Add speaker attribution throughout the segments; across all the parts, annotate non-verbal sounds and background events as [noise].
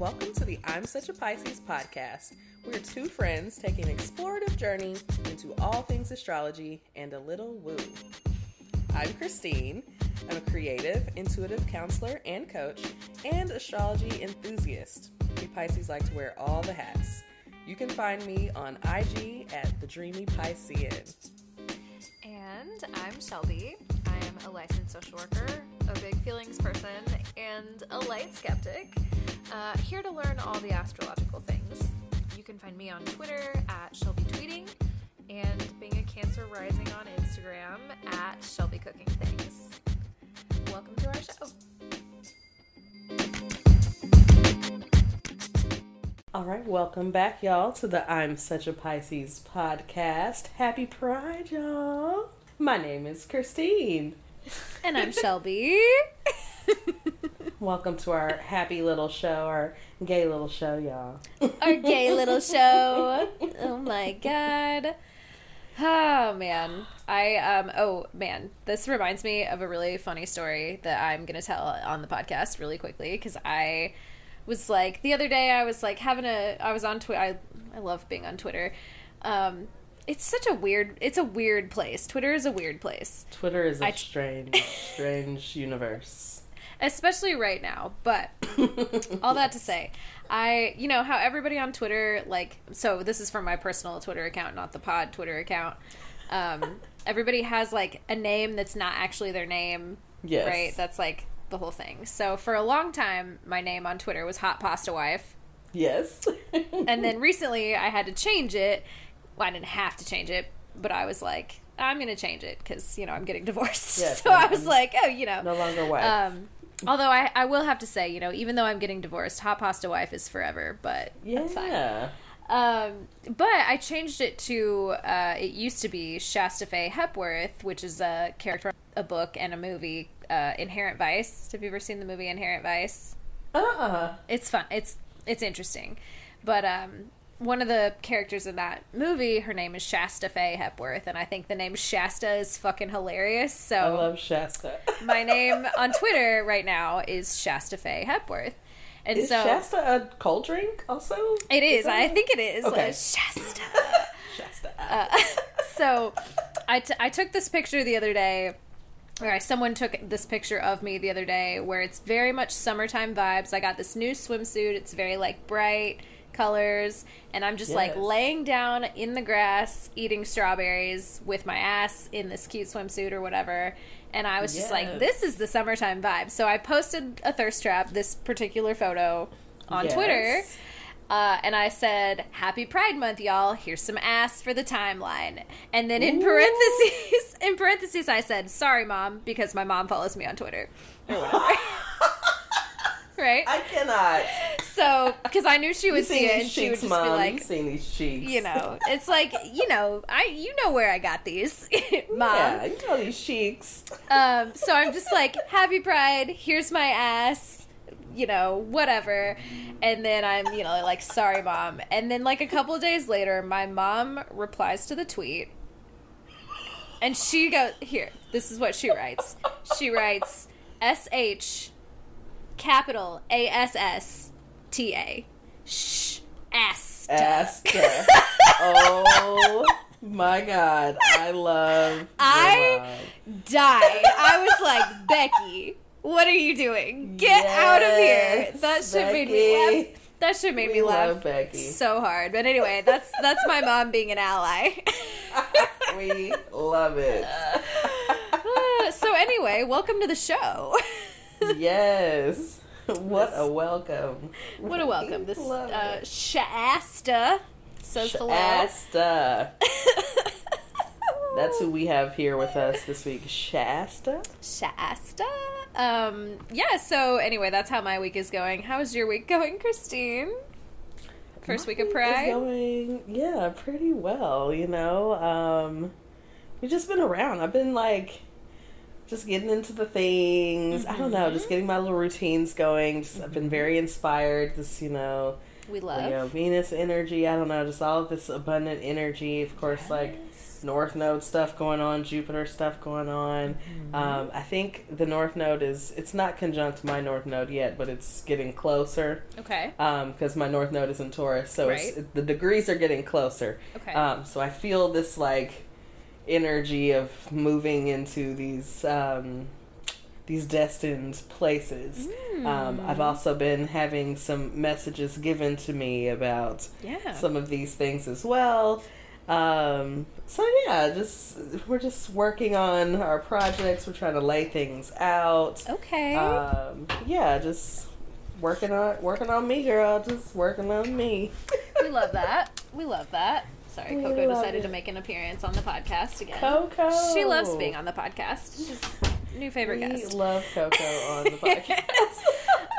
Speaker 1: Welcome to the I'm Such a Pisces podcast. We're two friends taking an explorative journey into all things astrology and a little woo. I'm Christine. I'm a creative, intuitive counselor and coach, and astrology enthusiast. We Pisces like to wear all the hats. You can find me on IG at the Dreamy Piscean.
Speaker 2: And I'm Shelby. I am a licensed social worker, a big feelings person, and a light skeptic. Uh, here to learn all the astrological things. You can find me on Twitter at Shelby Tweeting and being a Cancer Rising on Instagram at Shelby Cooking Things. Welcome to our show.
Speaker 1: All right, welcome back, y'all, to the I'm Such a Pisces podcast. Happy Pride, y'all. My name is Christine.
Speaker 2: And I'm [laughs] Shelby.
Speaker 1: Welcome to our happy little show, our gay little show, y'all.
Speaker 2: Our gay little show. [laughs] Oh my god. Oh man. I um oh man, this reminds me of a really funny story that I'm going to tell on the podcast really quickly cuz I was like the other day I was like having a I was on Twitter I I love being on Twitter. Um it's such a weird it's a weird place. Twitter is a weird place.
Speaker 1: Twitter is a
Speaker 2: I-
Speaker 1: strange, strange universe.
Speaker 2: Especially right now. But [laughs] all that to say, I, you know, how everybody on Twitter, like, so this is from my personal Twitter account, not the pod Twitter account. Um, [laughs] everybody has like a name that's not actually their name,
Speaker 1: Yes.
Speaker 2: right? That's like the whole thing. So for a long time, my name on Twitter was Hot Pasta Wife.
Speaker 1: Yes.
Speaker 2: And then [laughs] recently I had to change it. Well, I didn't have to change it, but I was like, I'm going to change it because, you know, I'm getting divorced.
Speaker 1: Yes,
Speaker 2: so I
Speaker 1: I'm-
Speaker 2: was like, oh, you know.
Speaker 1: no longer wife.
Speaker 2: Um, although I, I will have to say, you know, even though I'm getting divorced, hot pasta wife is forever. But
Speaker 1: yeah.
Speaker 2: Um, but I changed it to. Uh, it used to be Shasta Faye Hepworth, which is a character, a book, and a movie. Uh, Inherent Vice. Have you ever seen the movie Inherent Vice?
Speaker 1: Uh-uh.
Speaker 2: It's fun. It's it's interesting, but um, one of the characters in that movie, her name is Shasta Faye Hepworth, and I think the name Shasta is fucking hilarious. So
Speaker 1: I love Shasta. [laughs]
Speaker 2: my name on Twitter right now is Shasta Faye Hepworth. And
Speaker 1: Is
Speaker 2: so
Speaker 1: Shasta a cold drink also?
Speaker 2: it is.
Speaker 1: that-
Speaker 2: I think it is.
Speaker 1: Okay.
Speaker 2: Uh, Shasta. [laughs]
Speaker 1: Shasta.
Speaker 2: Uh, so I, t- I took this picture the other day. Or someone took this picture of me the other day where it's very much summertime vibes. I got this new swimsuit. It's very like bright colors. And I'm just like laying down in the grass eating strawberries with my ass in this cute swimsuit or whatever. And I was just like, this is the summertime vibe. So I posted a thirst trap, this particular photo on
Speaker 1: Yes.
Speaker 2: Twitter. Uh, and I said, "Happy Pride Month, y'all. Here's some ass for the timeline." And then in
Speaker 1: Ooh.
Speaker 2: parentheses, [laughs] in parentheses, I said, "Sorry, mom," because my mom follows me on Twitter, [laughs] right? [laughs]
Speaker 1: I cannot.
Speaker 2: So, because I knew she would see it, and she would just
Speaker 1: Mom.
Speaker 2: be like,
Speaker 1: seen these cheeks.
Speaker 2: you know, it's like, you know, I, you know where I got these, [laughs] mom.
Speaker 1: Yeah, you know these cheeks.
Speaker 2: Um, so I'm just like, happy pride, here's my ass, you know, whatever. And then I'm, you know, like, sorry, mom. And then, like, a couple of days later, my mom replies to the tweet. And she goes, here, this is what she writes. She writes, S H capital A S S T A. Shh. Ass.
Speaker 1: Asta. [laughs] oh my god. I love
Speaker 2: I died. I was like, Becky, what are you doing? Get out of here. That shit made me laugh. That shit made
Speaker 1: We
Speaker 2: me laugh
Speaker 1: Becky.
Speaker 2: so hard. But anyway, that's that's my mom being an ally. [laughs]
Speaker 1: we love it. [laughs]
Speaker 2: Uh, so anyway, welcome to the show.
Speaker 1: yes. [laughs] What a welcome.
Speaker 2: what a welcome. This uh. Shasta says hello.
Speaker 1: Shasta. [laughs] That's who we have here with us this week. Shasta.
Speaker 2: Shasta. Um, yeah, so anyway, that's how my week is going. How's your week going, Christine? First week of
Speaker 1: is
Speaker 2: Pride?
Speaker 1: going, yeah, pretty well. You know, um, we've just been around. I've been like, just getting into the things. I don't know,
Speaker 2: Mm-hmm.
Speaker 1: just getting my little routines going. Just, I've been very inspired. This, you know,
Speaker 2: We love.
Speaker 1: you know, Venus energy. I don't know, just all of this abundant energy. Of course, like North Node stuff going on, Jupiter stuff going on.
Speaker 2: Mm-hmm.
Speaker 1: Um, I think the North Node is it's not conjunct my North Node yet, but it's getting closer
Speaker 2: Okay.
Speaker 1: because my North Node is in Taurus, so it's,
Speaker 2: Right.
Speaker 1: the degrees are getting closer.
Speaker 2: Okay.
Speaker 1: Um, so I feel this like energy of moving into these um, these destined places. Um,
Speaker 2: Hmm.
Speaker 1: I've also been having some messages given to me about
Speaker 2: yeah.
Speaker 1: some of these things as well. Um, so yeah, just we're just working on our projects. We're trying to lay things out.
Speaker 2: okay.
Speaker 1: Um, yeah, just working on working on me, girl. Just working on me.
Speaker 2: we love that. We love that. Sorry,
Speaker 1: We
Speaker 2: Coco decided
Speaker 1: it.
Speaker 2: to make an appearance on the podcast again.
Speaker 1: Coco.
Speaker 2: She loves being on the podcast. She's new favorite
Speaker 1: we
Speaker 2: guest.
Speaker 1: love Coco on the [laughs] podcast.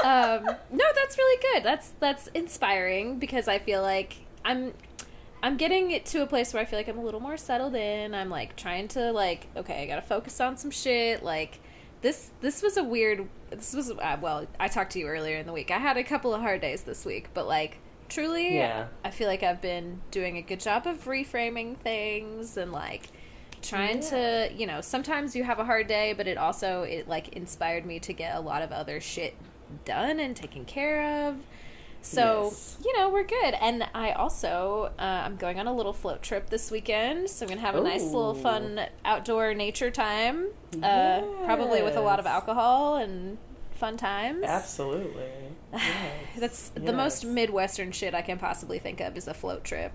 Speaker 2: um, no, that's really good. That's that's inspiring because I feel like I'm I'm getting it to a place where I feel like I'm a little more settled in. I'm like trying to like okay, I got to focus on some shit. Like this this was a weird this was uh, well, I talked to you earlier in the week. I had a couple of hard days this week, but like truly
Speaker 1: Yeah.
Speaker 2: I feel like I've been doing a good job of reframing things and like trying
Speaker 1: Yeah.
Speaker 2: to, you know, sometimes you have a hard day, but it also it like inspired me to get a lot of other shit done and taken care of. So,
Speaker 1: Yes.
Speaker 2: you know, we're good. And I also uh, I'm going on a little float trip this weekend, so I'm going to have a nice little fun outdoor nature time. Uh, probably with a lot of alcohol and fun times.
Speaker 1: Absolutely. Yes.
Speaker 2: That's the most midwestern shit I can possibly think of is a float trip.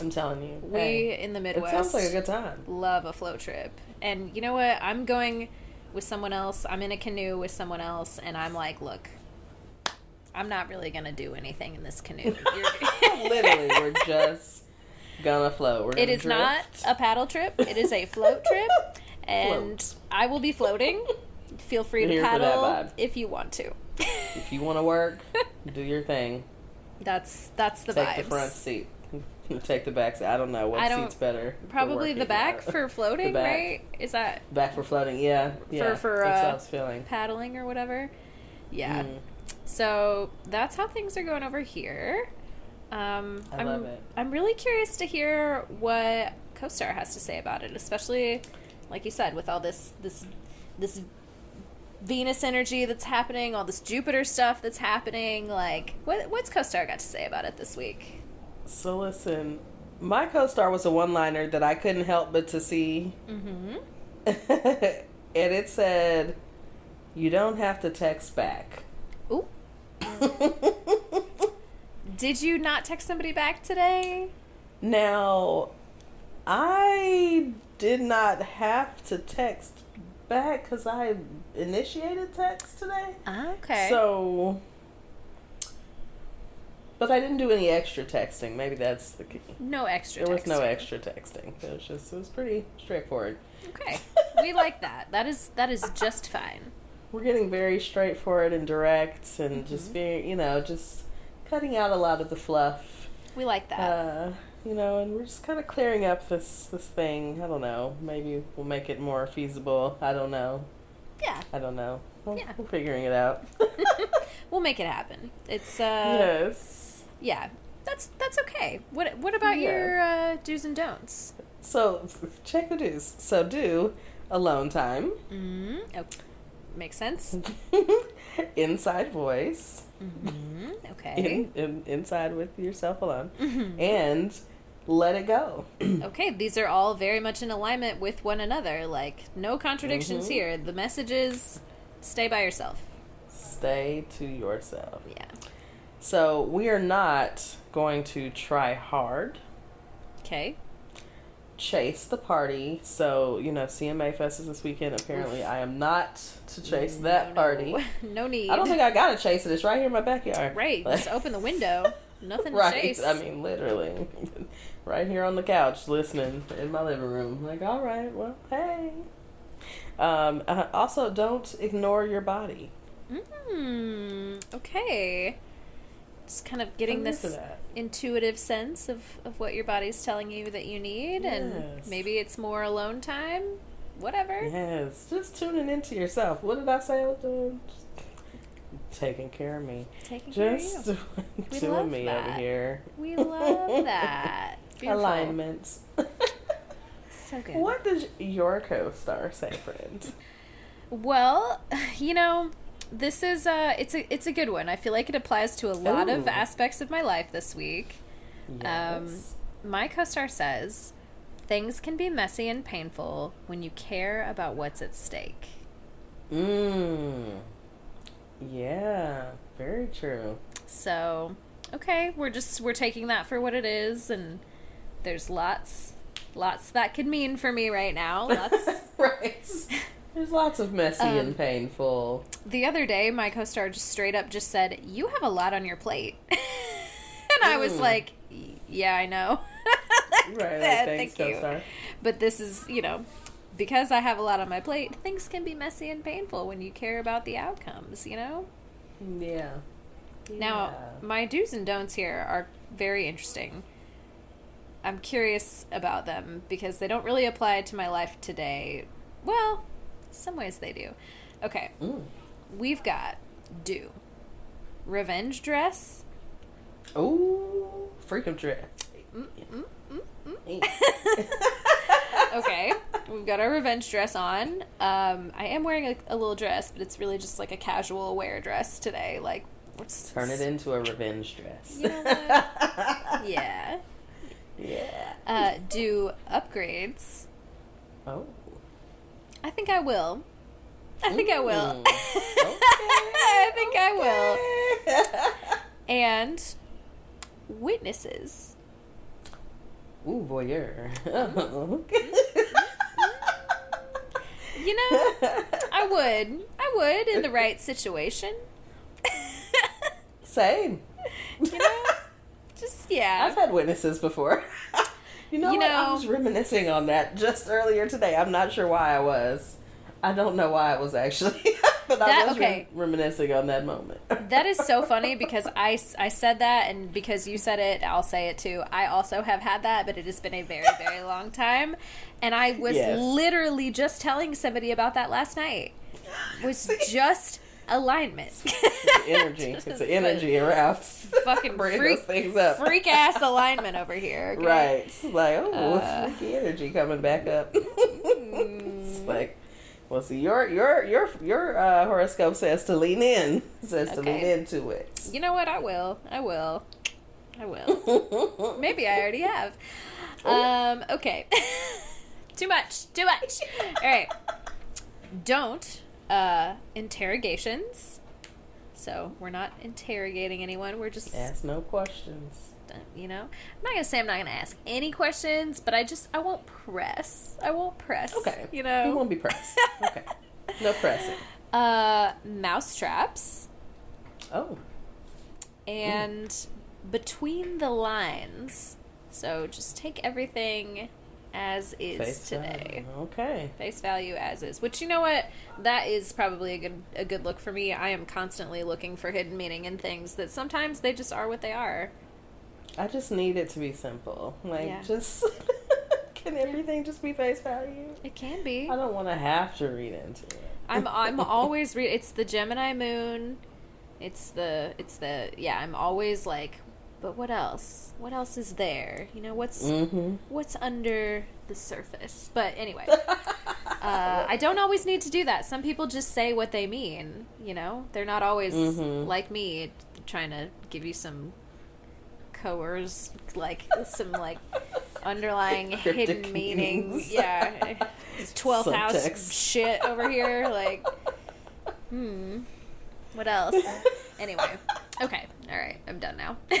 Speaker 1: I'm telling you.
Speaker 2: We
Speaker 1: hey,
Speaker 2: in the
Speaker 1: it
Speaker 2: Midwest
Speaker 1: sounds like a good time.
Speaker 2: love a float trip. And you know what? I'm going with someone else. I'm in a canoe with someone else and I'm like, look, I'm not really going to do anything in this canoe. [laughs] [laughs]
Speaker 1: Literally, we're just gonna float. We're gonna
Speaker 2: is not a paddle trip. It is a float trip [laughs] and I will be floating. Feel free to paddle if you want to.
Speaker 1: If you want to work, do your thing.
Speaker 2: That's that's the
Speaker 1: Take
Speaker 2: vibes.
Speaker 1: the front seat. [laughs] Take the back seat. I don't know what
Speaker 2: I don't-
Speaker 1: seat's better.
Speaker 2: Probably the back for [laughs] floating,
Speaker 1: back.
Speaker 2: right? Is that
Speaker 1: Back for floating. Yeah. Yeah.
Speaker 2: for,
Speaker 1: That's how
Speaker 2: uh,
Speaker 1: feeling.
Speaker 2: paddling or whatever? Yeah.
Speaker 1: Mm.
Speaker 2: So that's how things are going over here. Um,
Speaker 1: I
Speaker 2: am
Speaker 1: love it.
Speaker 2: I'm really curious to hear what CoStar has to say about it, especially like you said, with all this this this Venus energy that's happening, all this Jupiter stuff that's happening. Like, what what's CoStar got to say about it this week?
Speaker 1: So listen, my co-star was a one-liner that I couldn't help but to see,
Speaker 2: Mm-hmm. [laughs]
Speaker 1: and it said, "You don't have to text back."
Speaker 2: Ooh, [laughs] did you not text somebody back today?
Speaker 1: Now, I did not have to text back because I initiated text today.
Speaker 2: Okay.
Speaker 1: So, but I didn't do any extra texting. Maybe that's the key.
Speaker 2: no extra.
Speaker 1: There was no extra texting. It was just it was pretty straightforward.
Speaker 2: Okay, [laughs] we like that. That is that is just fine.
Speaker 1: We're getting very straightforward and direct, and
Speaker 2: Mm-hmm.
Speaker 1: just being you know just cutting out a lot of the fluff.
Speaker 2: We like that.
Speaker 1: Uh, you know, and we're just kind of clearing up this this thing. I don't know. Maybe we'll make it more feasible. I don't know.
Speaker 2: yeah,
Speaker 1: I don't know. We're,
Speaker 2: Yeah.
Speaker 1: we're figuring it out. [laughs] [laughs]
Speaker 2: we'll make it happen. It's uh,
Speaker 1: yes.
Speaker 2: yeah, that's that's okay. What what about
Speaker 1: Yeah.
Speaker 2: your uh, do's and don'ts?
Speaker 1: So check the do's. So do alone time,
Speaker 2: Mm, oh, makes sense. [laughs]
Speaker 1: inside voice,
Speaker 2: hmm Okay.
Speaker 1: in, in, inside with yourself alone,
Speaker 2: Mhm.
Speaker 1: and let it go. [clears throat]
Speaker 2: Okay, these are all very much in alignment with one another. Like no contradictions
Speaker 1: Mhm.
Speaker 2: here. The message is stay by yourself.
Speaker 1: Stay to yourself.
Speaker 2: Yeah.
Speaker 1: So we are not going to try hard.
Speaker 2: Okay.
Speaker 1: Chase the party. So, you know, CMA Fest is this weekend. Apparently, I am not to chase that
Speaker 2: No,
Speaker 1: party.
Speaker 2: No, [laughs] no need.
Speaker 1: I don't think I gotta chase it. It's right here in my backyard.
Speaker 2: Right. Just open the window. [laughs] Nothing to chase.
Speaker 1: I mean, literally, [laughs] right here on the couch, listening in my living room. Like, all right, well, hey. Um, uh, also, don't ignore your body.
Speaker 2: Mm, okay. Just kind of getting this intuitive sense of, of what your body's telling you that you need, and maybe it's more alone time. Whatever.
Speaker 1: Yes, just tuning into yourself. What did I say I was doing? Just taking care of me.
Speaker 2: Taking care of
Speaker 1: Just
Speaker 2: you. [laughs]
Speaker 1: doing,
Speaker 2: We
Speaker 1: doing
Speaker 2: love
Speaker 1: me over
Speaker 2: that.
Speaker 1: here.
Speaker 2: We love that. [laughs] Beautiful.
Speaker 1: Alignments.
Speaker 2: So [laughs] good.
Speaker 1: What does your co-star say, friend?
Speaker 2: Well, you know, this is uh it's a it's a good one. I feel like it applies to a lot of aspects of my life this week. Um,
Speaker 1: Yes.
Speaker 2: my co-star says things can be messy and painful when you care about what's at stake.
Speaker 1: Mmm. Yeah, very true.
Speaker 2: So, okay, we're just we're taking that for what it is and there's lots lots that could mean for me right now. [laughs] Lots
Speaker 1: right. There's lots of messy
Speaker 2: Um,
Speaker 1: and painful.
Speaker 2: the other day my co-star just straight up just said, "You have a lot on your plate." [laughs] and I was
Speaker 1: Mm.
Speaker 2: like, "Yeah, I know." [laughs]
Speaker 1: Right.
Speaker 2: That-
Speaker 1: thanks,
Speaker 2: thank you.
Speaker 1: co-star.
Speaker 2: But this is, you know, because I have a lot on my plate, things can be messy and painful when you care about the outcomes, you know?
Speaker 1: Yeah.
Speaker 2: Now, my do's and don'ts here are very interesting. I'm curious about them because they don't really apply to my life today. Well, some ways they do. Okay,
Speaker 1: Mm.
Speaker 2: we've got do. Revenge dress.
Speaker 1: Oh, freakum dress.
Speaker 2: Mm, mm, mm, [laughs] okay, we've got our revenge dress on. Um, I am wearing a, a little dress, but it's really just like a casual wear dress today. Like, what's
Speaker 1: Turn it into a revenge dress.
Speaker 2: You know? [laughs] Yeah.
Speaker 1: Yeah.
Speaker 2: Uh, do upgrades.
Speaker 1: Oh.
Speaker 2: I think I will. I think I will.
Speaker 1: Mm. [laughs]
Speaker 2: I think I will.
Speaker 1: will.
Speaker 2: And witnesses.
Speaker 1: Ooh, voyeur.
Speaker 2: You know, I would. I would in the right situation.
Speaker 1: Same.
Speaker 2: you know, just yeah.
Speaker 1: I've had witnesses before. [laughs] you know
Speaker 2: You
Speaker 1: what? I was reminiscing on that just earlier today. I'm not sure why I was. I don't know why I was actually, [laughs] but
Speaker 2: That-
Speaker 1: I was
Speaker 2: okay.
Speaker 1: re- reminiscing on that moment. [laughs]
Speaker 2: That is so funny because I, I said that, and because you said it, I'll say it too. I also have had that, but it has been a very, very long time. And I was
Speaker 1: Yes.
Speaker 2: literally just telling somebody about that last night. [gasps] Was just alignment.
Speaker 1: It's energy. It's the [laughs] energy around.
Speaker 2: Fucking
Speaker 1: bringing
Speaker 2: freak,
Speaker 1: those things up.
Speaker 2: freak ass alignment over here. okay?
Speaker 1: Right. It's like, oh,
Speaker 2: Uh,
Speaker 1: freaky energy coming back up. [laughs] it's like, well, see, your your your your uh, horoscope says to lean in. [laughs] Says to lean into it.
Speaker 2: You know what? I will. I will. I will. Maybe I already have. Um, okay. Too much. Too much. All right. Don't uh interrogations. So, we're not interrogating anyone. We're just
Speaker 1: Ask no questions.
Speaker 2: you know. I'm not to say I'm not to ask any questions, but I just I won't press. I won't press.
Speaker 1: Okay.
Speaker 2: You
Speaker 1: You
Speaker 2: know.
Speaker 1: won't be pressed. Okay. No pressing. [laughs]
Speaker 2: Uh mouse traps
Speaker 1: Oh.
Speaker 2: and between the lines. So just take everything as is
Speaker 1: Face
Speaker 2: today.
Speaker 1: value. Okay.
Speaker 2: Face value as is. Which you know what? That is probably a good a good look for me. I am constantly looking for hidden meaning in things that sometimes they just are what they are.
Speaker 1: I just need it to be simple. Like,
Speaker 2: Yeah.
Speaker 1: just [laughs] can everything just be face value?
Speaker 2: It can be.
Speaker 1: I don't want to have to read into it.
Speaker 2: I'm I'm [laughs] always re- it's the Gemini moon. It's the it's the yeah, I'm always like but what else? What else is there? You know, what's
Speaker 1: Mm-hmm.
Speaker 2: what's under the surface. But anyway, [laughs] uh, I don't always need to do that. Some people just say what they mean. You know, they're not always
Speaker 1: Mhm.
Speaker 2: like me trying to give you some coerce, like some like underlying [laughs] hidden meanings.
Speaker 1: meanings.
Speaker 2: Yeah, [laughs] twelfth house shit over here. Like, hmm, what else? [laughs] Anyway, okay, all right, I'm done now.
Speaker 1: I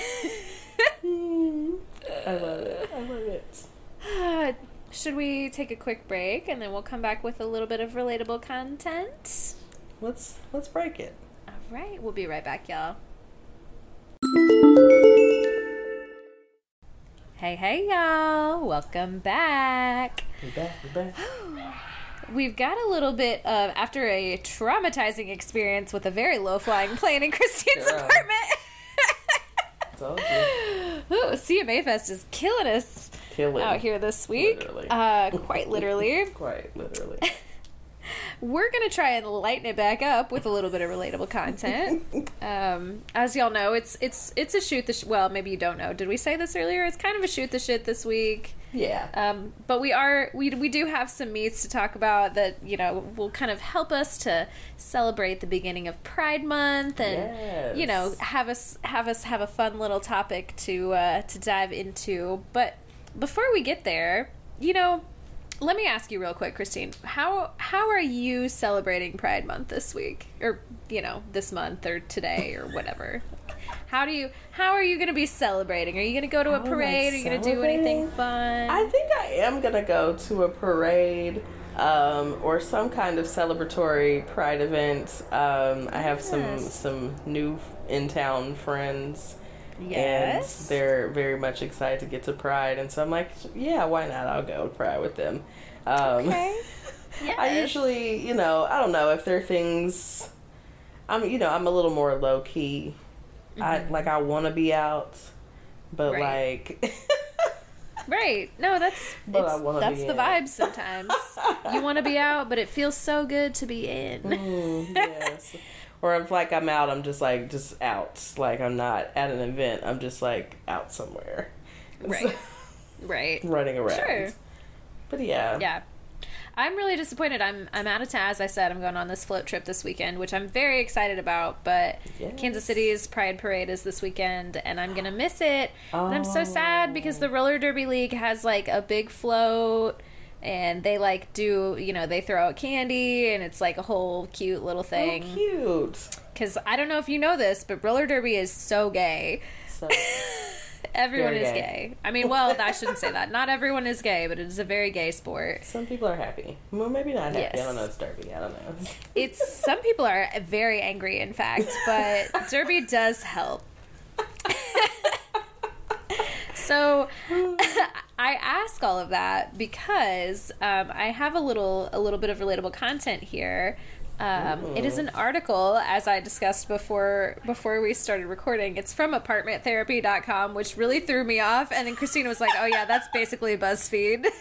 Speaker 1: love it. I love it.
Speaker 2: Uh, [sighs] Should we take a quick break and then we'll come back with a little bit of relatable content?
Speaker 1: Let's let's break it.
Speaker 2: All right, we'll be right back, y'all. Hey, hey, y'all. Welcome back.
Speaker 1: We're back. We're back. [gasps] [gasps] [gasps]
Speaker 2: We've got a little bit of, after a traumatizing experience with a very low flying plane in Christine's
Speaker 1: Girl.
Speaker 2: apartment. Ooh, CMA Fest is killing us
Speaker 1: Kill it.
Speaker 2: out here this week.
Speaker 1: Literally.
Speaker 2: Uh, quite literally. [laughs]
Speaker 1: Quite literally. [laughs]
Speaker 2: We're gonna try and lighten it back up with a little bit of relatable content. [laughs] um, as y'all know, it's it's it's a shoot the sh- well, maybe you don't know. Did we say this earlier? It's kind of a shoot the shit this week.
Speaker 1: Yeah.
Speaker 2: Um, but we are we we do have some meats to talk about that you know will kind of help us to celebrate the beginning of Pride Month and you know have us have us have a fun little topic to uh, to dive into. But before we get there, you know, let me ask you real quick, Christine. How how are you celebrating Pride Month this week, or you know, this month, or today, or whatever? [laughs] How do you how are you going to be celebrating? Are you going to go to a parade? Are you going to do anything fun?
Speaker 1: I think I am gonna go to a parade um, or some kind of celebratory pride event. Um, I have some
Speaker 2: Yes.
Speaker 1: some new in town friends.
Speaker 2: Yes.
Speaker 1: And they're very much excited to get to Pride, and so I'm like, yeah, why not? I'll go to Pride with them. Um,
Speaker 2: Okay. [laughs]
Speaker 1: I usually, you know, I don't know if there are things. I'm, you know, I'm a little more low key. I like I want to be out, but
Speaker 2: Mm-hmm. Right.
Speaker 1: like, [laughs]
Speaker 2: Right. No, that's
Speaker 1: But I wanna
Speaker 2: that's the
Speaker 1: in.
Speaker 2: vibe sometimes. you want to be out, but it feels so good to be in.
Speaker 1: Mm, yes. Or if like I'm out, I'm just like just out. Like I'm not at an event. I'm just like out somewhere.
Speaker 2: Right. [laughs] Right.
Speaker 1: Running around.
Speaker 2: Sure.
Speaker 1: But yeah.
Speaker 2: Yeah. I'm really disappointed. I'm I'm out of town. As I said, I'm going on this float trip this weekend, which I'm very excited about. But
Speaker 1: Yes.
Speaker 2: Kansas City's Pride Parade is this weekend, and I'm gonna miss it. And I'm so sad because the oh. Roller Derby League has like a big float, and they like do you know they throw out candy, and it's like a whole cute little
Speaker 1: Oh,
Speaker 2: thing.
Speaker 1: cute.
Speaker 2: Because I don't know if you know this, but roller derby is so gay.
Speaker 1: So [laughs]
Speaker 2: Everyone
Speaker 1: Very
Speaker 2: is
Speaker 1: gay.
Speaker 2: gay. I mean, well, I shouldn't say that. Not everyone is gay, but it is a very gay sport.
Speaker 1: some people are happy. Well, maybe not happy. I don't know. It's Derby. I don't know.
Speaker 2: It's some people are very angry, in fact, but [laughs] derby does help. [laughs] so [laughs] I ask all of that because um, I have a little a little bit of relatable content here. Um, it is an article, as I discussed before before we started recording. It's from apartmenttherapy.com, which really threw me off. And then Christina was like, "Oh yeah, that's basically BuzzFeed." [laughs]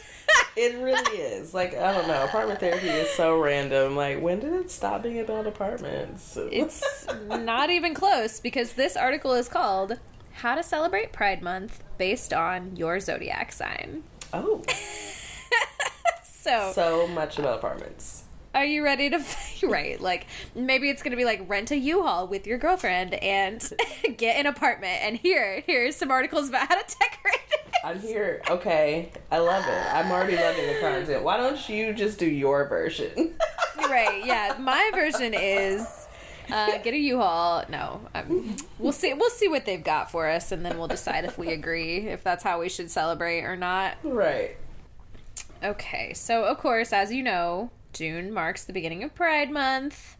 Speaker 1: It really is. Like I don't know. Apartment therapy is so random. Like when did it stop being about apartments?
Speaker 2: It's [laughs] not even close because this article is called How to Celebrate Pride Month Based on Your Zodiac Sign.
Speaker 1: oh, [laughs]
Speaker 2: So,
Speaker 1: so much about apartments.
Speaker 2: Are you ready to [laughs] right? Like maybe it's going to be like rent a U-Haul with your girlfriend and [laughs] get an apartment and here here's some articles about how to decorate it.
Speaker 1: I'm here. Okay, I love it. I'm already loving the content. Why don't you just do your version? [laughs]
Speaker 2: right. Yeah, my version is uh, get a U-Haul. No, um, we'll see. We'll see what they've got for us, and then we'll decide if we agree if that's how we should celebrate or not.
Speaker 1: right.
Speaker 2: Okay, so of course, as you know, June marks the beginning of Pride Month.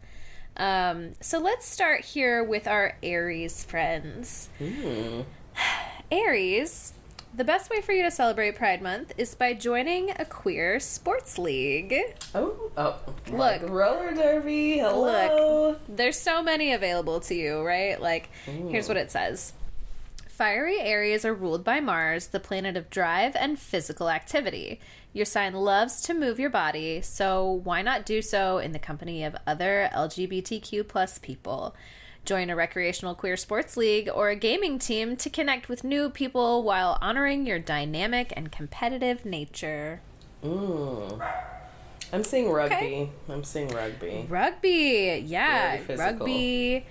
Speaker 2: Um, so let's start here with our Aries friends.
Speaker 1: Hmm. [sighs]
Speaker 2: Aries, the best way for you to celebrate Pride Month is by joining a queer sports league.
Speaker 1: Oh, oh.
Speaker 2: Look.
Speaker 1: like roller derby. Hello.
Speaker 2: There's so many available to you, right? Like, here's what it says. Fiery Aries are ruled by Mars, the planet of drive and physical activity. Your sign loves to move your body, so why not do so in the company of other LGBTQ plus people? Join a recreational queer sports league or a gaming team to connect with new people while honoring your dynamic and competitive nature.
Speaker 1: Mm. I'm seeing rugby.
Speaker 2: Okay.
Speaker 1: I'm seeing rugby.
Speaker 2: Rugby, yeah, rugby,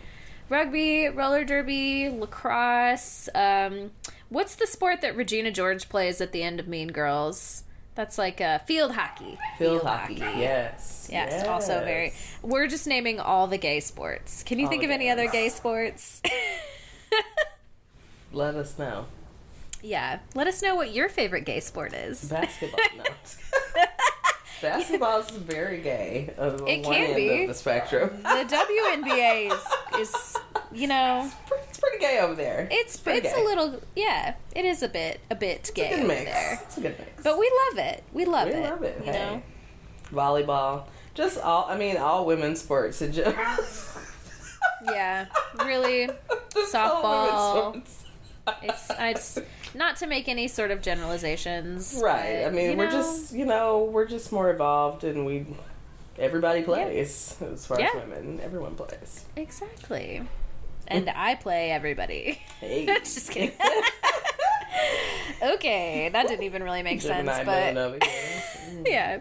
Speaker 2: rugby, roller derby, lacrosse. Um, what's the sport that Regina George plays at the end of Mean Girls? That's like uh, field hockey.
Speaker 1: Field hockey. Yes.
Speaker 2: Yes, also very. We're just naming all the gay sports. Can you
Speaker 1: All
Speaker 2: think of any other gay sports? [laughs] [laughs]
Speaker 1: Let us know.
Speaker 2: yeah, let us know what your favorite gay sport is.
Speaker 1: Basketball. no. [laughs] Basketball is very gay. On the
Speaker 2: It
Speaker 1: one
Speaker 2: can
Speaker 1: end
Speaker 2: be.
Speaker 1: of the spectrum.
Speaker 2: The WNBA is, is you know,
Speaker 1: pretty gay over there.
Speaker 2: it's
Speaker 1: pretty
Speaker 2: it's a little yeah, it is a bit a bit
Speaker 1: It's
Speaker 2: gay
Speaker 1: a good
Speaker 2: over
Speaker 1: mix.
Speaker 2: there.
Speaker 1: It's a good mix.
Speaker 2: But we love it. We love
Speaker 1: we
Speaker 2: it.
Speaker 1: We love it.
Speaker 2: You
Speaker 1: hey.
Speaker 2: know?
Speaker 1: Volleyball. Just all. I mean, all women's sports in general. [laughs]
Speaker 2: Yeah. Really. [laughs] Softball. It's it's not to make any sort of generalizations.
Speaker 1: Right.
Speaker 2: but,
Speaker 1: I mean, we're
Speaker 2: know,
Speaker 1: just you know we're just more evolved, and we everybody plays as far
Speaker 2: Yeah.
Speaker 1: as women. Everyone plays.
Speaker 2: Exactly. And [laughs] I play everybody. [laughs]
Speaker 1: Hey.
Speaker 2: Just kidding. [laughs] okay, that didn't even really make sense, but yeah.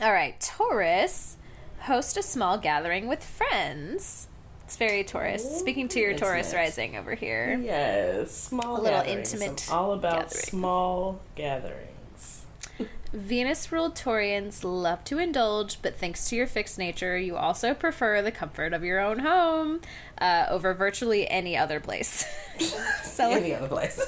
Speaker 2: All right, Taurus, host a small gathering with friends. It's very Taurus. Speaking to your Taurus
Speaker 1: nice.
Speaker 2: rising over here.
Speaker 1: Yes, small
Speaker 2: A little intimate
Speaker 1: I'm all about
Speaker 2: gathering.
Speaker 1: small gatherings.
Speaker 2: Venus ruled Taurians love to indulge, but thanks to your fixed nature, you also prefer the comfort of your own home uh, over virtually any other place. [laughs] [laughs]
Speaker 1: Any other place.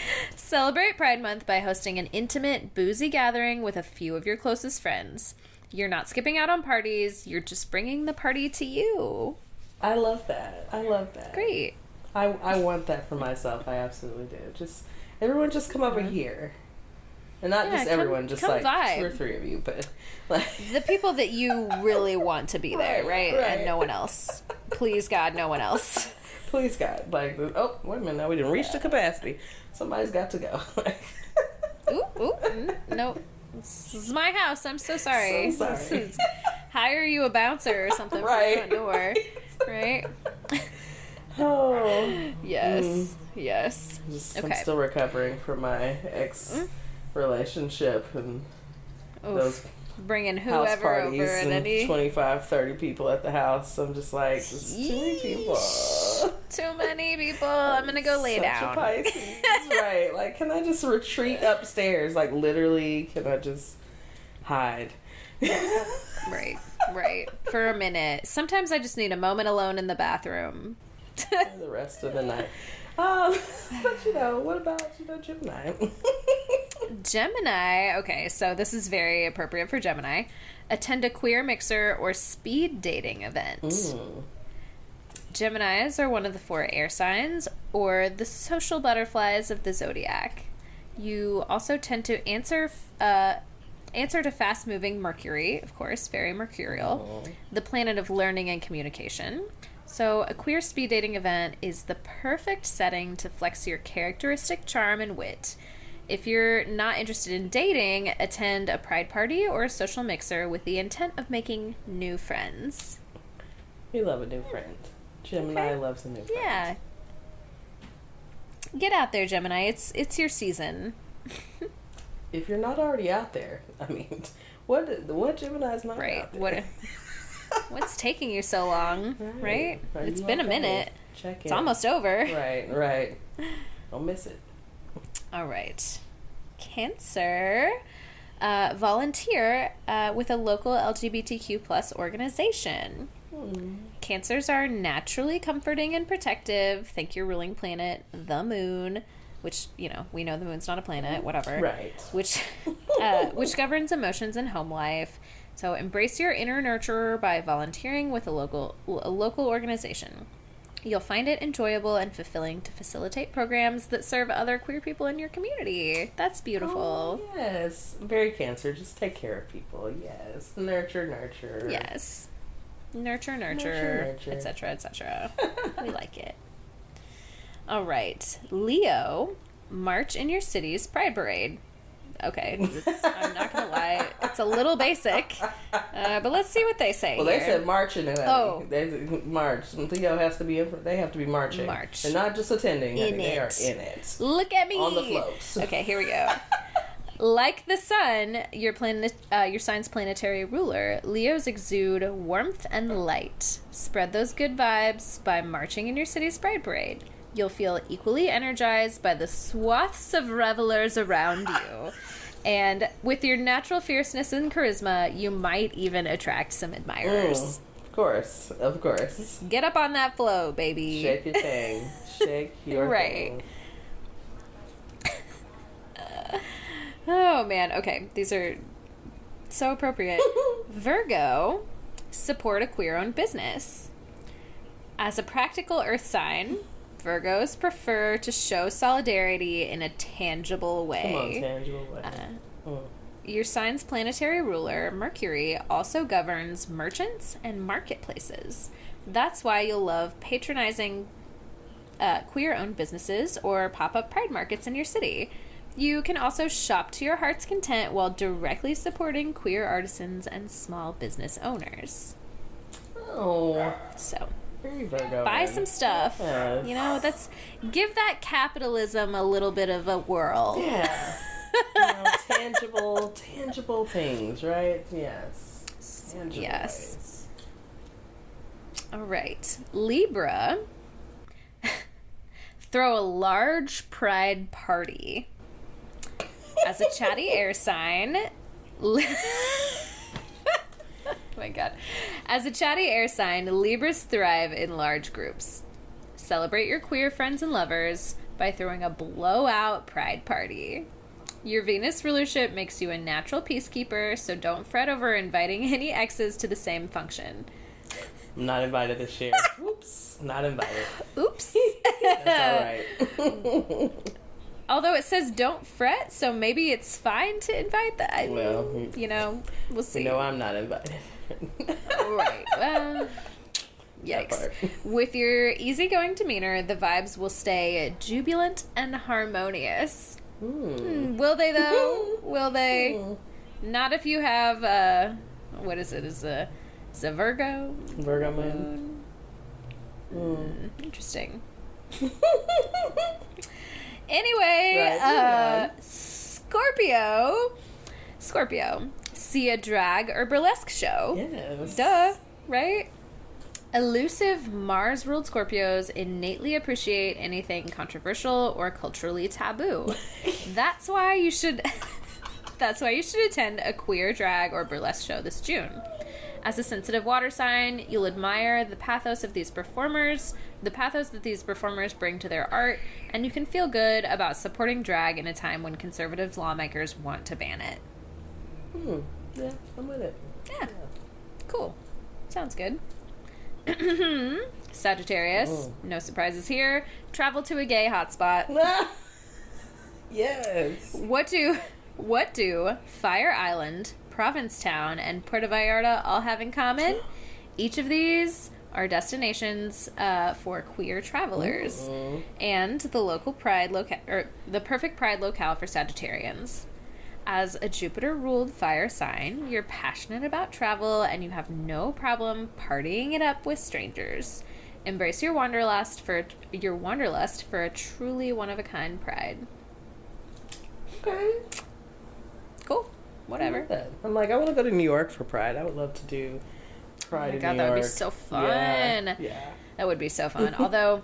Speaker 1: [laughs]
Speaker 2: celebrate Pride Month by hosting an intimate, boozy gathering with a few of your closest friends. You're not skipping out on parties, you're just bringing the party to you.
Speaker 1: I love that. I love that.
Speaker 2: Great.
Speaker 1: I I want that for myself. I absolutely do. Just everyone, just come over here, and not.
Speaker 2: Yeah,
Speaker 1: just
Speaker 2: come-
Speaker 1: everyone, just like
Speaker 2: vibe.
Speaker 1: two or three of you, but [laughs] like
Speaker 2: The people that you really want to be there,
Speaker 1: Right,
Speaker 2: right?
Speaker 1: right.
Speaker 2: And no one else. Please, God, no one else. [laughs]
Speaker 1: please God, like oh wait a minute, now we didn't reach the capacity. Somebody's got to go. [laughs]
Speaker 2: Ooh, ooh, mm, no. This is my house. I'm so sorry.
Speaker 1: So sorry.
Speaker 2: Is- hire you a bouncer or something
Speaker 1: Right.
Speaker 2: for the front door. Right?
Speaker 1: oh,
Speaker 2: Yes. Yes.
Speaker 1: just, I'm
Speaker 2: Mm.
Speaker 1: still recovering from my ex relationship and those
Speaker 2: Oof. Bringing
Speaker 1: house
Speaker 2: whoever
Speaker 1: parties
Speaker 2: over
Speaker 1: and
Speaker 2: any
Speaker 1: 25, 30 people at the house. I'm just like, too many people.
Speaker 2: too many people. [laughs] I'm gonna go lay
Speaker 1: Such
Speaker 2: down. [laughs]
Speaker 1: Right. Like, can I just retreat upstairs? Like, literally, can I just hide? [laughs]
Speaker 2: Right. Right. For a minute. Sometimes I just need a moment alone in the bathroom.
Speaker 1: the rest of the night. Um, [laughs] but you know, what about you know Gemini? [laughs]
Speaker 2: Gemini. Okay, so this is very appropriate for Gemini. Attend a queer mixer or speed dating event.
Speaker 1: Mm.
Speaker 2: Geminis are one of the four air signs, or the social butterflies of the zodiac. You also tend to answer uh, answer to fast moving Mercury, of course, very mercurial, the planet of learning and communication. So, a queer speed dating event is the perfect setting to flex your characteristic charm and wit. If you're not interested in dating, attend a pride party or a social mixer with the intent of making new friends.
Speaker 1: We love a new friend. Gemini
Speaker 2: Okay.
Speaker 1: loves a new friend.
Speaker 2: Yeah. Get out there, Gemini. It's it's your season.
Speaker 1: If you're not already out there, I mean, [laughs] what what Gemini's not
Speaker 2: Right.
Speaker 1: out there?
Speaker 2: What [laughs] [laughs] what's taking you so long? Right?
Speaker 1: Are
Speaker 2: It's been a minute.
Speaker 1: Check in.
Speaker 2: It's almost over.
Speaker 1: Right, right. [laughs] Don't miss it.
Speaker 2: All right. Cancer. Uh, volunteer uh, with a local LGBTQ plus organization.
Speaker 1: Hmm.
Speaker 2: Cancers are naturally comforting and protective. Thank your ruling planet, the moon, which you know we know the moon's not a planet. Whatever.
Speaker 1: Right.
Speaker 2: which [laughs] uh, which governs emotions and home life. So embrace your inner nurturer by volunteering with a local a local organization. You'll find it enjoyable and fulfilling to facilitate programs that serve other queer people in your community. That's beautiful.
Speaker 1: Oh, yes. Very cancer. Just take care of people. Yes. Nurture, nurture.
Speaker 2: Yes. Nurture,
Speaker 1: Nurture,
Speaker 2: nurture,
Speaker 1: nurture.
Speaker 2: etc., etc. [laughs] we like it. All right, Leo, march in your city's pride parade. Okay, I'm not gonna lie, it's a little basic, uh, but let's see what they say.
Speaker 1: Well, they said marching in it.
Speaker 2: Oh.
Speaker 1: They March. Leo has to be in. They have to be marching.
Speaker 2: March.
Speaker 1: They're not just attending.
Speaker 2: In
Speaker 1: honey, They are in it.
Speaker 2: Look at me
Speaker 1: On the floats. [laughs]
Speaker 2: Okay, here we go. Like the sun, your planet, uh, your sign's planetary ruler, Leos exude warmth and light. Spread those good vibes by marching in your city's pride parade. You'll feel equally energized by the swaths of revelers around you. And with your natural fierceness and charisma, you might even attract some admirers.
Speaker 1: Mm, of course. Of course.
Speaker 2: Get up on that flow, baby.
Speaker 1: Shake your thing. Shake [laughs] your
Speaker 2: Right.
Speaker 1: thing. [laughs]
Speaker 2: Oh man, okay. These are so appropriate. [laughs] Virgo, support a queer owned business. As a practical earth sign, Virgos prefer to show solidarity in a tangible
Speaker 1: Come on,
Speaker 2: way.
Speaker 1: tangible way.
Speaker 2: Uh. Your sign's planetary ruler, Mercury, also governs merchants and marketplaces. That's why you'll love patronizing uh, queer owned businesses or pop up pride markets in your city. You can also shop to your heart's content while directly supporting queer artisans and small business owners.
Speaker 1: Oh,
Speaker 2: So, Buy some stuff.
Speaker 1: Yes.
Speaker 2: You know, that's give that capitalism a little bit of a whirl.
Speaker 1: Yeah. [laughs] you know, tangible, tangible things, right? Yes. Tangible
Speaker 2: Yes.
Speaker 1: ways.
Speaker 2: All right. Libra. [laughs] Throw a large pride party. As a chatty air sign. [laughs] Oh [laughs] my god. As a chatty air sign, Libras thrive in large groups. Celebrate your queer friends and lovers by throwing a blowout pride party. Your Venus rulership makes you a natural peacekeeper, so don't fret over inviting [laughs] any exes to the same function.
Speaker 1: I'm not invited this year. [laughs] Oops. Not invited.
Speaker 2: Oops.
Speaker 1: That's all right.
Speaker 2: Although it says don't fret, so maybe it's fine to invite that.
Speaker 1: well,
Speaker 2: you know, we'll see.
Speaker 1: No, I'm not invited.
Speaker 2: right. Well, [laughs] yikes. With your easygoing demeanor, the vibes will stay jubilant and harmonious.
Speaker 1: Hmm.
Speaker 2: Will they though? [laughs] Will they? Not if you have uh what is it? Is a is a Virgo?
Speaker 1: Virgo moon.
Speaker 2: Hmm, Interesting. [laughs] Anyway,
Speaker 1: Right,
Speaker 2: uh. Scorpio. Scorpio. See a drag or burlesque show.
Speaker 1: Yes.
Speaker 2: Duh, right? Elusive Mars ruled Scorpios innately appreciate anything controversial or culturally taboo. [laughs] that's why you should [laughs] That's why you should attend a queer drag or burlesque show this June. As a sensitive water sign, you'll admire the pathos of these performers, the pathos that these performers bring to their art, and you can feel good about supporting drag in a time when conservative lawmakers want to ban it.
Speaker 1: Hmm. Yeah, I'm with it.
Speaker 2: Yeah. Cool. Sounds good. [clears throat] Sagittarius,
Speaker 1: Oh.
Speaker 2: no surprises here. Travel to a gay hotspot. [laughs]
Speaker 1: yes.
Speaker 2: What do what do Fire Island, Provincetown, and Puerto Vallarta all have in common? [gasps] Each of these are destinations uh, for queer travelers
Speaker 1: Ooh.
Speaker 2: and the local pride loca- or the perfect pride locale for Sagittarians. As a Jupiter ruled fire sign, you're passionate about travel and you have no problem partying it up with strangers. Embrace your wanderlust for your wanderlust for a truly one of a kind pride.
Speaker 1: Okay.
Speaker 2: Cool. Whatever.
Speaker 1: I'm like, I want to go to New York for Pride. I would love to do Pride
Speaker 2: Oh my God, that would be so fun.
Speaker 1: Yeah.
Speaker 2: That would be so fun. [laughs] Although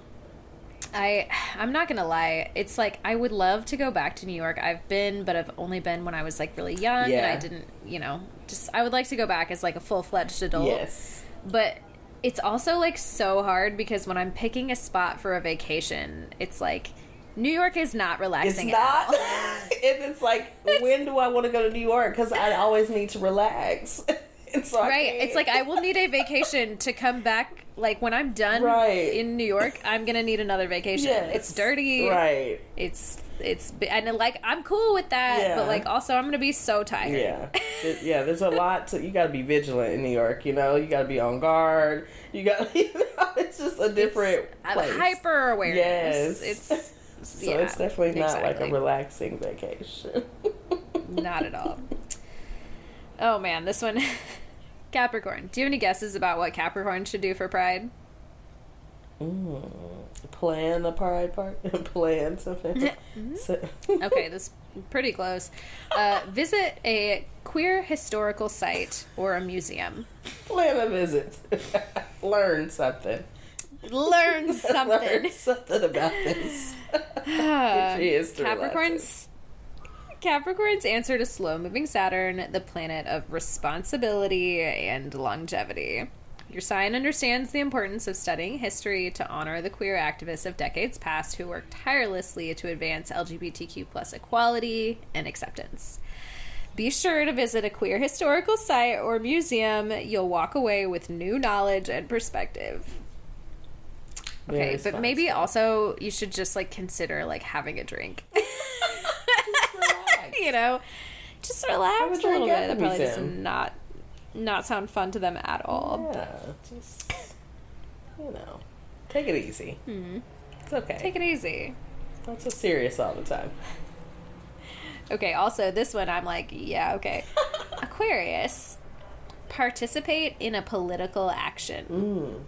Speaker 2: I I'm not gonna lie, it's like I would love to go back to New York. I've been, but I've only been when I was like really young and I didn't, you know, just I would like to go back as like a full fledged adult.
Speaker 1: Yes.
Speaker 2: But it's also like so hard because when I'm picking a spot for a vacation, it's like New York is not relaxing at
Speaker 1: not. [laughs] and it's like, [laughs] when do I want to go to New York? Because I always need to relax. [laughs] and so
Speaker 2: Right. It's like I will need a [laughs] vacation to come back. Like when I'm done
Speaker 1: Right.
Speaker 2: in New York, I'm gonna need another vacation.
Speaker 1: Yes.
Speaker 2: It's dirty.
Speaker 1: Right.
Speaker 2: It's it's and like I'm cool with that,
Speaker 1: Yeah.
Speaker 2: but like also I'm gonna be so tired.
Speaker 1: Yeah. [laughs] It- yeah, there's a lot to, you got to be vigilant in New York, you know? You got to be on guard. You got, you know, it's just a different
Speaker 2: uh,
Speaker 1: place.
Speaker 2: hyper awareness.
Speaker 1: Yes.
Speaker 2: It's
Speaker 1: So
Speaker 2: yeah,
Speaker 1: it's definitely not like a relaxing vacation.
Speaker 2: Not at all. Oh man, this one Capricorn. Do you have any guesses about what Capricorn should do for Pride?
Speaker 1: Mm. Plan a pride part. [laughs] Plan something. [laughs] So- [laughs]
Speaker 2: Okay, this pretty close. Uh, visit a queer historical site or a museum.
Speaker 1: Plan a visit. Learn something.
Speaker 2: Learn something.
Speaker 1: Learn something about this. Your
Speaker 2: Capricorn's Capricorn's answer to slow moving Saturn, the planet of responsibility and longevity. Your sign understands the importance of studying history to honor the queer activists of decades past who worked tirelessly to advance LGBTQ plus equality and acceptance. Be sure to visit a queer historical site or museum. You'll walk away with new knowledge and perspective. Okay, but maybe also you should just like consider like having a drink. [laughs] you know, just relax
Speaker 1: a
Speaker 2: a little bit.
Speaker 1: at
Speaker 2: That probably does not not sound fun to them at all.
Speaker 1: Yeah, just you know, take it easy. It's okay.
Speaker 2: Take it easy.
Speaker 1: Not so serious all the time.
Speaker 2: Okay, also this one I'm like, yeah, okay. [laughs] Aquarius. Participate in a political action.
Speaker 1: Mm.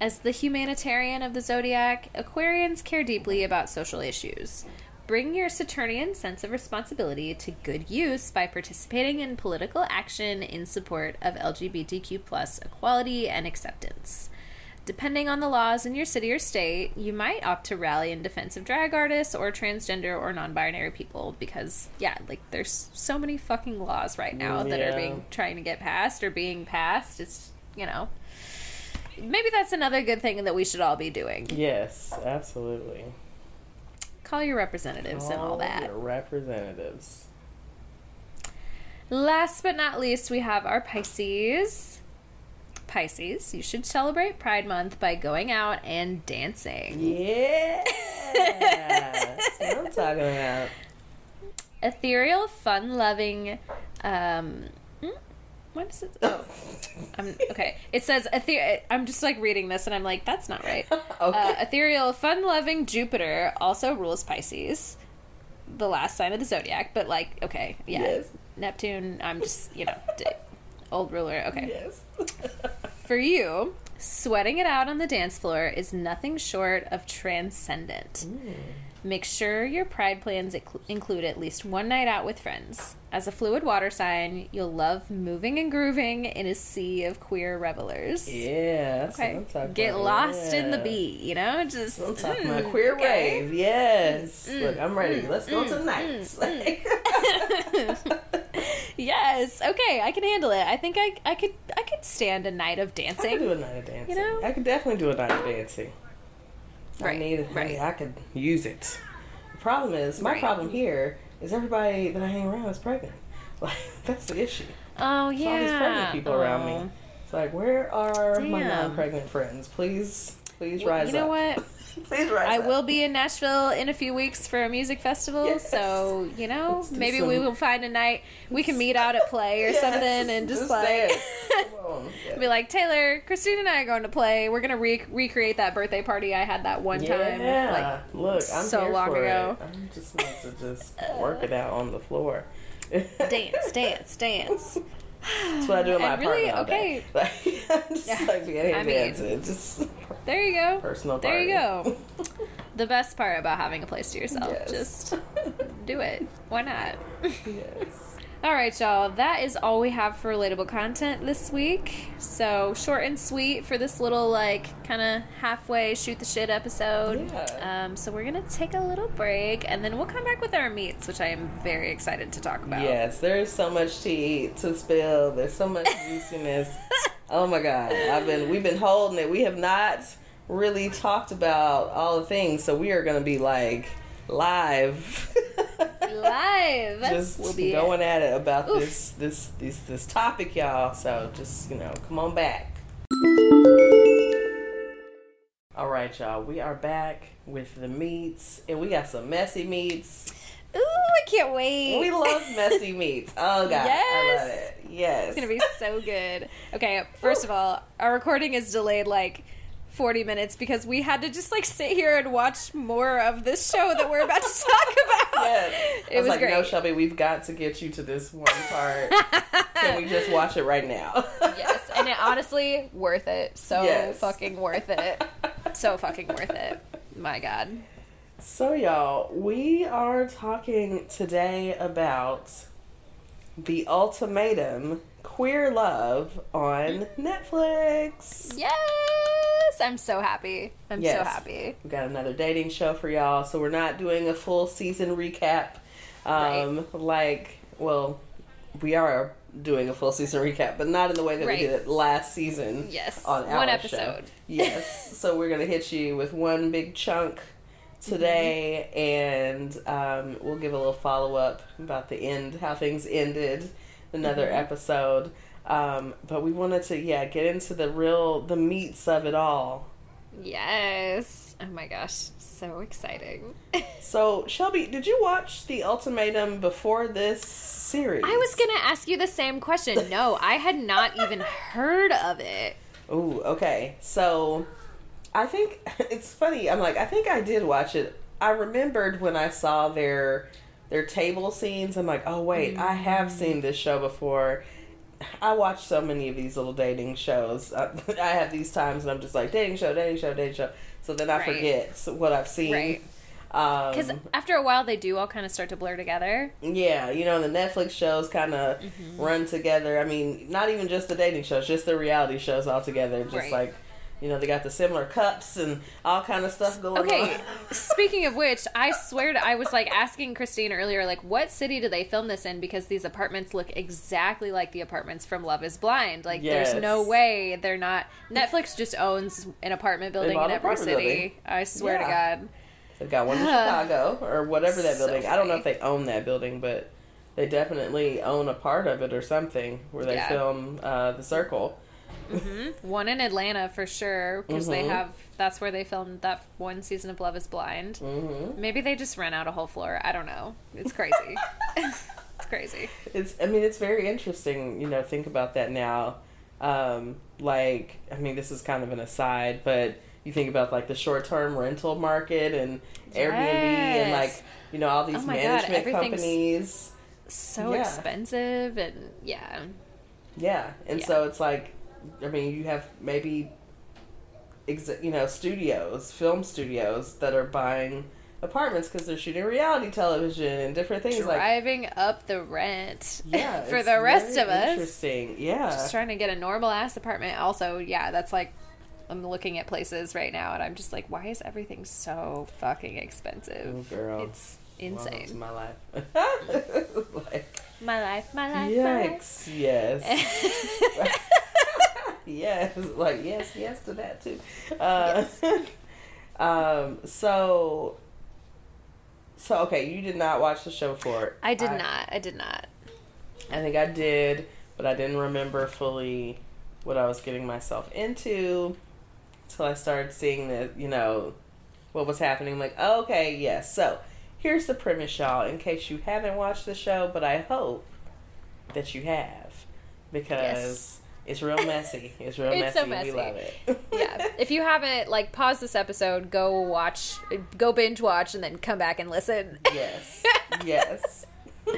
Speaker 2: As the humanitarian of the zodiac, Aquarians care deeply about social issues. Bring your Saturnian sense of responsibility to good use by participating in political action in support of LGBTQ plus equality and acceptance. Depending on the laws in your city or state, you might opt to rally in defense of drag artists or transgender or non-binary people because yeah, like there's so many fucking laws right now that are being trying to get passed or being passed. It's, you know, maybe that's another good thing that we should all be doing.
Speaker 1: Yes, absolutely.
Speaker 2: Call your representatives and all that.
Speaker 1: your representatives.
Speaker 2: Last but not least, we have our Pisces. Pisces, you should celebrate Pride Month by going out and dancing.
Speaker 1: Yeah. [laughs] That's what I'm talking about.
Speaker 2: Ethereal, fun loving, um, what is it? Oh, [laughs] I'm, okay. It says, ether- I'm just like reading this and I'm like, that's not right. [laughs]
Speaker 1: Okay.
Speaker 2: Uh, ethereal, fun loving Jupiter also rules Pisces, the last sign of the zodiac, but like, okay, yeah.
Speaker 1: Yes.
Speaker 2: Neptune, I'm just, you know, d- old ruler. Okay.
Speaker 1: yes. [laughs]
Speaker 2: For you, sweating it out on the dance floor is nothing short of transcendent. Make sure your pride plans include at least one night out with friends. As a fluid water sign, you'll love moving and grooving in a sea of queer revelers.
Speaker 1: yeah. That's what
Speaker 2: Okay.
Speaker 1: I'm talking
Speaker 2: Get
Speaker 1: about.
Speaker 2: lost in the beat, you know? Just
Speaker 1: I'm talking
Speaker 2: mm,
Speaker 1: about queer
Speaker 2: okay.
Speaker 1: wave. Yes.
Speaker 2: Mm,
Speaker 1: Look, I'm ready.
Speaker 2: mm,
Speaker 1: Let's go
Speaker 2: mm,
Speaker 1: tonight. [laughs] [laughs]
Speaker 2: yes. Okay, I can handle it. I think I I could I could stand a night of
Speaker 1: I could
Speaker 2: dancing.
Speaker 1: do a night of dancing.
Speaker 2: You know?
Speaker 1: I could definitely do a night of dancing. I need it.
Speaker 2: right.
Speaker 1: I could use it. The problem is, my
Speaker 2: Right.
Speaker 1: problem here is everybody that I hang around is pregnant. [laughs] Like that's the issue.
Speaker 2: Oh
Speaker 1: It's
Speaker 2: yeah.
Speaker 1: all these pregnant people around
Speaker 2: Oh.
Speaker 1: me. It's like, where are my non-pregnant friends? Please, please
Speaker 2: Well,
Speaker 1: rise up.
Speaker 2: you know
Speaker 1: up.
Speaker 2: what? [laughs]
Speaker 1: please rise
Speaker 2: I
Speaker 1: up.
Speaker 2: will be in Nashville in a few weeks for a music festival,
Speaker 1: Yes.
Speaker 2: so you know maybe
Speaker 1: some-
Speaker 2: we will find a night we can meet out at play or
Speaker 1: Yes,
Speaker 2: something and just,
Speaker 1: just
Speaker 2: like.
Speaker 1: Come on. Yeah.
Speaker 2: be like Taylor, Christine, and I are going to play. We're gonna re- recreate that birthday party I had that one time.
Speaker 1: Yeah, look, I'm
Speaker 2: so
Speaker 1: here
Speaker 2: long
Speaker 1: for
Speaker 2: ago.
Speaker 1: It. I just need to just work it out on the floor. [laughs]
Speaker 2: Dance, dance, dance. [laughs]
Speaker 1: That's what I do in my
Speaker 2: And really,
Speaker 1: apartment.
Speaker 2: okay. [laughs]
Speaker 1: Like, just
Speaker 2: Yeah.
Speaker 1: like being
Speaker 2: I mean-
Speaker 1: just
Speaker 2: There you go.
Speaker 1: personal.
Speaker 2: There you
Speaker 1: go. [laughs]
Speaker 2: The best part about having a place to yourself,
Speaker 1: Yes.
Speaker 2: just do it. Why not? [laughs]
Speaker 1: yes.
Speaker 2: All right, y'all. That is all we have for relatable content this week. So short and sweet for this little like kind of halfway shoot the shit episode.
Speaker 1: Yeah.
Speaker 2: Um, so we're gonna take a little break and then we'll come back with our meats, which I am very excited to talk about.
Speaker 1: Yes, there's so much to eat, to spill. There's so much [laughs] juiciness. oh my god, I've been we've been holding it. We have not really talked about all the things, so we are going to be like live. [laughs]
Speaker 2: Live.
Speaker 1: just
Speaker 2: we'll be
Speaker 1: going at it about
Speaker 2: Oof.
Speaker 1: this this this this topic, y'all. So just you know, come on back. All right, y'all. We are back with the meats, and we got some messy meats.
Speaker 2: Ooh, I can't wait.
Speaker 1: We love messy [laughs] meats. Oh god, I
Speaker 2: Yes.
Speaker 1: love it. Yes,
Speaker 2: It's gonna be so good. Okay, first of all, our recording is delayed like 40 minutes because we had to just like sit here and watch more of this show that we're about to [laughs] talk about.
Speaker 1: Yes.
Speaker 2: It
Speaker 1: I was,
Speaker 2: was
Speaker 1: like,
Speaker 2: great.
Speaker 1: no, Shelby, we've got to get you to this one part. [laughs] Can we just watch it right now?
Speaker 2: yes, and it honestly worth it. So
Speaker 1: Yes.
Speaker 2: fucking worth it. So fucking worth it. My god.
Speaker 1: So, y'all, we are talking today about the ultimatum queer love on Netflix.
Speaker 2: Yes, I'm so happy. I'm so happy.
Speaker 1: We've got another dating show for y'all, so we're not doing a full season recap. Um, like, well, we are doing a full season recap, but not in the way that
Speaker 2: Right.
Speaker 1: we did it last season.
Speaker 2: Yes,
Speaker 1: on our
Speaker 2: one
Speaker 1: show.
Speaker 2: episode.
Speaker 1: Yes, [laughs] so we're gonna hit you with one big chunk today, and um, we'll give a little follow up about the end, how things ended, another
Speaker 2: Mm-hmm.
Speaker 1: episode. Um, but we wanted to, yeah, get into the real, the meats of it all.
Speaker 2: Yes. Oh my gosh, so exciting. [laughs]
Speaker 1: So, Shelby, did you watch the ultimatum before this series?
Speaker 2: I was gonna ask you the same question. No, I had not even heard of it.
Speaker 1: Ooh, okay. So I think [laughs] it's funny. I'm like, I think I did watch it. I remembered when I saw their their table scenes. I'm like, oh wait, I have seen this show before. I watch so many of these little dating shows. I, [laughs] I have these times and I'm just like dating show, dating show, dating show. So then I
Speaker 2: Right.
Speaker 1: forget what I've seen.
Speaker 2: Right.
Speaker 1: Because
Speaker 2: Because after a while, they do all kind of start to blur together.
Speaker 1: yeah, you know, the Netflix shows kind of
Speaker 2: Mm-hmm.
Speaker 1: run together. I mean, not even just the dating shows, just the reality shows all together. Just
Speaker 2: Right.
Speaker 1: like, you know, they got the similar cups and all kind of stuff going
Speaker 2: Okay,
Speaker 1: on. [laughs]
Speaker 2: speaking of which, I swear to, I was like asking Christine earlier, like, what city do they film this in? Because these apartments look exactly like the apartments from Love is Blind. Like,
Speaker 1: Yes.
Speaker 2: there's no way they're not. Netflix just owns an apartment building in every city.
Speaker 1: building.
Speaker 2: I swear
Speaker 1: Yeah.
Speaker 2: to God.
Speaker 1: They've got one in [sighs] Chicago or whatever that
Speaker 2: So
Speaker 1: building. I don't know if they own that building, but they definitely own a part of it or something where they
Speaker 2: Yeah.
Speaker 1: film uh, the Circle.
Speaker 2: One in Atlanta for sure, because they
Speaker 1: Mhm.
Speaker 2: have. That's where they filmed that one season of Love is Blind.
Speaker 1: hmm
Speaker 2: Maybe they just rent out a whole floor. I don't know. It's crazy. [laughs] it's crazy.
Speaker 1: It's. I mean, it's very interesting. You know, think about that now. Um, like, I mean, this is kind of an aside, but you think about like the short-term rental market and Airbnb and like you know all these
Speaker 2: Oh God,
Speaker 1: management
Speaker 2: everything's-
Speaker 1: companies.
Speaker 2: So
Speaker 1: Yeah.
Speaker 2: expensive and yeah.
Speaker 1: Yeah, and
Speaker 2: Yeah.
Speaker 1: so it's like, I mean, you have maybe, ex- you know, studios, film studios that are buying apartments because they're shooting reality television and different things like.
Speaker 2: driving up the rent
Speaker 1: Yeah, [laughs]
Speaker 2: for the rest of us.
Speaker 1: Interesting, yeah.
Speaker 2: Just trying to get a normal ass apartment. Also, yeah, that's like I'm looking at places right now and I'm just like, why is everything so fucking expensive?
Speaker 1: Oh, girl.
Speaker 2: It's insane.
Speaker 1: my life. [laughs] like,
Speaker 2: My life, my life, my life.
Speaker 1: yikes! Yes. [laughs] [laughs] yes, like yes, yes to that too. Uh, [laughs] um. So. So okay, you did not watch the show before.
Speaker 2: I did not. I did not.
Speaker 1: I think I did, but I didn't remember fully what I was getting myself into until I started seeing the, you know, what was happening. I'm like, okay, yes. So here's the premise, y'all, in case you haven't watched the show, but I hope that you have because
Speaker 2: Yes.
Speaker 1: It's real messy. It's real
Speaker 2: It's
Speaker 1: messy.
Speaker 2: so messy.
Speaker 1: We love it. [laughs]
Speaker 2: Yeah. If you haven't, like, pause this episode, go watch, go binge watch, and then come back and listen. [laughs]
Speaker 1: Yes. Yes. [laughs]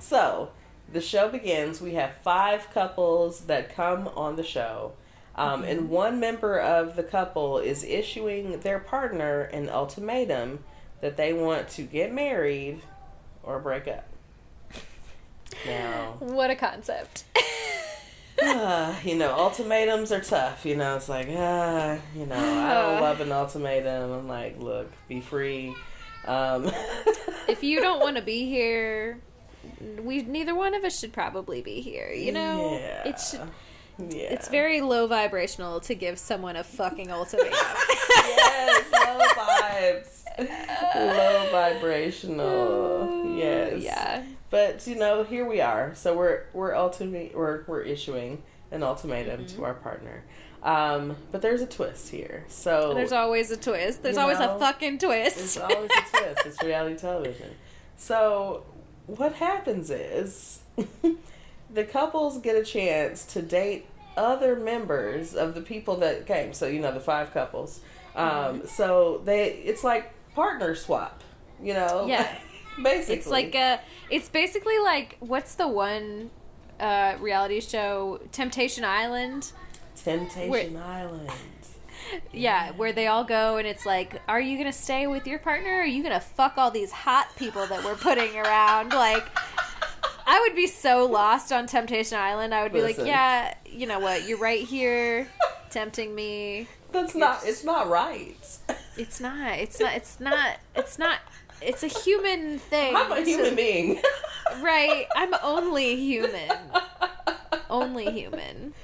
Speaker 1: so, the show begins. We have five couples that come on the show. Um, And one member of the couple is issuing their partner an ultimatum that they want to get married or break up. Now,
Speaker 2: What a concept.
Speaker 1: Uh, you know, ultimatums are tough. You know, it's like, ah, you know, I don't love an ultimatum. I'm like, look, be free. Um, [laughs]
Speaker 2: if you don't want to be here, we neither one of us should probably be here. You know,
Speaker 1: Yeah.
Speaker 2: it should.
Speaker 1: yeah.
Speaker 2: It's very low vibrational to give someone a fucking ultimatum. [laughs]
Speaker 1: yes, low vibes, low vibrational. [laughs] Yes,
Speaker 2: Yeah.
Speaker 1: But you know, here we are. So we're we're ultimate we're we're issuing an ultimatum to our partner. Um, but there's a twist here. So
Speaker 2: There's always a twist. There's always
Speaker 1: know,
Speaker 2: a fucking twist.
Speaker 1: It's always a twist. It's [laughs] reality television. So, what happens is [laughs] the couples get a chance to date other members of the people that came. So, you know, the five couples. Um, so they it's like partner swap, you know?
Speaker 2: Yeah. [laughs]
Speaker 1: Basically.
Speaker 2: It's like a. It's basically like what's the one uh, reality show? Temptation Island.
Speaker 1: Temptation
Speaker 2: Wait.
Speaker 1: Island. [laughs]
Speaker 2: Yeah, where they all go and it's like, are you gonna stay with your partner? Or are you gonna fuck all these hot people that we're putting [laughs] around? Like, I would be so lost on Temptation Island. I would be
Speaker 1: Listen.
Speaker 2: like, yeah, you know what? You're right here, tempting me.
Speaker 1: That's not it's not right.
Speaker 2: It's not. It's not. It's not. It's not. It's a human thing.
Speaker 1: I'm a
Speaker 2: to-
Speaker 1: human being. [laughs]
Speaker 2: right. I'm only human. Only human.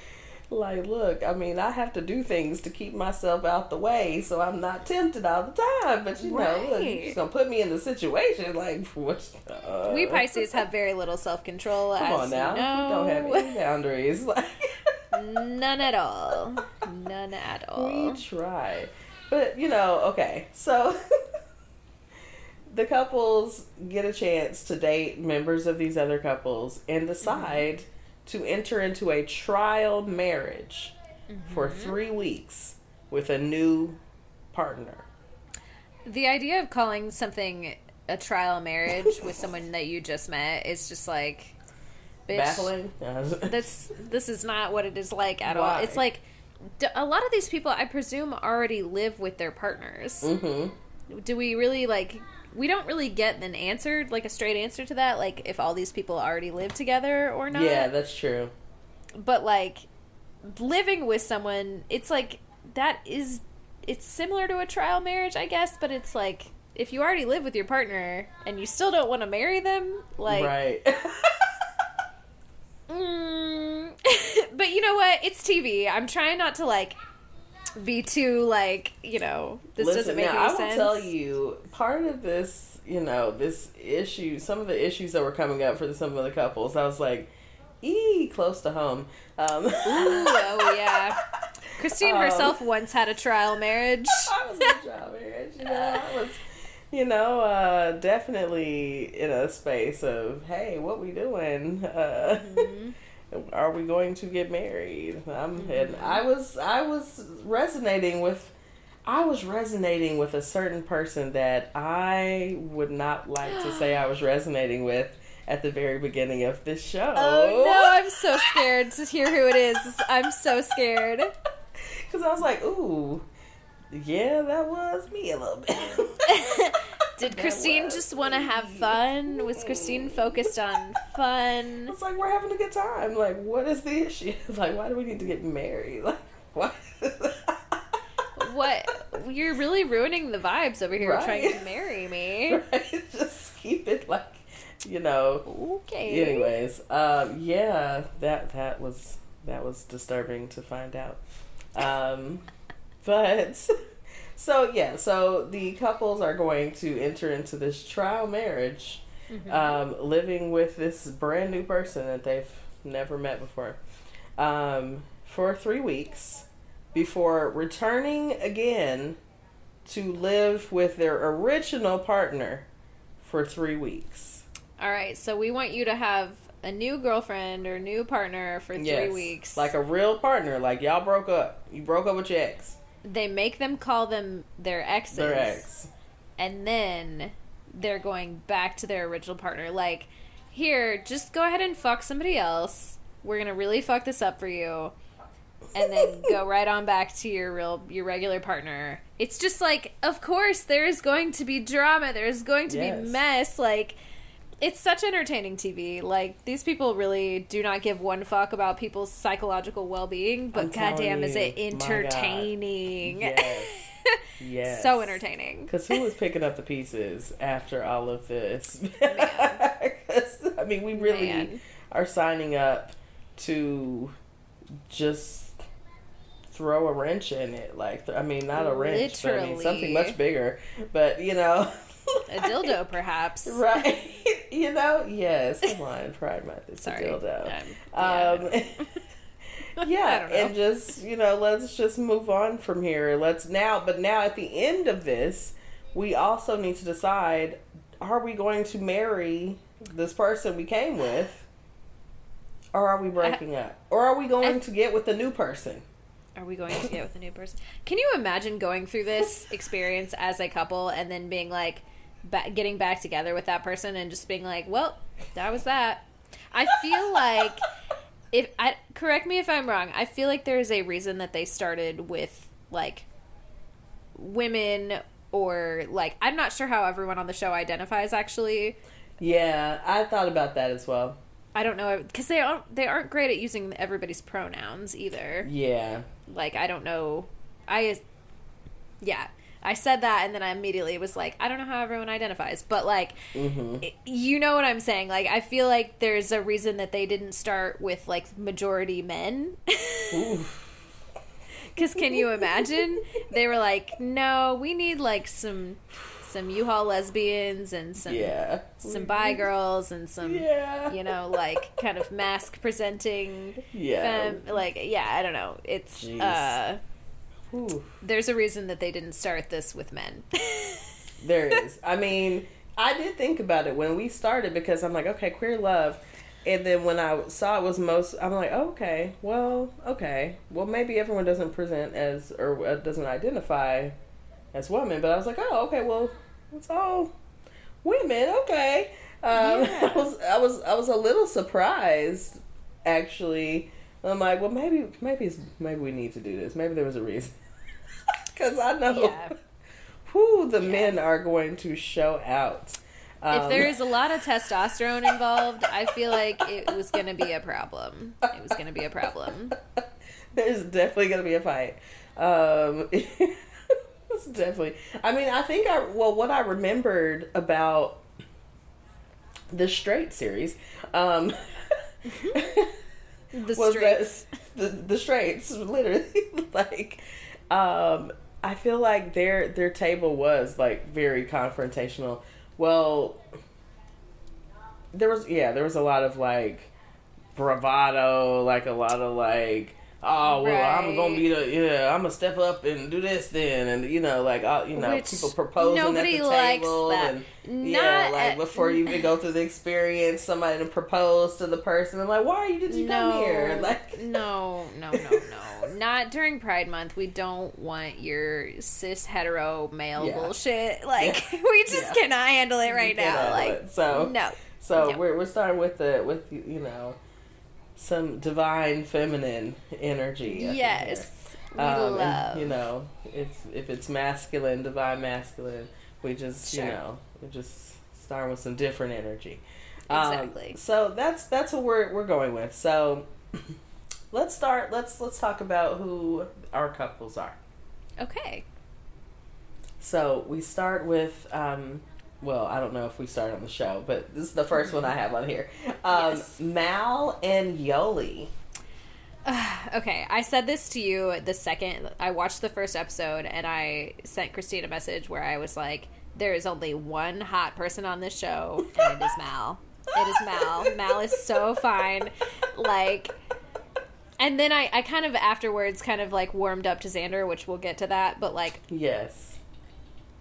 Speaker 1: Like, look, I mean, I have to do things to keep myself out the way so I'm not tempted all the time. But, you know, look, you're just to put me in the situation. Like, [laughs] what? Uh,
Speaker 2: We Pisces have very little self control.
Speaker 1: Come on now.
Speaker 2: You know.
Speaker 1: We don't have any boundaries. [laughs] Like,
Speaker 2: None at all. None at all.
Speaker 1: we try. But, you know, okay. So, the couples get a chance to date members of these other couples and decide to enter into a trial marriage for three weeks with a new partner.
Speaker 2: The idea of calling something a trial marriage with someone that you just met is just like bitch.
Speaker 1: Baffling. [laughs]
Speaker 2: This this is not what it is like at all. It's like a lot of these people, I presume, already live with their partners.
Speaker 1: mm-hmm.
Speaker 2: Do we really like? We don't really get an answer, like a straight answer to that, like if all these people already live together or not.
Speaker 1: Yeah, that's true.
Speaker 2: but like living with someone it's like that is it's similar to a trial marriage i guess but it's like if you already live with your partner and you still don't want to marry them like
Speaker 1: right. [laughs]
Speaker 2: mm, [laughs] but you know what it's tv i'm trying not to like be too like you know this
Speaker 1: Listen,
Speaker 2: doesn't make
Speaker 1: now,
Speaker 2: any
Speaker 1: I
Speaker 2: sense I
Speaker 1: will tell you, part of this, you know, this issue, some of the issues that were coming up for some of the couples, I was like, ee, close to home. Um,
Speaker 2: Ooh, [laughs] oh yeah christine
Speaker 1: Um,
Speaker 2: herself once had a trial marriage [laughs]
Speaker 1: I was in a trial marriage, you know, I was, you know, uh, definitely in a space of, hey, what we doing? Uh,
Speaker 2: Mm-hmm.
Speaker 1: Are we going to get married? And
Speaker 2: Mm-hmm.
Speaker 1: I was, I was resonating with, I was resonating with a certain person that I would not like to say I was [gasps] resonating with at the very beginning of this show.
Speaker 2: oh no i'm so scared to hear who it is i'm so scared [laughs]
Speaker 1: Because I was like, ooh, yeah, that was me a little bit. [laughs]
Speaker 2: Did [laughs] Christine just want to have fun? Was Christine focused on fun?
Speaker 1: It's like we're having a good time. Like, what is the issue? [laughs] Like, why do we need to get married? Like, why?
Speaker 2: What? You're really ruining the vibes over here
Speaker 1: Right.
Speaker 2: trying to marry me.
Speaker 1: right? Just keep it like, you know.
Speaker 2: Okay.
Speaker 1: Anyways, um, yeah, that that was that was disturbing to find out. Um, but [laughs] so yeah, so the couples are going to enter into this trial marriage,
Speaker 2: Mhm.
Speaker 1: um, living with this brand new person that they've never met before, um, for three weeks before returning again to live with their original partner for three weeks.
Speaker 2: All right, so we want you to have a new girlfriend or new partner for three
Speaker 1: Yes.
Speaker 2: weeks.
Speaker 1: Like a real partner. Like y'all broke up. You broke up with your ex.
Speaker 2: They make them call them their exes,
Speaker 1: Their ex.
Speaker 2: and then they're going back to their original partner. Like, here, just go ahead and fuck somebody else. We're gonna really fuck this up for you, and then go [laughs] right on back to your real, your regular partner. It's just like, of course, there is going to be drama. There is going to
Speaker 1: Yes.
Speaker 2: be mess. Like, it's such entertaining TV. Like, these people really do not give one fuck about people's psychological well being, but
Speaker 1: I'm
Speaker 2: goddamn, is it entertaining?
Speaker 1: Yes. [laughs] Yes.
Speaker 2: so entertaining.
Speaker 1: Because who was picking up the pieces after all of this? [laughs] I mean, we really
Speaker 2: Man.
Speaker 1: are signing up to just throw a wrench in it. Like, I mean, not a wrench, but I mean something much bigger. But you know,
Speaker 2: A dildo, perhaps. [laughs]
Speaker 1: right? you know, yes. Come on, Pride Month. It's
Speaker 2: Sorry.
Speaker 1: a dildo.
Speaker 2: Um,
Speaker 1: Um,
Speaker 2: yeah. [laughs] [laughs]
Speaker 1: yeah,
Speaker 2: I
Speaker 1: and just you know, let's just move on from here. Let's now, but now at the end of this, we also need to decide: Are we going to marry this person we came with, or are we breaking up, or are we going
Speaker 2: I-
Speaker 1: to get with a new person?
Speaker 2: Are we going to get with a new person? Can you imagine going through this experience as a couple and then being like, ba- getting back together with that person and just being like, well, that was that. I feel like [laughs] if I correct me if I'm wrong. I feel like there is a reason that they started with like women or like I'm not sure how everyone on the show identifies actually.
Speaker 1: Yeah, I thought about that as well.
Speaker 2: I don't know because they aren't they aren't great at using everybody's pronouns either.
Speaker 1: Yeah,
Speaker 2: Like I don't know. I yeah. I said that and then I immediately was like, I don't know how everyone identifies, but like
Speaker 1: hmm
Speaker 2: i- you know what I'm saying? Like I feel like there's a reason that they didn't start with like majority men. [laughs] Cuz can you imagine? They were like, "No, we need like some some U-Haul lesbians and some
Speaker 1: yeah,
Speaker 2: some bi girls and some
Speaker 1: Yeah,
Speaker 2: you know, like kind of masc presenting [laughs]
Speaker 1: yeah.
Speaker 2: femme like yeah, I don't know. It's
Speaker 1: Jeez.
Speaker 2: uh There's a reason that they didn't start this with men. [laughs]
Speaker 1: There is. I mean, I did think about it when we started because I'm like, okay, queer love. And then when I saw it was most, I'm like, okay, well, okay, well, maybe everyone doesn't present as or uh, doesn't identify as women, but I was like, oh, okay, well, it's all women, okay. Um,
Speaker 2: Yeah. [laughs]
Speaker 1: I was I was I was a little surprised actually. I'm like, well, maybe maybe it's, maybe we need to do this. Maybe there was a reason. Because I know
Speaker 2: Yeah. [laughs]
Speaker 1: who the
Speaker 2: Yeah.
Speaker 1: men are going to show out.
Speaker 2: if
Speaker 1: Um,
Speaker 2: there is a lot of testosterone involved, I feel like it was going to be a problem. It was going to be a problem. [laughs]
Speaker 1: There's definitely gonna be a fight. Um, [laughs] it's definitely. I mean, I think I well, what I remembered about the straight series, um,
Speaker 2: The
Speaker 1: was
Speaker 2: straights.
Speaker 1: that the the straights literally like, um, I feel like their their table was like very confrontational. Well, there was yeah, there was a lot of like bravado, like a lot of like, oh well, I'm gonna be the yeah, I'm gonna step up and do this then, and you know, like uh, you know,
Speaker 2: Which
Speaker 1: people proposing
Speaker 2: nobody
Speaker 1: at the
Speaker 2: likes
Speaker 1: table,
Speaker 2: that.
Speaker 1: and
Speaker 2: Not
Speaker 1: yeah, like
Speaker 2: at-
Speaker 1: before you even go through the experience, somebody to propose to the person, and like, why are you did you come here? [laughs] Like,
Speaker 2: no, no, no, no. Not during Pride Month. We don't want your cis hetero male
Speaker 1: Yeah.
Speaker 2: bullshit. [laughs] Like
Speaker 1: Yeah. [laughs]
Speaker 2: we just
Speaker 1: Yeah.
Speaker 2: cannot handle it right
Speaker 1: you
Speaker 2: now.
Speaker 1: know,
Speaker 2: Like
Speaker 1: so
Speaker 2: no.
Speaker 1: So
Speaker 2: No.
Speaker 1: we're we're starting with the with you know some divine feminine energy.
Speaker 2: Yes. We.
Speaker 1: Um, and,
Speaker 2: love.
Speaker 1: you know, if if it's masculine, divine masculine, we just you know we just start with some different energy. Um,
Speaker 2: Exactly.
Speaker 1: so that's that's what we're we're going with. So [clears throat] let's start. Let's let's talk about who our couples are.
Speaker 2: Okay.
Speaker 1: So we start with, um, well, I don't know if we start on the show, but this is the first one I have on here. Um,
Speaker 2: Yes.
Speaker 1: Mal and Yoli. [sighs]
Speaker 2: okay, I said this to you the second I watched the first episode, and I sent Christine a message where I was like, "There is only one hot person on this show, and it is Mal. It is Mal. Mal is so fine. Like." And then I, I kind of afterwards kind of like warmed up to Xander, which we'll get to that. But like,
Speaker 1: Yes.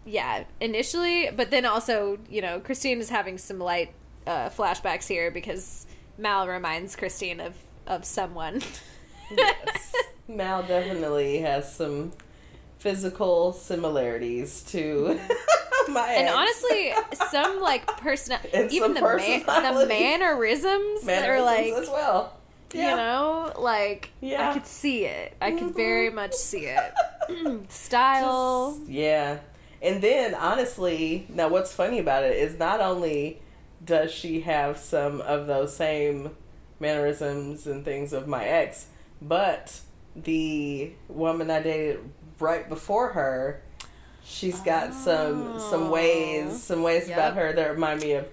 Speaker 2: Yeah, initially, but then also, you know, Christine is having some light uh, flashbacks here because Mal reminds Christine of of someone.
Speaker 1: Yes. [laughs] Mal definitely has some physical similarities to [laughs] my
Speaker 2: And
Speaker 1: ex.
Speaker 2: honestly, [laughs] some like person, even the man, the
Speaker 1: personality.
Speaker 2: mannerisms, are
Speaker 1: Mannerisms
Speaker 2: like,
Speaker 1: as well. Yeah.
Speaker 2: you know, like
Speaker 1: Yeah.
Speaker 2: I could see it. I could very much see it. [clears throat] Style.
Speaker 1: Just- yeah. And then honestly, now what's funny about it is not only does she have some of those same mannerisms and things of my ex, but the woman I dated right before her, she's got some some
Speaker 2: Oh.
Speaker 1: ways some ways
Speaker 2: Yep.
Speaker 1: about her that remind me of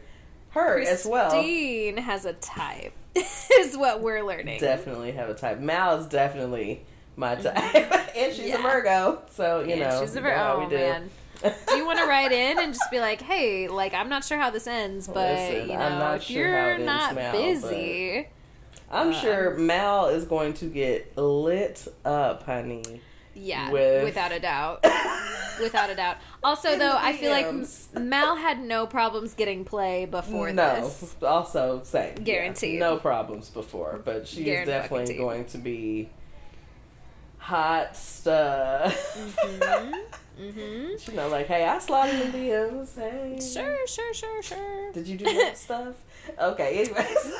Speaker 1: her as well.
Speaker 2: Christine has a type, [laughs] is what we're learning.
Speaker 1: Definitely have a type. Mal is definitely my mm-hmm. type, [laughs] and she's a
Speaker 2: Yeah.
Speaker 1: Virgo, so you
Speaker 2: And
Speaker 1: know,
Speaker 2: she's a
Speaker 1: you
Speaker 2: ver-
Speaker 1: know how
Speaker 2: oh
Speaker 1: we do.
Speaker 2: man. Do you want to write in and just be like, hey, like I'm not sure how this ends, but
Speaker 1: Listen,
Speaker 2: you
Speaker 1: I'm
Speaker 2: know,
Speaker 1: not
Speaker 2: if
Speaker 1: sure
Speaker 2: you're
Speaker 1: ends,
Speaker 2: not
Speaker 1: Mal,
Speaker 2: busy,
Speaker 1: I'm
Speaker 2: Uh,
Speaker 1: sure Mal is going to get lit up, honey.
Speaker 2: yeah,
Speaker 1: with-
Speaker 2: without a doubt, [laughs] without a doubt. Also, though, I feel like Mal had no problems getting play before
Speaker 1: no,
Speaker 2: this.
Speaker 1: also same. yeah,
Speaker 2: Guaranteed.
Speaker 1: no problems before, but she is
Speaker 2: Guaranteed.
Speaker 1: definitely going to be hot stuff.
Speaker 2: Mm-hmm. [laughs]
Speaker 1: you know, like, hey, I slide in the DMs. Hey,
Speaker 2: Sure, sure, sure, sure.
Speaker 1: Did you do that [laughs] stuff? Okay, anyways.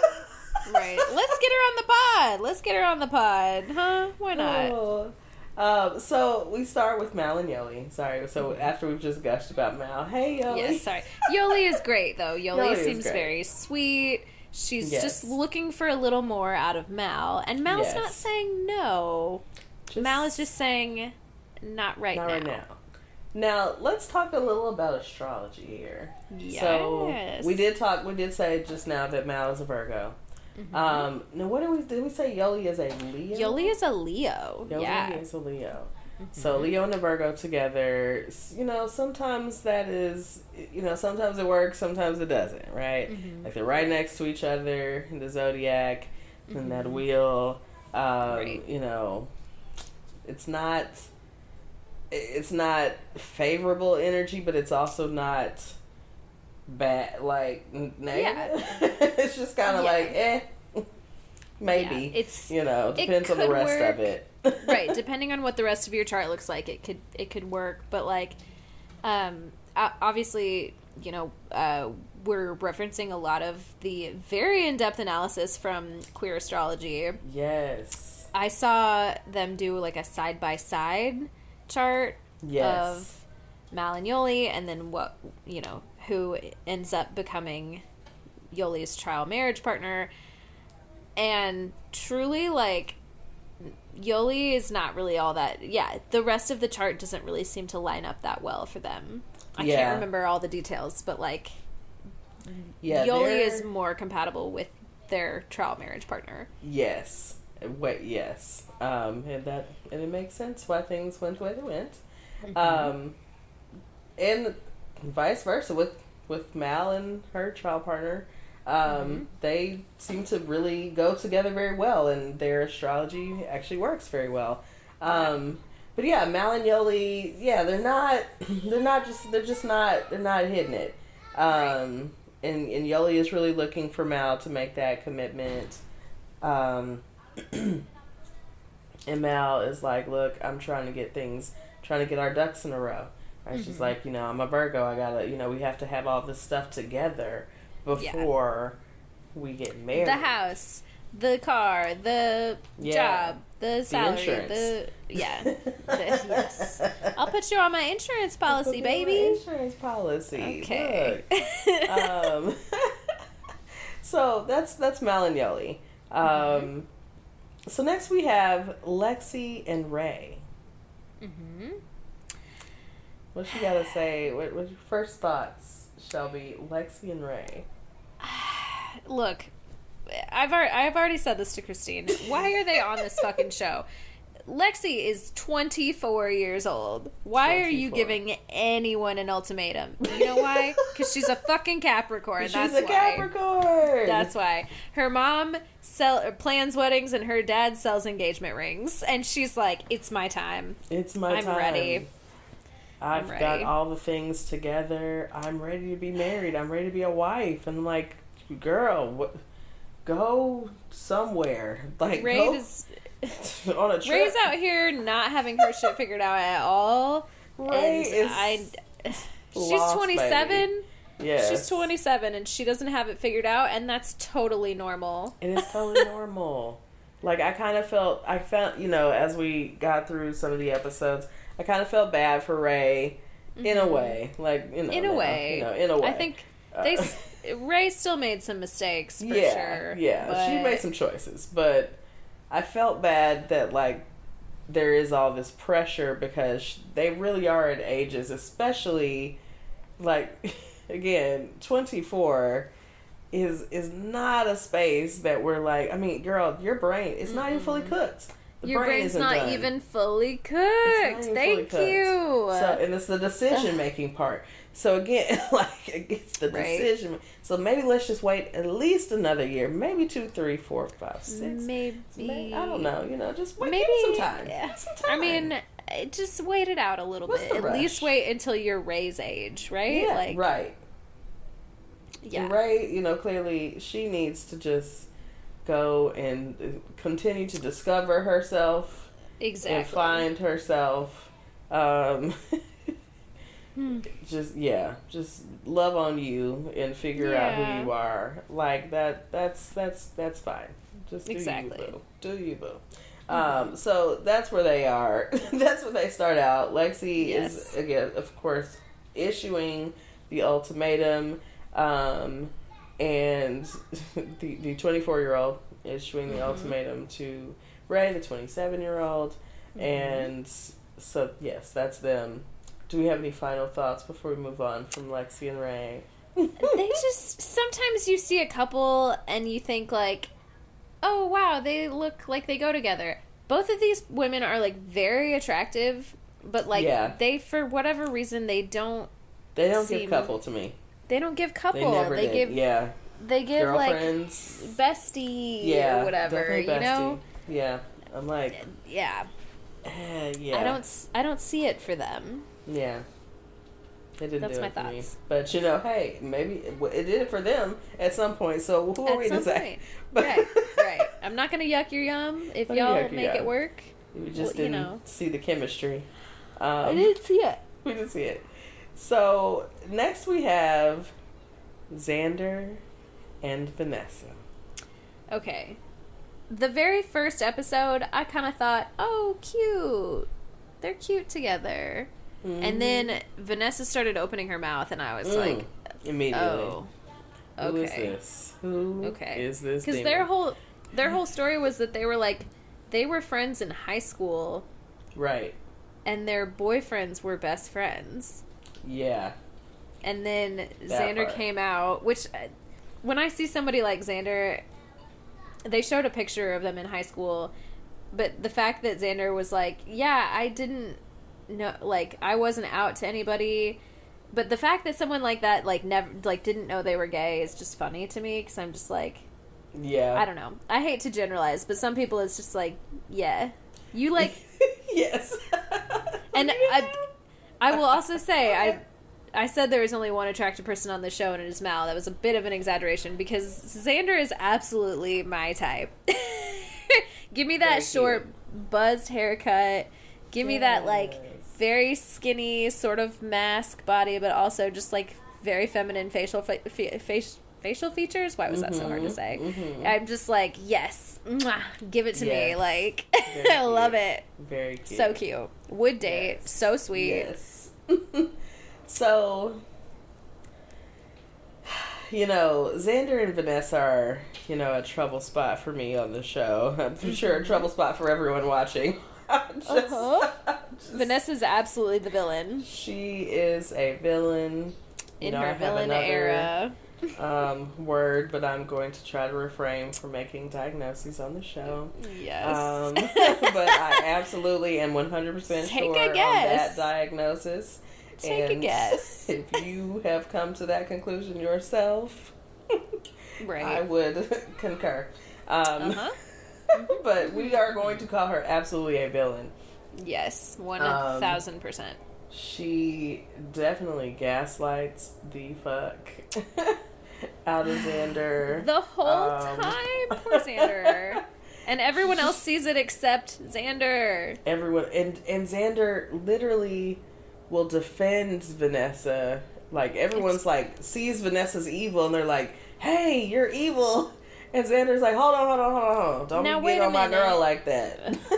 Speaker 2: Right. Let's get her on the pod. Let's get her on the pod, huh? Why not?
Speaker 1: Oh. Um, so we start with Mal and Yoli. Sorry. So after we've just gushed about Mal, hey Yoli.
Speaker 2: Yes, sorry. Yoli is great though. [laughs] Yoli,
Speaker 1: Yoli
Speaker 2: seems very sweet. She's
Speaker 1: Yes.
Speaker 2: just looking for a little more out of Mal, and Mal's
Speaker 1: Yes.
Speaker 2: not saying no.
Speaker 1: Just-
Speaker 2: Mal is just saying, not right
Speaker 1: not
Speaker 2: now.
Speaker 1: right now. Now let's talk a little about astrology here.
Speaker 2: Yes.
Speaker 1: So we did talk. We did say just now that Mal is a Virgo.
Speaker 2: Mhm.
Speaker 1: Um, now what did we did we say? Yoli is a Leo.
Speaker 2: Yoli is a Leo.
Speaker 1: Yoli
Speaker 2: yeah.
Speaker 1: is a Leo.
Speaker 2: Mm-hmm.
Speaker 1: So Leo and a Virgo together, you know, sometimes that is, you know, sometimes it works, sometimes it doesn't, right?
Speaker 2: Mhm.
Speaker 1: Like they're right next to each other in the zodiac, in that wheel. Um,
Speaker 2: Mm-hmm. Right.
Speaker 1: You know, it's not, it's not favorable energy, but it's also not bad, like negative. [laughs] it's just kind of
Speaker 2: Yeah.
Speaker 1: like, eh, maybe.
Speaker 2: Yeah, it's
Speaker 1: you know, depends on the rest of it. [laughs]
Speaker 2: right depending on what the rest of your chart looks like it could it could work but like um obviously you know, uh, we're referencing a lot of the very in depth analysis from Queer Astrology.
Speaker 1: Yes.
Speaker 2: I saw them do like a side by side chart
Speaker 1: Yes.
Speaker 2: of Mal and Yoli, and then what you know who ends up becoming Yoli's trial marriage partner, and truly like Yoli is not really all that. Yeah, the rest of the chart doesn't really seem to line up that well for them. I
Speaker 1: Yeah.
Speaker 2: can't remember all the details, but like
Speaker 1: yeah.
Speaker 2: Yoli
Speaker 1: they're-
Speaker 2: is more compatible with their trial marriage partner.
Speaker 1: Yes. Wait. Yes. Um. And that and it makes sense why things went the way they went.
Speaker 2: Mm-hmm.
Speaker 1: Um. And vice versa with with Mal and her trial partner. Um,
Speaker 2: Mm-hmm.
Speaker 1: They seem to really go together very well, and their astrology actually works very well. Um, but yeah, Mal and Yoli, yeah, they're not, [clears throat] they're not just, they're just not, they're not hitting it. Um, and and Yoli is really looking for Mal to make that commitment. Um, [clears throat] and Mal is like, look, I'm trying to get things, trying to get our ducks in a row. And she's like, you know, I'm a Virgo. I gotta, you know, we have to have all this stuff together before we get married.
Speaker 2: The house, the car, the
Speaker 1: Yeah.
Speaker 2: job, the salary,
Speaker 1: insurance.
Speaker 2: the yeah. [laughs] The- yes. I'll put you on my insurance policy, baby.
Speaker 1: my Insurance policy.
Speaker 2: Okay. [laughs]
Speaker 1: Um, [laughs] so that's that's Mal and Yoli. Um,
Speaker 2: Mm-hmm.
Speaker 1: So next we have Lexi and Rae.
Speaker 2: hmm
Speaker 1: What you gotta say? What what's your first thoughts, Shelby? Lexi and Rae. [sighs]
Speaker 2: Look, I've already, I've already said this to Christine. Why are they on this fucking show? [laughs] Lexi is 24 years old. Why are you giving anyone an ultimatum? You know why? [laughs] Because she's a fucking Capricorn.
Speaker 1: She's
Speaker 2: that's
Speaker 1: a
Speaker 2: why.
Speaker 1: Capricorn.
Speaker 2: That's why her mom sell uh, plans weddings and her dad sells engagement rings, and she's like, "It's my time.
Speaker 1: it's my time.
Speaker 2: I'm
Speaker 1: time.
Speaker 2: ready.
Speaker 1: I've
Speaker 2: I'm
Speaker 1: got all the things together. I'm ready to be married. I'm ready to be a wife. And I'm like, girl, what? Go somewhere. Like
Speaker 2: Rae
Speaker 1: go
Speaker 2: is [laughs]
Speaker 1: on a trip.
Speaker 2: Rae's out here not having her shit figured out at all. Rae
Speaker 1: is
Speaker 2: I, she's 27.
Speaker 1: baby. Yes.
Speaker 2: She's 27 and she doesn't have it figured out, and that's totally normal.
Speaker 1: And it's totally [laughs] normal. Like I kind of felt, I felt, you know, as we got through some of the episodes, I kind of felt bad for Rae, in a way. Like you know,
Speaker 2: Mm-hmm. In a
Speaker 1: now,
Speaker 2: way.
Speaker 1: you know, in a way.
Speaker 2: I think
Speaker 1: Uh,
Speaker 2: they [laughs] Rae still made some mistakes for
Speaker 1: yeah,
Speaker 2: sure.
Speaker 1: yeah, she made some choices, but I felt bad that like there is all this pressure because they really are at ages, especially like [laughs] again, twenty four is is not a space that we're like. I mean, girl, your brain it's not even fully cooked. The
Speaker 2: Your
Speaker 1: brain
Speaker 2: brain's not
Speaker 1: done.
Speaker 2: even fully cooked.
Speaker 1: Even
Speaker 2: Thank
Speaker 1: fully cooked.
Speaker 2: you.
Speaker 1: So, and it's the decision making part. So again, [laughs] like it's the
Speaker 2: Right.
Speaker 1: decision. So maybe let's just wait at least another year, maybe two, three, four, five, six.
Speaker 2: maybe
Speaker 1: May- I don't know. You know, just wait.
Speaker 2: Maybe
Speaker 1: some time.
Speaker 2: yeah.
Speaker 1: Some
Speaker 2: I mean, uh, just wait it out a little
Speaker 1: What's
Speaker 2: bit. At least wait until you're Rae's age, right?
Speaker 1: yeah,
Speaker 2: like,
Speaker 1: right.
Speaker 2: yeah,
Speaker 1: And Rae, you know, clearly she needs to just go and uh, continue to discover herself
Speaker 2: exactly.
Speaker 1: and find herself. Um, [laughs]
Speaker 2: Hmm.
Speaker 1: just yeah, just love on you and figure out who you are. Like that. That's that's that's fine. Just do
Speaker 2: Exactly.
Speaker 1: you boo. Do you boo. Um, so that's where they are. [laughs] that's where they start out. Lexi
Speaker 2: Yes.
Speaker 1: is again, of course, issuing the ultimatum, um, and [laughs] the the twenty four year old issuing the
Speaker 2: Mhm.
Speaker 1: ultimatum to Rae, the twenty seven year old,
Speaker 2: Mm-hmm.
Speaker 1: and so yes, that's them. Do we have any final thoughts before we move on from Lexi and Rae?
Speaker 2: they [laughs] just sometimes you see a couple and you think like, oh wow, they look like they go together. Both of these women are like very attractive, but like
Speaker 1: Yeah.
Speaker 2: they for whatever reason they don't
Speaker 1: They don't
Speaker 2: Seem-
Speaker 1: give couple to me.
Speaker 2: they don't give couple.
Speaker 1: They did.
Speaker 2: give
Speaker 1: yeah,
Speaker 2: they give like bestie
Speaker 1: yeah,
Speaker 2: or whatever. You know.
Speaker 1: Yeah, I'm like,
Speaker 2: yeah.
Speaker 1: eh, yeah.
Speaker 2: I don't I don't see it for them.
Speaker 1: Yeah. It didn't
Speaker 2: That's
Speaker 1: do
Speaker 2: my
Speaker 1: it for me.
Speaker 2: thoughts.
Speaker 1: But you know, hey, maybe it, it did it for them at some point. So who are
Speaker 2: At
Speaker 1: we to say? [laughs] But
Speaker 2: right, right. I'm not gonna yuck your yum [laughs] if y'all make it work.
Speaker 1: we just
Speaker 2: Well, you
Speaker 1: didn't
Speaker 2: know.
Speaker 1: see the chemistry.
Speaker 2: I
Speaker 1: Um,
Speaker 2: didn't see it. [laughs]
Speaker 1: we didn't see it. So next we have Xander and Vanessa.
Speaker 2: Okay. The very first episode, I kind of thought, oh, cute. They're cute together. And then Vanessa started opening her mouth, and I was
Speaker 1: Mm.
Speaker 2: like,
Speaker 1: immediately,
Speaker 2: oh.
Speaker 1: who is
Speaker 2: Okay.
Speaker 1: this? Who
Speaker 2: Okay.
Speaker 1: is this?
Speaker 2: Because their whole their whole story was that they were like they were friends in high school
Speaker 1: right,
Speaker 2: and their boyfriends were best friends.
Speaker 1: yeah,
Speaker 2: And then
Speaker 1: That
Speaker 2: Xander
Speaker 1: part.
Speaker 2: came out, which uh, when I see somebody like Xander, they showed a picture of them in high school, but the fact that Xander was like, "Yeah, I didn't know like I wasn't out to anybody." But the fact that someone like that like never like didn't know they were gay is just funny to me cuz I'm just like
Speaker 1: yeah.
Speaker 2: I don't know. I hate to generalize, but some people it's just like, yeah. You like [laughs]
Speaker 1: yes, [laughs]
Speaker 2: and I I will also say [laughs] I I said there was only one attractive person on the show and it is Mal. That was a bit of an exaggeration because Xander is absolutely my type. Give me that
Speaker 1: Very
Speaker 2: short buzzed haircut. Give me that like. Very skinny sort of masc body but also just like very feminine facial fa- fa- facial features. Why was that so hard to
Speaker 1: Mhm,
Speaker 2: say?
Speaker 1: mhm.
Speaker 2: I'm just like, yes. Mwah, give it to me. Like I [laughs] love it.
Speaker 1: very cute.
Speaker 2: So cute. Would date.
Speaker 1: Yes.
Speaker 2: So sweet.
Speaker 1: Yes. [laughs] so, you know, Xander and Vanessa are, you know, a trouble spot for me on the show. I'm sure a trouble spot for everyone watching. Just-
Speaker 2: Uh-huh. [laughs]
Speaker 1: Just-
Speaker 2: Vanessa's absolutely the villain
Speaker 1: She is a villain. You
Speaker 2: in
Speaker 1: know,
Speaker 2: her villain
Speaker 1: another,
Speaker 2: era.
Speaker 1: Um, word, but I'm going to try to refrain from making diagnoses on the show.
Speaker 2: Yes.
Speaker 1: Um, [laughs] [laughs] but I absolutely am 100%
Speaker 2: Take
Speaker 1: sure
Speaker 2: a
Speaker 1: on
Speaker 2: guess.
Speaker 1: that diagnosis.
Speaker 2: Take a guess.
Speaker 1: If you have come to that conclusion yourself,
Speaker 2: right.
Speaker 1: I would concur. Um,
Speaker 2: Uh-huh. [laughs]
Speaker 1: but we are going to call her absolutely a villain.
Speaker 2: Yes. One
Speaker 1: Um,
Speaker 2: thousand percent.
Speaker 1: She definitely gaslights the fuck [laughs] out of Xander.
Speaker 2: The whole
Speaker 1: um,
Speaker 2: time, [laughs] poor Xander. and everyone else sees it except Xander.
Speaker 1: everyone and and Xander literally will defend Vanessa. Like everyone's like sees Vanessa's evil and they're like, "Hey, you're evil." And Xander's like, "Hold on, hold on, hold on, hold on. Don't
Speaker 2: Now,
Speaker 1: get on my girl like that." [laughs]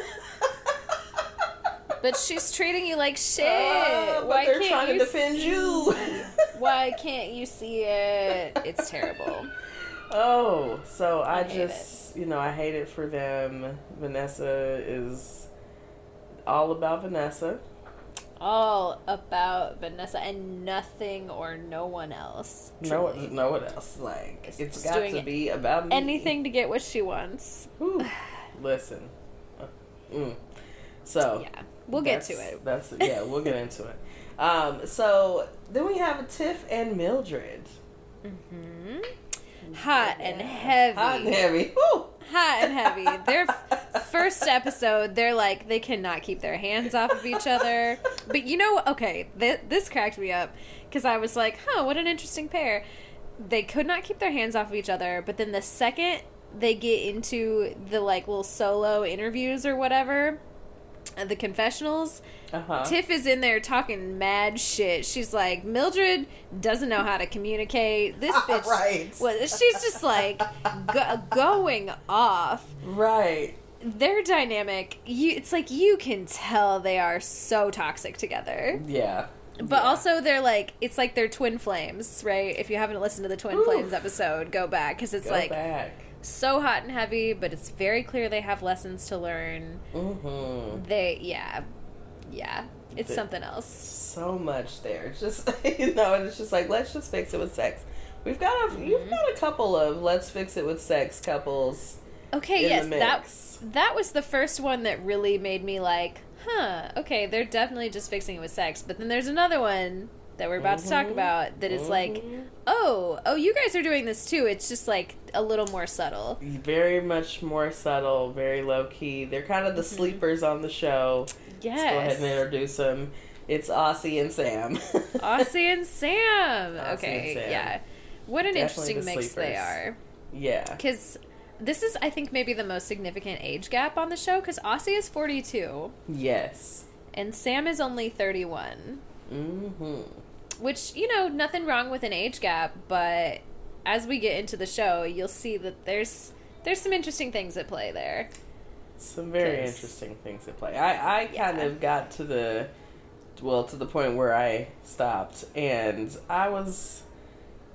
Speaker 2: But she's treating you like [laughs] shit.
Speaker 1: Uh, but
Speaker 2: Why
Speaker 1: they're
Speaker 2: can't
Speaker 1: trying to defend
Speaker 2: see?
Speaker 1: you. [laughs]
Speaker 2: Why can't you see it? It's terrible.
Speaker 1: Oh, so I,
Speaker 2: I
Speaker 1: just, you know, I hate it for them. Vanessa is all about Vanessa.
Speaker 2: All about Vanessa and nothing or no one else.
Speaker 1: No,
Speaker 2: truly.
Speaker 1: no one else. Like
Speaker 2: It's
Speaker 1: it's got to be about me.
Speaker 2: Anything to get what she wants.
Speaker 1: Whew. Listen. Mm. So
Speaker 2: Yeah. We'll get to it.
Speaker 1: That's yeah, we'll get into it. [laughs] Um, so then we have Tiff and Mildred.
Speaker 2: hmm Hot and heavy.
Speaker 1: Hot and heavy. Woo!
Speaker 2: Hot and heavy. Their f- [laughs] first episode, they're like, they cannot keep their hands off of each other. But you know, okay, th- this cracked me up because I was like, huh, what an interesting pair. They could not keep their hands off of each other, but then the second they get into the like little solo interviews or whatever, uh, the confessionals,
Speaker 1: Uh-huh.
Speaker 2: Tiff is in there talking mad shit. She's like, Mildred doesn't know how to communicate. This [laughs] bitch,
Speaker 1: Right.
Speaker 2: well, she's just like go- going off.
Speaker 1: right.
Speaker 2: Their dynamic, you, it's like you can tell they are so toxic together.
Speaker 1: Yeah.
Speaker 2: But
Speaker 1: Yeah.
Speaker 2: also, they're like, it's like they're twin flames, right? If you haven't listened to the Twin
Speaker 1: Oof.
Speaker 2: Flames episode, go back because it's
Speaker 1: Go
Speaker 2: like
Speaker 1: back.
Speaker 2: so hot and heavy, but it's very clear they have lessons to learn.
Speaker 1: Mm-hmm.
Speaker 2: They, yeah, yeah, it's
Speaker 1: The-
Speaker 2: something else.
Speaker 1: So much there. Just [laughs] you know, and it's just like let's just fix it with sex. We've got a
Speaker 2: Mm-hmm.
Speaker 1: you've got a couple of let's fix it with sex couples.
Speaker 2: Okay, yes, that. That was the first one that really made me like, huh, okay, they're definitely just fixing it with sex. But then there's another one that we're about to talk
Speaker 1: Mhm.
Speaker 2: about that is like,
Speaker 1: Mhm.
Speaker 2: oh, oh, you guys are doing this too. It's just like a little more subtle.
Speaker 1: very much more subtle, very low key. They're kind of the
Speaker 2: Mm-hmm.
Speaker 1: sleepers on the show. Let's go ahead and introduce them. It's [laughs] Aussie and Sam.
Speaker 2: Aussie and Sam.
Speaker 1: Aussie
Speaker 2: okay,
Speaker 1: and Sam.
Speaker 2: yeah. What an
Speaker 1: Definitely
Speaker 2: interesting mix they are.
Speaker 1: yeah.
Speaker 2: Because this is, I think, maybe the most significant age gap on the show. Because Aussie is 42
Speaker 1: Yes.
Speaker 2: and Sam is only 31.
Speaker 1: Mm-hmm.
Speaker 2: which you know nothing wrong with an age gap but as we get into the show you'll see that there's there's some interesting things at play there
Speaker 1: Some very interesting things at play. I, I kind
Speaker 2: Yeah.
Speaker 1: of got to the, well, to the point where I stopped, and I was,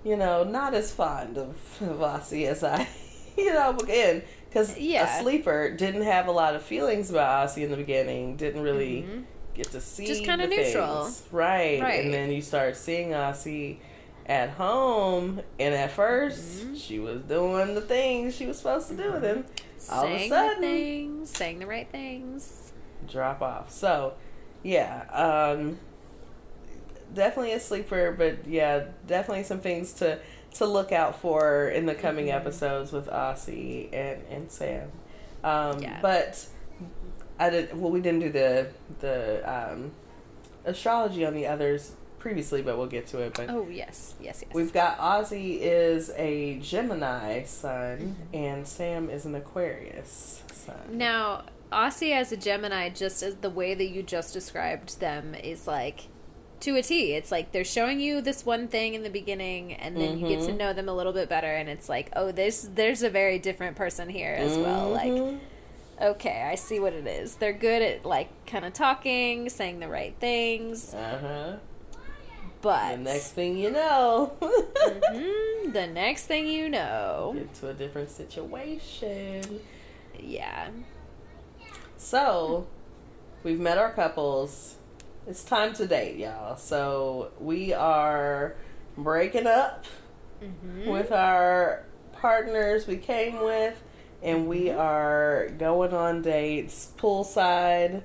Speaker 1: you know, not as fond of Aussie as I, [laughs] you know, again, because
Speaker 2: Yeah.
Speaker 1: a sleeper didn't have a lot of feelings about Aussie in the beginning, didn't really
Speaker 2: Mhm.
Speaker 1: get to see
Speaker 2: Just kinda neutral.
Speaker 1: things. Right.
Speaker 2: Right.
Speaker 1: And then you start seeing Aussie at home, and at 1st
Speaker 2: Mhm.
Speaker 1: she was doing the things she was supposed to do with him. All of a
Speaker 2: saying
Speaker 1: sudden-
Speaker 2: the things saying the right things
Speaker 1: drop off. So, yeah, um, definitely a sleeper, but yeah, definitely some things to to look out for in the coming
Speaker 2: Mhm.
Speaker 1: episodes with Aussie and and Sam. Um,
Speaker 2: Yeah.
Speaker 1: But I did. Well, we didn't do the the um, astrology on the others previously, but we'll get to it. But
Speaker 2: oh yes yes yes
Speaker 1: We've got Aussie is a Gemini sun
Speaker 2: Mhm.
Speaker 1: and Sam is an Aquarius sun.
Speaker 2: Now, Aussie as a Gemini, just as the way that you just described them, is like to a T. It's like they're showing you this one thing in the beginning, and then you get to
Speaker 1: Mhm.
Speaker 2: know them a little bit better, and it's like, oh, there's there's a very different person here as well. Like,
Speaker 1: Mhm.
Speaker 2: okay, I see what it is. They're good at like kind of talking, saying the right things,
Speaker 1: Uh-huh.
Speaker 2: but
Speaker 1: The next thing you know,
Speaker 2: Mhm, [laughs] the next thing you know,
Speaker 1: get to a different situation.
Speaker 2: yeah,
Speaker 1: So, we've met our couples. It's time to date, y'all. So, we are breaking up
Speaker 2: Mhm.
Speaker 1: with our partners we came with, and we
Speaker 2: Mm-hmm.
Speaker 1: are going on dates poolside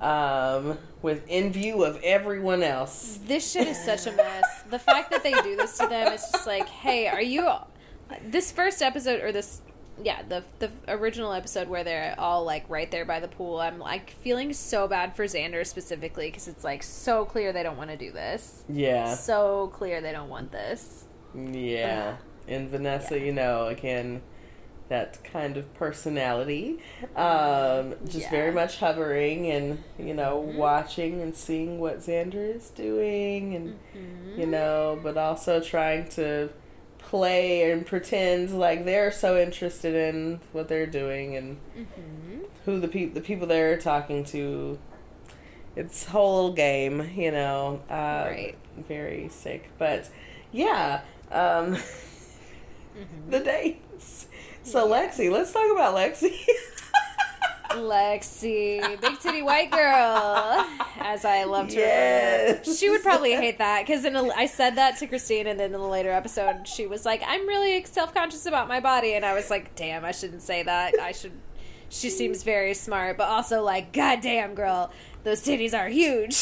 Speaker 1: um, with in view of everyone else.
Speaker 2: This shit is such a mess. The fact that they do this to them is just like, hey, are you? This first episode or this, yeah, the the original episode where they're all like right there by the pool. I'm like feeling so bad for Xander specifically because it's like so clear they don't want to do this.
Speaker 1: Yeah.
Speaker 2: So clear they don't want this.
Speaker 1: Yeah. And Vanessa,
Speaker 2: Yeah.
Speaker 1: you know, again, that kind of personality. Um, just
Speaker 2: Yeah.
Speaker 1: very much hovering and, you know,
Speaker 2: Mhm.
Speaker 1: watching and seeing what Xander is doing and,
Speaker 2: Mm-hmm.
Speaker 1: you know, but also trying to play and pretend like they're so interested in what they're doing and
Speaker 2: Mm-hmm.
Speaker 1: who the people the people they're talking to. It's whole game, you know. Uh,
Speaker 2: Right.
Speaker 1: Very sick, but yeah. Um, [laughs]
Speaker 2: Mm-hmm.
Speaker 1: the dates. So Lexi, let's talk about Lexi. [laughs]
Speaker 2: Lexi, big titty white girl, as I love to refer.
Speaker 1: Yes.
Speaker 2: She would probably hate that because I said that to Christine, and then in the later episode, she was like, "I'm really self conscious about my body," and I was like, "Damn, I shouldn't say that. I should." She seems very smart, but also like, "God damn, girl, those titties are huge."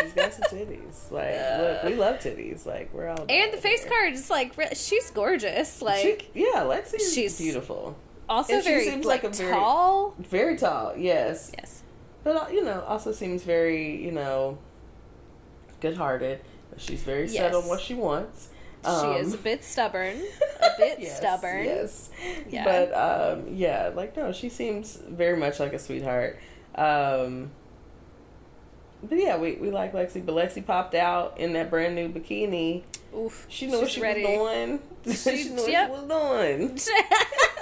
Speaker 1: She's got some titties. [laughs] Like, look, we love titties. Like, we're all.
Speaker 2: and the face card is like, she's gorgeous. Like,
Speaker 1: She- yeah, Lexi
Speaker 2: she's-
Speaker 1: beautiful.
Speaker 2: Also
Speaker 1: and she
Speaker 2: very
Speaker 1: seems
Speaker 2: like,
Speaker 1: like a very-
Speaker 2: tall.
Speaker 1: Very tall, yes.
Speaker 2: Yes.
Speaker 1: But uh, you know, also seems very, you know, good-hearted. She's very set
Speaker 2: Yes.
Speaker 1: on what she wants.
Speaker 2: she
Speaker 1: Um,
Speaker 2: is a bit stubborn. [laughs] A bit
Speaker 1: yes,
Speaker 2: stubborn.
Speaker 1: Yes.
Speaker 2: Yeah.
Speaker 1: But um, yeah, like no, she seems very much like a sweetheart. Um, but yeah, we, we like Lexi. But Lexi popped out in that brand new bikini.
Speaker 2: Oof.
Speaker 1: She knew what
Speaker 2: she's
Speaker 1: she
Speaker 2: ready.
Speaker 1: was doing. [laughs] She,
Speaker 2: She-
Speaker 1: knew what
Speaker 2: yep.
Speaker 1: she was doing. [laughs]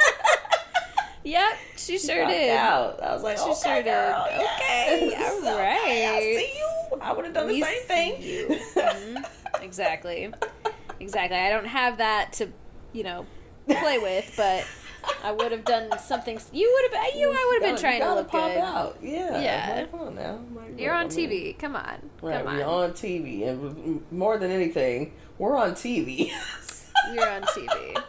Speaker 2: yep, she sure did.
Speaker 1: Out. I was like,
Speaker 2: She
Speaker 1: okay,
Speaker 2: sure did.
Speaker 1: girl,
Speaker 2: Okay, [laughs]
Speaker 1: yes.
Speaker 2: all
Speaker 1: Okay, I
Speaker 2: right.
Speaker 1: see you. I would have done the same thing.
Speaker 2: you. [laughs] Mhm. Exactly. Exactly. I don't have that to, you know, play with, but I would have done something. You would have. You. I would have been trying to look
Speaker 1: pop
Speaker 2: good.
Speaker 1: Out. Yeah.
Speaker 2: Yeah.
Speaker 1: Come on now. Like,
Speaker 2: You're on
Speaker 1: I mean-
Speaker 2: TV. Come on.
Speaker 1: Right,
Speaker 2: Come
Speaker 1: we're
Speaker 2: on.
Speaker 1: on TV, and more than anything, we're on TV. [laughs]
Speaker 2: You're on TV.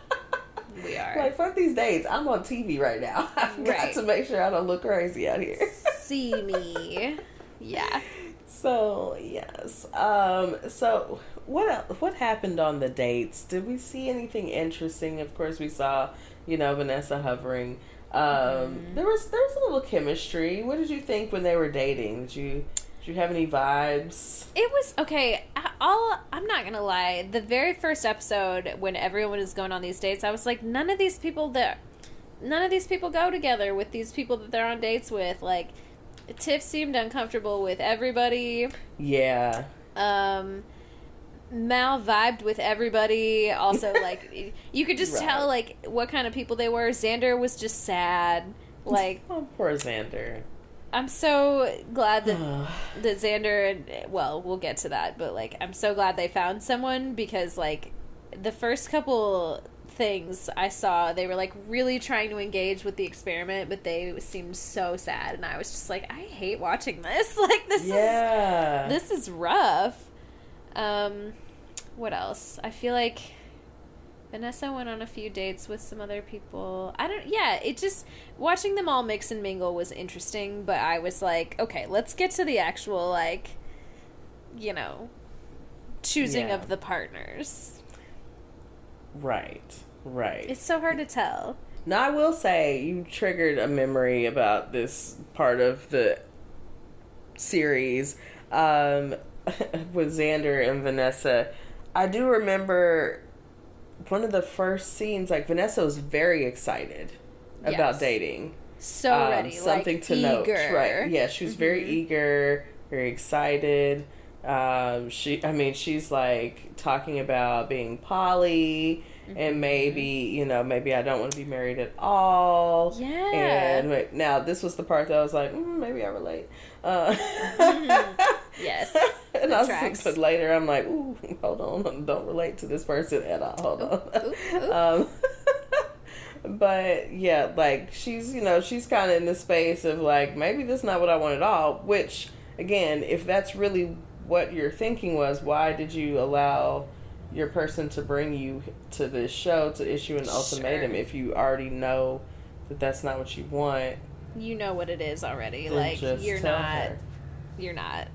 Speaker 2: We are.
Speaker 1: Like fuck these dates. I'm on TV right now. [laughs] I've got to make sure I don't look crazy out here. [laughs]
Speaker 2: See me. Yeah.
Speaker 1: so yes. Um. So what el- what happened on the dates? Did we see anything interesting? Of course, we saw you know Vanessa hovering. Um.
Speaker 2: Mhm.
Speaker 1: There was there was a little chemistry. What did you think when they were dating? Did you did you have any vibes?
Speaker 2: It was okay. I'll, I'm not gonna lie. The very first episode, when everyone is going on these dates, I was like, none of these people that, none of these people go together with these people that they're on dates with. Like, Tiff seemed uncomfortable with everybody.
Speaker 1: Yeah.
Speaker 2: Um, Mal vibed with everybody. Also, [laughs] like you could just
Speaker 1: Right.
Speaker 2: tell like what kind of people they were. Xander was just sad. Like [laughs]
Speaker 1: Oh, poor Xander.
Speaker 2: I'm so glad that [sighs] that Xander and well, we'll get to that, but like I'm so glad they found someone because like the first couple things I saw, they were like really trying to engage with the experiment, but they seemed so sad and I was just like I hate watching this. [laughs] Like this is
Speaker 1: yeah.
Speaker 2: this is rough. Um, what else? I feel like Vanessa went on a few dates with some other people. I don't. Yeah, it just watching them all mix and mingle was interesting. But I was like, okay, let's get to the actual like, you know, choosing
Speaker 1: Yeah.
Speaker 2: of the partners.
Speaker 1: right. Right.
Speaker 2: It's so hard to tell.
Speaker 1: Now I will say you triggered a memory about this part of the series um, [laughs] with Xander and Vanessa. I do remember one of the first scenes. Like Vanessa was very excited about
Speaker 2: Yes.
Speaker 1: dating.
Speaker 2: So
Speaker 1: Um,
Speaker 2: ready,
Speaker 1: something
Speaker 2: like
Speaker 1: to
Speaker 2: eager.
Speaker 1: note, right? Yeah, she was very
Speaker 2: Mhm.
Speaker 1: eager, very excited. Um, she, I mean, she's like talking about being poly,
Speaker 2: Mm-hmm.
Speaker 1: and maybe you know, maybe I don't want to be married at all.
Speaker 2: Yeah.
Speaker 1: And wait, now this was the part that I was like, mm, maybe I relate. Uh,
Speaker 2: Yes. [laughs]
Speaker 1: and
Speaker 2: That
Speaker 1: I was,
Speaker 2: tracks.
Speaker 1: but later I'm like, ooh, hold on, don't relate to this person at all. Hold on.
Speaker 2: Ooh, ooh. [laughs]
Speaker 1: Um, [laughs] but yeah, like she's you know she's kind of in the space of like maybe this is not what I want at all. Which again, if that's really what your thinking was, why did you allow your person to bring you to this show to issue an ultimatum
Speaker 2: Sure.
Speaker 1: if you already know that that's not what you want?
Speaker 2: you know what it is already. like you're not.
Speaker 1: her.
Speaker 2: you're not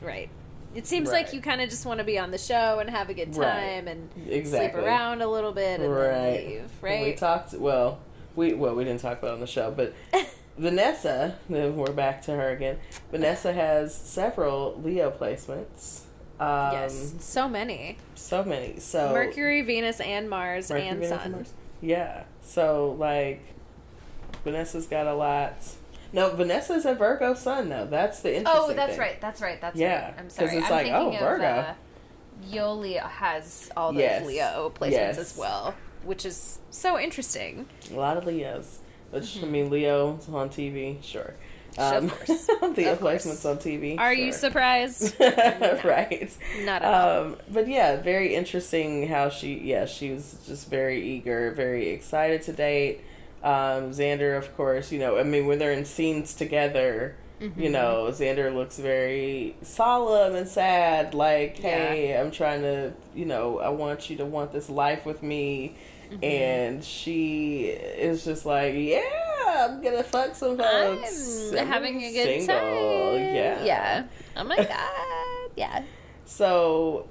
Speaker 2: right. It seems
Speaker 1: Right.
Speaker 2: like you kind of just want to be on the show and have a good
Speaker 1: Right.
Speaker 2: time and
Speaker 1: exactly
Speaker 2: sleep around a little bit and then
Speaker 1: Right.
Speaker 2: leave,
Speaker 1: When We talked. Well, we well we didn't talk about it on the show, but [laughs] Vanessa. Then we're back to her again. Vanessa has several Leo placements. Um,
Speaker 2: yes, so many.
Speaker 1: So many. So
Speaker 2: Mercury, Venus, and Mars,
Speaker 1: Mercury,
Speaker 2: and
Speaker 1: Venus,
Speaker 2: Sun.
Speaker 1: Mars. Yeah. So like, Vanessa's got a lot. No, Vanessa's a Virgo Sun though. That's the interesting.
Speaker 2: Oh, that's
Speaker 1: thing.
Speaker 2: right. That's right. That's
Speaker 1: Yeah,
Speaker 2: right. I'm sorry.
Speaker 1: it's
Speaker 2: I'm
Speaker 1: like,
Speaker 2: thinking
Speaker 1: oh,
Speaker 2: of
Speaker 1: Virgo.
Speaker 2: uh, Yoli has all those
Speaker 1: Yes.
Speaker 2: Leo placements
Speaker 1: Yes.
Speaker 2: as well, which is so interesting.
Speaker 1: A lot of Leos. Which
Speaker 2: Mm-hmm.
Speaker 1: I mean, Leo's on TV, sure. Um,
Speaker 2: Of course. [laughs]
Speaker 1: Leo
Speaker 2: Of course.
Speaker 1: on TV.
Speaker 2: Are you
Speaker 1: sure.
Speaker 2: surprised? [laughs]
Speaker 1: right.
Speaker 2: Not at all.
Speaker 1: Um, but yeah, very interesting how she, yeah, she was just very eager, very excited to date. Um, Xander, of course, you know, I mean, when they're in scenes together,
Speaker 2: Mm-hmm.
Speaker 1: you know, Xander looks very solemn and sad, like,
Speaker 2: Yeah.
Speaker 1: hey, I'm trying to, you know, I want you to want this life with me.
Speaker 2: Mm-hmm.
Speaker 1: And she is just like, yeah, I'm gonna fuck some folks.
Speaker 2: I'm
Speaker 1: I'm
Speaker 2: having a good
Speaker 1: single."
Speaker 2: time.
Speaker 1: Yeah.
Speaker 2: Yeah. Oh my god. [laughs] Yeah.
Speaker 1: So,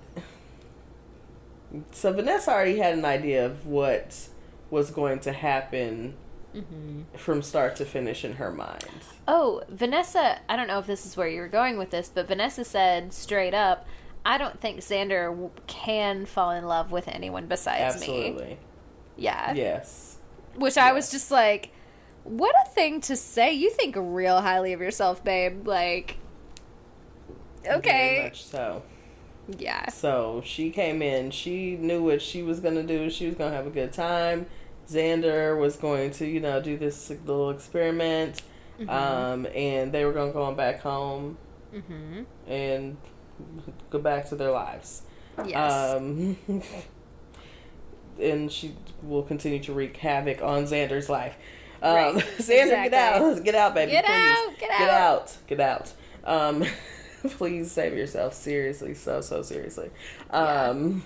Speaker 1: so Vanessa already had an idea of what was going to happen
Speaker 2: Mm-hmm.
Speaker 1: from start to finish in her mind.
Speaker 2: Oh, Vanessa, I don't know if this is where you were going with this, but Vanessa said straight up, I don't think Xander w- can fall in love with anyone besides me.
Speaker 1: Absolutely.
Speaker 2: Yeah.
Speaker 1: Yes.
Speaker 2: Which I was just like, what a thing to say. You think real highly of yourself, babe. Like,
Speaker 1: Very
Speaker 2: okay.
Speaker 1: much so.
Speaker 2: Yeah.
Speaker 1: So she came in. She knew what she was gonna do. She was gonna have a good time. Xander was going to, you know, do this little experiment,
Speaker 2: Mm-hmm.
Speaker 1: um, and they were gonna go on back home
Speaker 2: Mm-hmm.
Speaker 1: and go back to their lives.
Speaker 2: Yes.
Speaker 1: Um, [laughs] and she will continue to wreak havoc on Xander's life. Um,
Speaker 2: Right. [laughs]
Speaker 1: Xander, get out! Get out, baby!
Speaker 2: Get
Speaker 1: please.
Speaker 2: out, get
Speaker 1: Get
Speaker 2: out.
Speaker 1: out! Get out! Um, [laughs] please save yourself. Seriously, so so seriously. Um,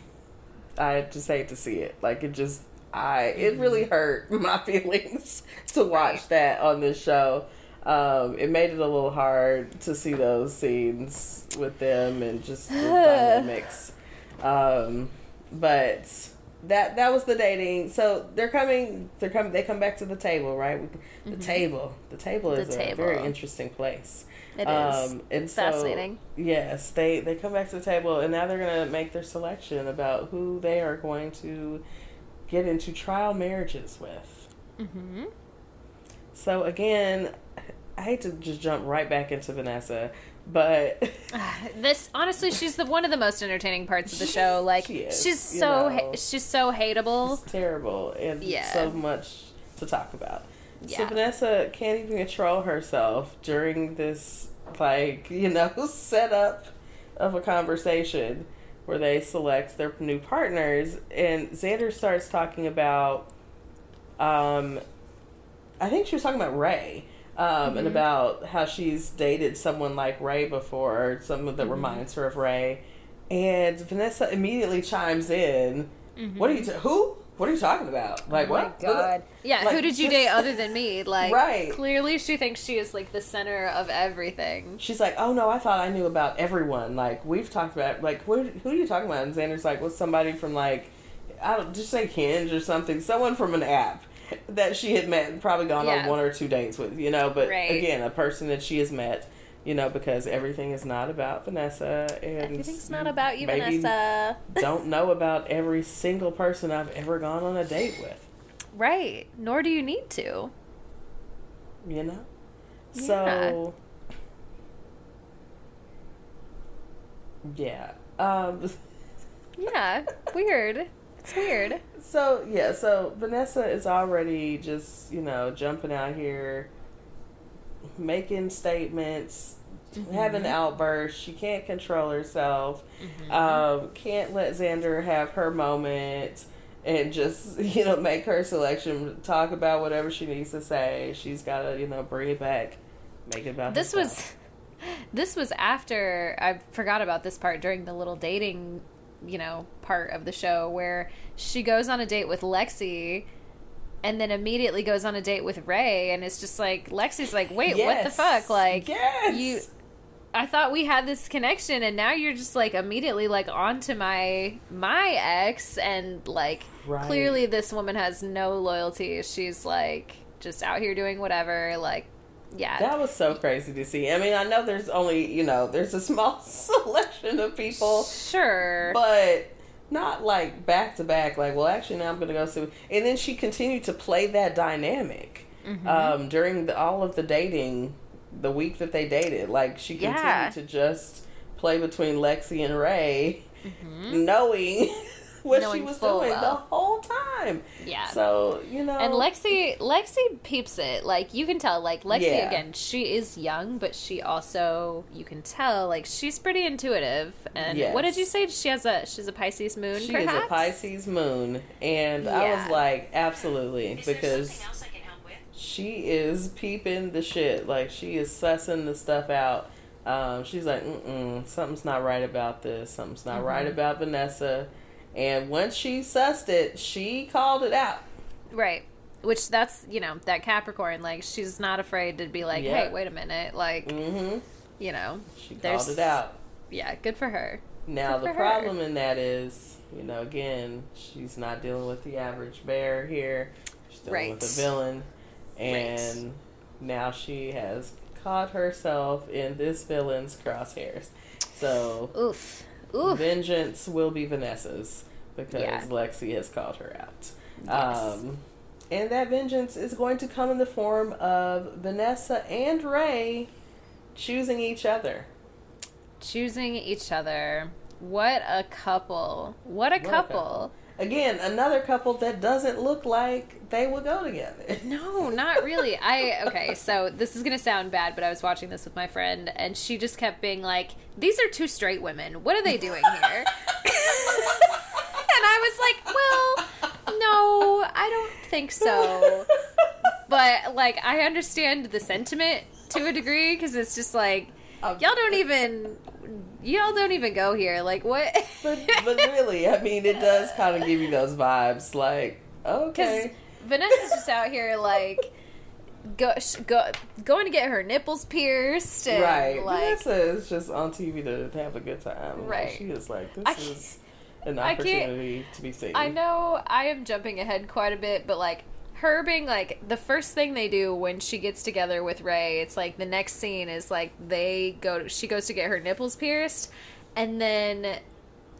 Speaker 1: I just hate to see it. Like it just, I it really hurt [laughs] my feelings to watch
Speaker 2: Right.
Speaker 1: that on this show. Um, it made it a little hard to see those scenes with them and just the [sighs] dynamics. Um, but that that was the dating. So they're coming. They're coming. They come back to the table, right? The table. The table
Speaker 2: The
Speaker 1: is a
Speaker 2: table.
Speaker 1: very interesting place.
Speaker 2: It is.
Speaker 1: Um, and
Speaker 2: It's
Speaker 1: so,
Speaker 2: fascinating.
Speaker 1: Yes, they they come back to the table, and now they're gonna make their selection about who they are going to get into trial marriages with.
Speaker 2: Mm-hmm.
Speaker 1: So again, I hate to just jump right back into Vanessa, but [sighs]
Speaker 2: this honestly, she's the one of the most entertaining parts of the show. Like
Speaker 1: She is,
Speaker 2: she's so ha- she's so hateable.
Speaker 1: it's terrible and
Speaker 2: Yeah.
Speaker 1: so much to talk about. So Vanessa can't even control herself during this, like [laughs] you know, setup of a conversation where they select their new partners, and Xander starts talking about, um, I think she was talking about Rae. Um, and mm-hmm. about how she's dated someone like Rae before, someone that mm-hmm. reminds her of Rae, and Vanessa immediately chimes in. What are you? Mm-hmm. ta- who? What are you talking about? Oh like
Speaker 2: oh my
Speaker 1: what?
Speaker 2: god. Yeah,
Speaker 1: Like,
Speaker 2: who did you date other than me? [laughs] Like
Speaker 1: Right.
Speaker 2: clearly she thinks she is like the center of everything.
Speaker 1: She's like, oh no, I thought I knew about everyone. Like we've talked about, like who, who are you talking about? And Xander's like, well, somebody from like, I don't just say Hinge or something, someone from an app [laughs] that she had met, and probably gone
Speaker 2: Yeah.
Speaker 1: on one or two dates with, you know. But
Speaker 2: Right.
Speaker 1: again, a person that she has met, you know, because everything is not about Vanessa, and
Speaker 2: Everything's not about you, Vanessa. [laughs]
Speaker 1: don't know about every single person I've ever gone on a date with.
Speaker 2: Right. Nor do you need to.
Speaker 1: you know
Speaker 2: Yeah.
Speaker 1: so yeah um [laughs]
Speaker 2: Yeah. Weird. It's weird.
Speaker 1: so yeah so vanessa is already just you know jumping out here making statements having outbursts. She can't control herself. Um can't let xander have her moment and just [laughs] you know make her selection talk about whatever she needs to say. She's got to you know bring it back make it about
Speaker 2: This
Speaker 1: herself.
Speaker 2: was [laughs] this was after I forgot about this part during the little dating, you know, part of the show where she goes on a date with Lexi and then immediately goes on a date with Rae and it's just like Lexi's like, "Wait, what the fuck?" Like
Speaker 1: yes.
Speaker 2: you I thought we had this connection and now you're just like immediately like onto my my ex and like
Speaker 1: Right.
Speaker 2: clearly this woman has no loyalty. She's like just out here doing whatever like yeah.
Speaker 1: That was so crazy to see. I mean, I know there's only, you know, there's a small [laughs] selection of people,
Speaker 2: Sure.
Speaker 1: but not like back to back, like, well, actually, now I'm going to go see. And then she continued to play that dynamic
Speaker 2: Mm-hmm.
Speaker 1: um, during the, all of the dating, the week that they dated. Like, she continued
Speaker 2: Yeah.
Speaker 1: to just play between Lexi and Rae, knowing [laughs] [laughs] what.
Speaker 2: Knowing
Speaker 1: she was doing
Speaker 2: well.
Speaker 1: the whole time.
Speaker 2: Yeah.
Speaker 1: So, you know.
Speaker 2: and Lexi Lexi peeps it. Like you can tell like Lexi
Speaker 1: Yeah.
Speaker 2: again, she is young, but she also you can tell like she's pretty intuitive. And
Speaker 1: Yes.
Speaker 2: what did you say? She has a she's a Pisces moon,
Speaker 1: She
Speaker 2: perhaps?
Speaker 1: is a Pisces moon, and I was like, absolutely,
Speaker 3: Is there
Speaker 1: because
Speaker 3: something else I can help with?
Speaker 1: she is peeping the shit. Like she is sussing the stuff out. Um, she's like, mm something's not right about this. Something's not right
Speaker 2: Mm-hmm.
Speaker 1: about Vanessa. And once she sussed it, she called it out.
Speaker 2: Right. Which that's you know, that Capricorn, like she's not afraid to be like,
Speaker 1: Yeah.
Speaker 2: Hey, wait a minute, like
Speaker 1: hmm
Speaker 2: you know.
Speaker 1: She called it out.
Speaker 2: Yeah, good for her.
Speaker 1: Now
Speaker 2: Good
Speaker 1: the
Speaker 2: for her.
Speaker 1: problem in that is, you know, again, she's not dealing with the average bear here. She's dealing with
Speaker 2: Right.
Speaker 1: a villain, and now she has caught herself in this villain's crosshairs. So
Speaker 2: Oof. Oof.
Speaker 1: vengeance will be Vanessa's because
Speaker 2: Yeah.
Speaker 1: Lexi has called her out.
Speaker 2: Yes.
Speaker 1: Um, and that vengeance is going to come in the form of Vanessa and Rae choosing each other.
Speaker 2: Choosing each other. What a couple. What a
Speaker 1: What a
Speaker 2: couple.
Speaker 1: couple. Again, another couple that doesn't look like they will go together. [laughs]
Speaker 2: No, not really. I okay, so this is gonna sound bad, but I was watching this with my friend, and she just kept being like, "These are two straight women. What are they doing here?" [laughs] and I was like, "Well, no, I don't think so." But like, I understand the sentiment to a degree because it's just like
Speaker 1: Um,
Speaker 2: y'all don't even y'all don't even go here. Like what?
Speaker 1: but, but really, I mean, it does kind of give you those vibes. Like, okay,
Speaker 2: Vanessa's just out here like go, sh- go going to get her nipples pierced and
Speaker 1: right?
Speaker 2: like
Speaker 1: Vanessa is just on TV to, have a good time. Like,
Speaker 2: Right.
Speaker 1: she is like, this
Speaker 2: I
Speaker 1: is an
Speaker 2: I
Speaker 1: opportunity to be seen.
Speaker 2: I know I am jumping ahead quite a bit, but like her being like the first thing they do when she gets together with Rae, it's like the next scene is like they go she goes to get her nipples pierced and then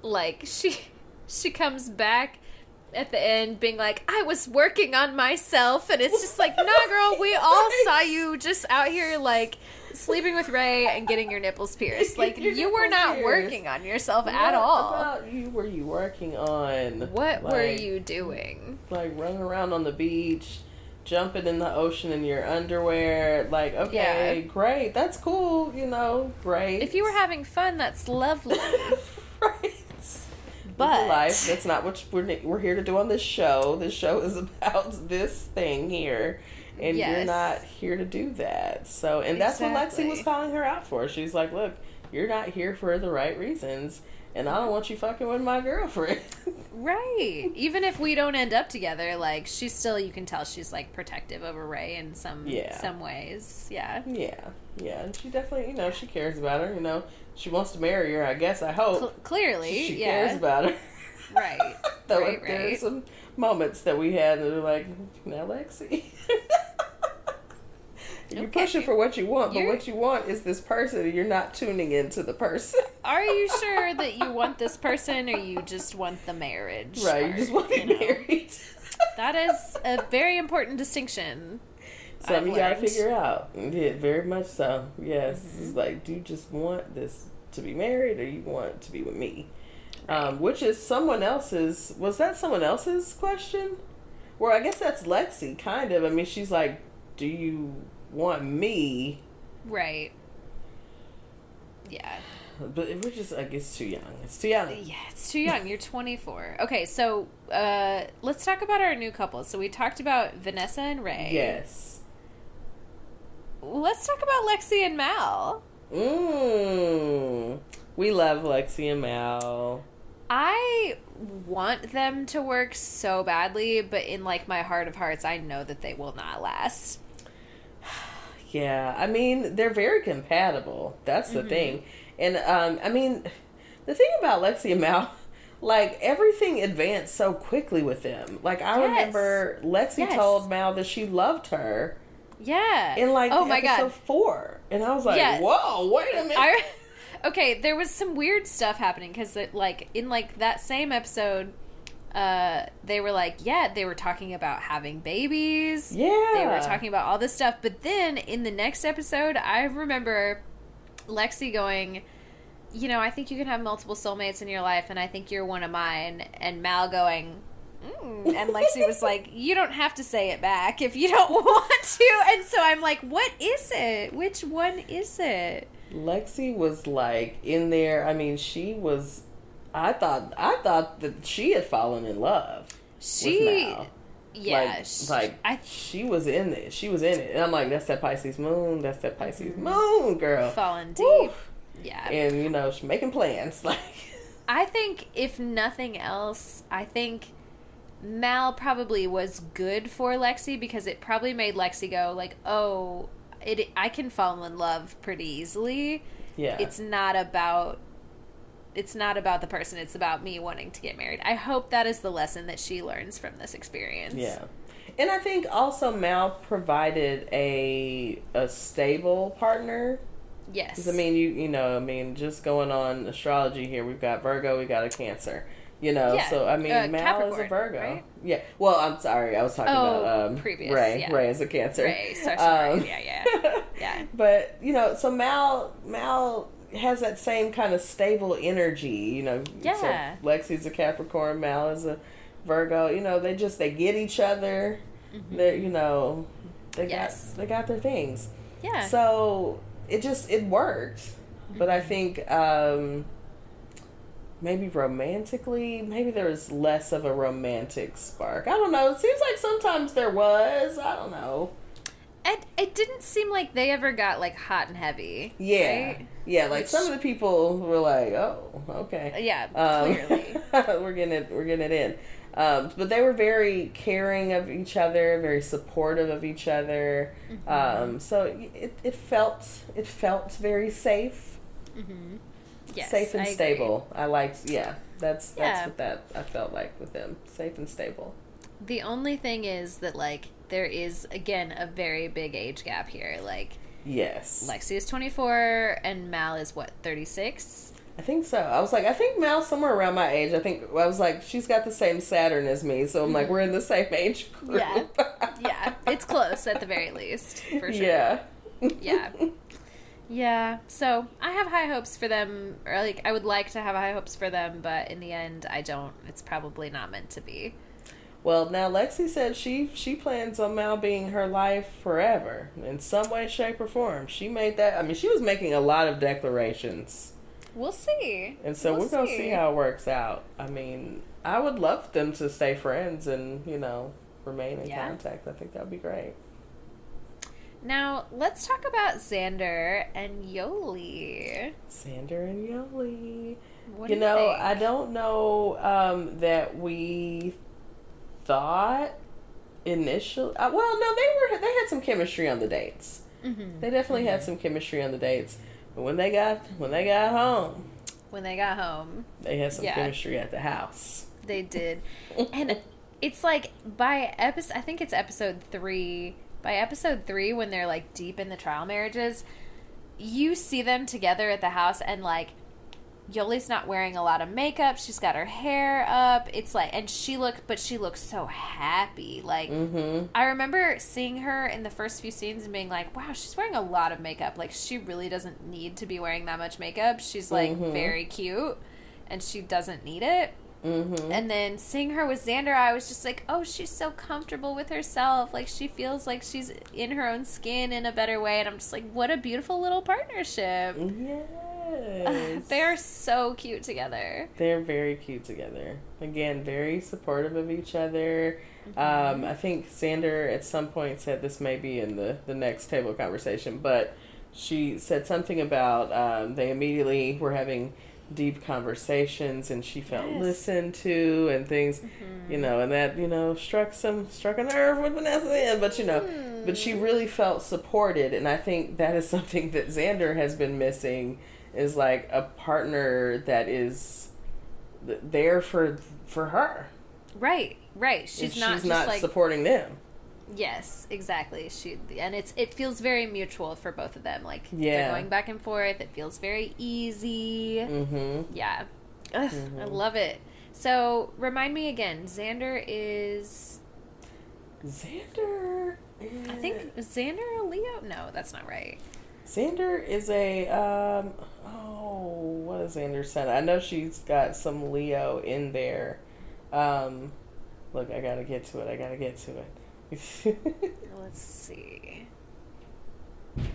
Speaker 2: like [laughs] she she comes back at the end being like, I was working on myself. And it's just like, nah, girl, we all [laughs] saw you just out here, like, sleeping with Rae and getting your nipples [laughs] pierced. Like, you were not
Speaker 1: pierced.
Speaker 2: working on yourself
Speaker 1: What
Speaker 2: at all.
Speaker 1: about you were you working on?
Speaker 2: What were you doing?
Speaker 1: Like running around on the beach, jumping in the ocean in your underwear. Like, okay,
Speaker 2: Yeah.
Speaker 1: great. That's cool, you know, great.
Speaker 2: If you were having fun, that's lovely. [laughs]
Speaker 1: right.
Speaker 2: But-
Speaker 1: life. That's not what we're we're here to do on this show. This show is about this thing here, and you're not here to do that. So, and that's what Lexi was calling her out for. She's like, "Look, you're not here for the right reasons, and I don't want you fucking with my girlfriend." [laughs]
Speaker 2: Right. Even if we don't end up together, like she's still you can tell she's like protective over Rae in some
Speaker 1: Yeah.
Speaker 2: some ways. Yeah.
Speaker 1: yeah, yeah, and she definitely, you know, she cares about her. You know, she wants to marry her. I guess. I hope
Speaker 2: Cl- clearly,
Speaker 1: she
Speaker 2: yeah.
Speaker 1: cares about her. [laughs]
Speaker 2: Right. [laughs]
Speaker 1: Though
Speaker 2: Right,
Speaker 1: there are
Speaker 2: right.
Speaker 1: some moments that we had that were like, now Lexi. You're
Speaker 2: Okay.
Speaker 1: pushing for what you want, but
Speaker 2: You're-
Speaker 1: what you want is this person, and you're not tuning into the person. [laughs]
Speaker 2: Are you sure that you want this person or you just want the marriage?
Speaker 1: right, you just want to be married. [laughs]
Speaker 2: That is a very important distinction.
Speaker 1: Something
Speaker 2: I've
Speaker 1: you gotta figure out. Yeah, very much so. Yes.
Speaker 2: Mm-hmm.
Speaker 1: It's like, do you just want this to be married or you want to be with me? Um, which is someone else's was that someone else's question? Well, I guess that's Lexi, kind of. I mean she's like, Do you want me?
Speaker 2: Right. Yeah.
Speaker 1: But we're just like it's too young. It's too young.
Speaker 2: Yeah, it's too young. You're 24. Okay, so uh, let's talk about our new couple. So we talked about Vanessa and Rae.
Speaker 1: Yes.
Speaker 2: Let's talk about Lexi and Mal.
Speaker 1: Mmm. We love Lexi and Mal.
Speaker 2: I want them to work so badly, but in like my heart of hearts, I know that they will not last.
Speaker 1: Yeah, I mean they're very compatible. That's
Speaker 2: Mm-hmm.
Speaker 1: the thing, and um, I mean the thing about Lexi and Mal, like everything advanced so quickly with them. Like I
Speaker 2: Yes.
Speaker 1: remember Lexi
Speaker 2: Yes.
Speaker 1: told Mal that she loved her
Speaker 2: Yeah.
Speaker 1: in like
Speaker 2: oh my
Speaker 1: episode
Speaker 2: god.
Speaker 1: four, and I was like,
Speaker 2: Yeah.
Speaker 1: whoa, wait a minute.
Speaker 2: I [laughs] okay. There was some weird stuff happening because like in like that same episode, uh, they were like, yeah, they were talking about having babies.
Speaker 1: yeah,
Speaker 2: They were talking about all this stuff, but then in the next episode, I remember Lexi going, you know, I think you can have multiple soulmates in your life, and I think you're one of mine. And Mal going, mm. and Lexi was like, [laughs] you don't have to say it back if you don't [laughs] want to. And so I'm like, what is it? Which one is it?
Speaker 1: Lexi was like in there. I mean, she was. I thought I thought that she had fallen in love.
Speaker 2: She, yeah,
Speaker 1: like, like
Speaker 2: I
Speaker 1: she was in it. She was in it, and I'm like, that's that Pisces moon. That's that Pisces
Speaker 2: Mm-hmm.
Speaker 1: moon, girl.
Speaker 2: Falling deep.
Speaker 1: Woo.
Speaker 2: Yeah,
Speaker 1: And you know, she's making plans. [laughs] Like,
Speaker 2: I think if nothing else, I think Mal probably was good for Lexi because it probably made Lexi go like, "Oh, it I can fall in love pretty easily.
Speaker 1: yeah,
Speaker 2: It's not about it's not about the person, it's about me wanting to get married." I hope that is the lesson that she learns from this experience.
Speaker 1: yeah. And I think also Mal provided a a stable partner.
Speaker 2: Yes.
Speaker 1: I mean, you you know, I mean, just going on astrology here, we've got Virgo, we got a Cancer. You know,
Speaker 2: Yeah,
Speaker 1: so I mean,
Speaker 2: uh,
Speaker 1: Mal is a Virgo.
Speaker 2: right?
Speaker 1: Yeah. Well, I'm sorry, I was talking
Speaker 2: Oh,
Speaker 1: about um,
Speaker 2: previous,
Speaker 1: Rae.
Speaker 2: yeah.
Speaker 1: Rae is a Cancer.
Speaker 2: Rae, so sorry.
Speaker 1: Um,
Speaker 2: Yeah, yeah. [laughs] Yeah.
Speaker 1: But you know, so Mal Mal has that same kind of stable energy. You know,
Speaker 2: Yeah.
Speaker 1: So Lexi's a Capricorn, Mal is a Virgo. You know, they just they get each other. They're you know, they
Speaker 2: Mm-hmm. Yes.
Speaker 1: got they got their things.
Speaker 2: Yeah.
Speaker 1: So it just it worked. But
Speaker 2: Mm-hmm.
Speaker 1: I think um maybe romantically, maybe there was less of a romantic spark. I don't know. It seems like sometimes there was. I don't know.
Speaker 2: it, it didn't seem like they ever got like hot and heavy.
Speaker 1: Yeah.
Speaker 2: right?
Speaker 1: Yeah, like
Speaker 2: Which-
Speaker 1: some of the people were like, "Oh, okay."
Speaker 2: Yeah,
Speaker 1: Um,
Speaker 2: clearly. [laughs]
Speaker 1: we're getting it. We're getting it in. Um, but they were very caring of each other, very supportive of each other.
Speaker 2: Mm-hmm.
Speaker 1: Um, so it, it felt it felt very safe,
Speaker 2: Yes,
Speaker 1: safe and
Speaker 2: I agree.
Speaker 1: stable. I liked. Yeah, that's that's
Speaker 2: Yeah.
Speaker 1: what that I felt like with them. Safe and stable.
Speaker 2: The only thing is that like there is again a very big age gap here. Like
Speaker 1: Yes.
Speaker 2: Lexi is 24 and Mal is what 36.
Speaker 1: I think so. I was like, I think Mal's somewhere around my age. I think I was like, she's got the same Saturn as me, so I'm like, mm-hmm. we're in the same age group.
Speaker 2: Yeah. Yeah. It's close at the very least, for sure.
Speaker 1: Yeah.
Speaker 2: yeah yeah so i have high hopes for them or like i would like to have high hopes for them but in the end i don't it's probably not meant to be
Speaker 1: Well, now Lexi said she she plans on Mal being her life forever in some way, shape, or form. She made that. I mean, she was making a lot of declarations,
Speaker 2: we'll see
Speaker 1: and so
Speaker 2: We'll
Speaker 1: we're gonna see how it works out. I mean, I would love them to stay friends and you know remain in
Speaker 2: Yeah.
Speaker 1: contact. I think that would be great.
Speaker 2: now let's talk about xander and yoli
Speaker 1: Xander and Yoli.
Speaker 2: what
Speaker 1: you
Speaker 2: do
Speaker 1: know,
Speaker 2: think?
Speaker 1: I don't know um, that we thought initially. Uh, well, no, they were. They had some chemistry on the dates.
Speaker 2: Mhm.
Speaker 1: They definitely had some chemistry on the dates. But when they got when they got home,
Speaker 2: when they got home
Speaker 1: they had some
Speaker 2: Yeah.
Speaker 1: chemistry at the house.
Speaker 2: they did [laughs] and it's like by episode i think it's episode three by episode three when they're like deep in the trial marriages you see them together at the house and like Yoli's not wearing a lot of makeup. She's got her hair up. It's like, and she looked, but she looks so happy. Like,
Speaker 1: Mm-hmm.
Speaker 2: I remember seeing her in the first few scenes and being like, wow, she's wearing a lot of makeup. Like, she really doesn't need to be wearing that much makeup. She's like
Speaker 1: Mhm.
Speaker 2: very cute and she doesn't need it.
Speaker 1: Mm-hmm.
Speaker 2: And then seeing her with Xander, I was just like, oh, she's so comfortable with herself. Like, she feels like she's in her own skin in a better way. And I'm just like, what a beautiful little partnership.
Speaker 1: Yes. [laughs]
Speaker 2: They're so cute together.
Speaker 1: They're very cute together. Again, very supportive of each other. Um, I think Xander at some point said this may be in the, the next table conversation, but she said something about um, they immediately were having deep conversations and she felt
Speaker 2: Yes.
Speaker 1: listened to and things, you know, and that, you know, struck some, struck a nerve with Vanessa then, but you know, but she really felt supported and I think that is [laughs] something that Xander has been missing is like a partner that is th- there for for her.
Speaker 2: Right, right.
Speaker 1: And
Speaker 2: She's not
Speaker 1: she's not
Speaker 2: like
Speaker 1: supporting them.
Speaker 2: yes, exactly. She and it's it feels very mutual for both of them. Like
Speaker 1: Yeah.
Speaker 2: they're going back and forth. It feels very easy.
Speaker 1: Mm-hmm.
Speaker 2: Yeah, Ugh, I love it. So remind me again. Xander is
Speaker 1: Xander.
Speaker 2: I think Xander a Leo? No, that's not right.
Speaker 1: Xander is a um. Oh, what is Xander's sun? I know she's got some Leo in there. Um, look, I gotta get to it. I gotta get to it. [laughs]
Speaker 2: Let's see.
Speaker 1: There's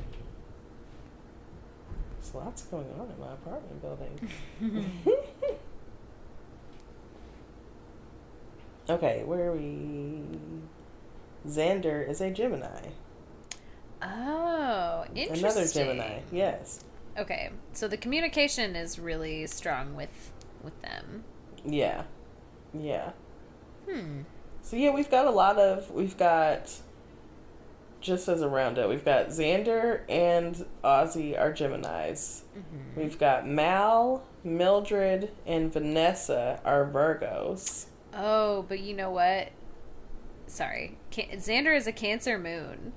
Speaker 1: lots going on in my apartment building. [laughs] okay, where are we? Xander is a Gemini.
Speaker 2: Oh, interesting.
Speaker 1: Another Gemini, yes.
Speaker 2: Okay, so the communication is really strong with with them.
Speaker 1: Yeah. Yeah.
Speaker 2: Hmm.
Speaker 1: So yeah, we've got a lot of we've got just as a roundup, we've got Xander and Aussie are Geminis.
Speaker 2: Mm-hmm.
Speaker 1: We've got Mal, Mildred, and Vanessa are Virgos.
Speaker 2: Oh, but you know what? Sorry, Can- Xander is a Cancer moon.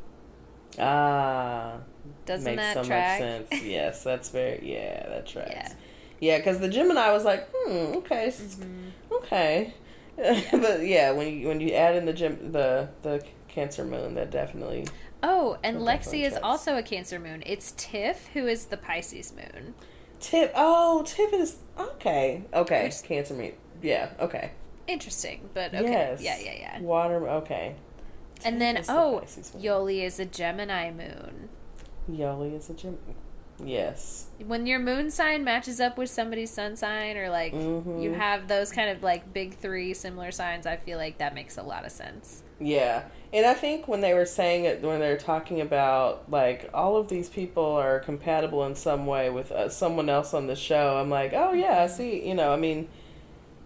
Speaker 1: Ah,
Speaker 2: Doesn't
Speaker 1: makes
Speaker 2: that
Speaker 1: so
Speaker 2: track?
Speaker 1: much sense. Yes, that's very yeah, that [laughs] tracks.
Speaker 2: Yeah.
Speaker 1: Yeah, because the Gemini was like, hmm, okay,
Speaker 2: Mm-hmm.
Speaker 1: okay, [laughs] but yeah, when you when you add in the gem the the Cancer Moon, that definitely
Speaker 2: Oh, and Lexi is
Speaker 1: tracks.
Speaker 2: also a Cancer moon. It's Tiff who is the Pisces moon.
Speaker 1: Tip. Oh, Tiff is okay. Okay,
Speaker 2: Which-
Speaker 1: Cancer Moon. Yeah. Okay.
Speaker 2: Interesting, but okay.
Speaker 1: Yes.
Speaker 2: Yeah, yeah, yeah.
Speaker 1: Water. Okay.
Speaker 2: And then
Speaker 1: is the
Speaker 2: oh, Yoli is a Gemini moon.
Speaker 1: Yoli is a Gem. Yes.
Speaker 2: When your moon sign matches up with somebody's sun sign, or like
Speaker 1: Mhm.
Speaker 2: you have those kind of like big three similar signs, I feel like that makes a lot of sense.
Speaker 1: Yeah. And I think when they were saying it, when they were talking about like all of these people are compatible in some way with uh, someone else on the show, I'm like, oh yeah, I see. You know, I mean,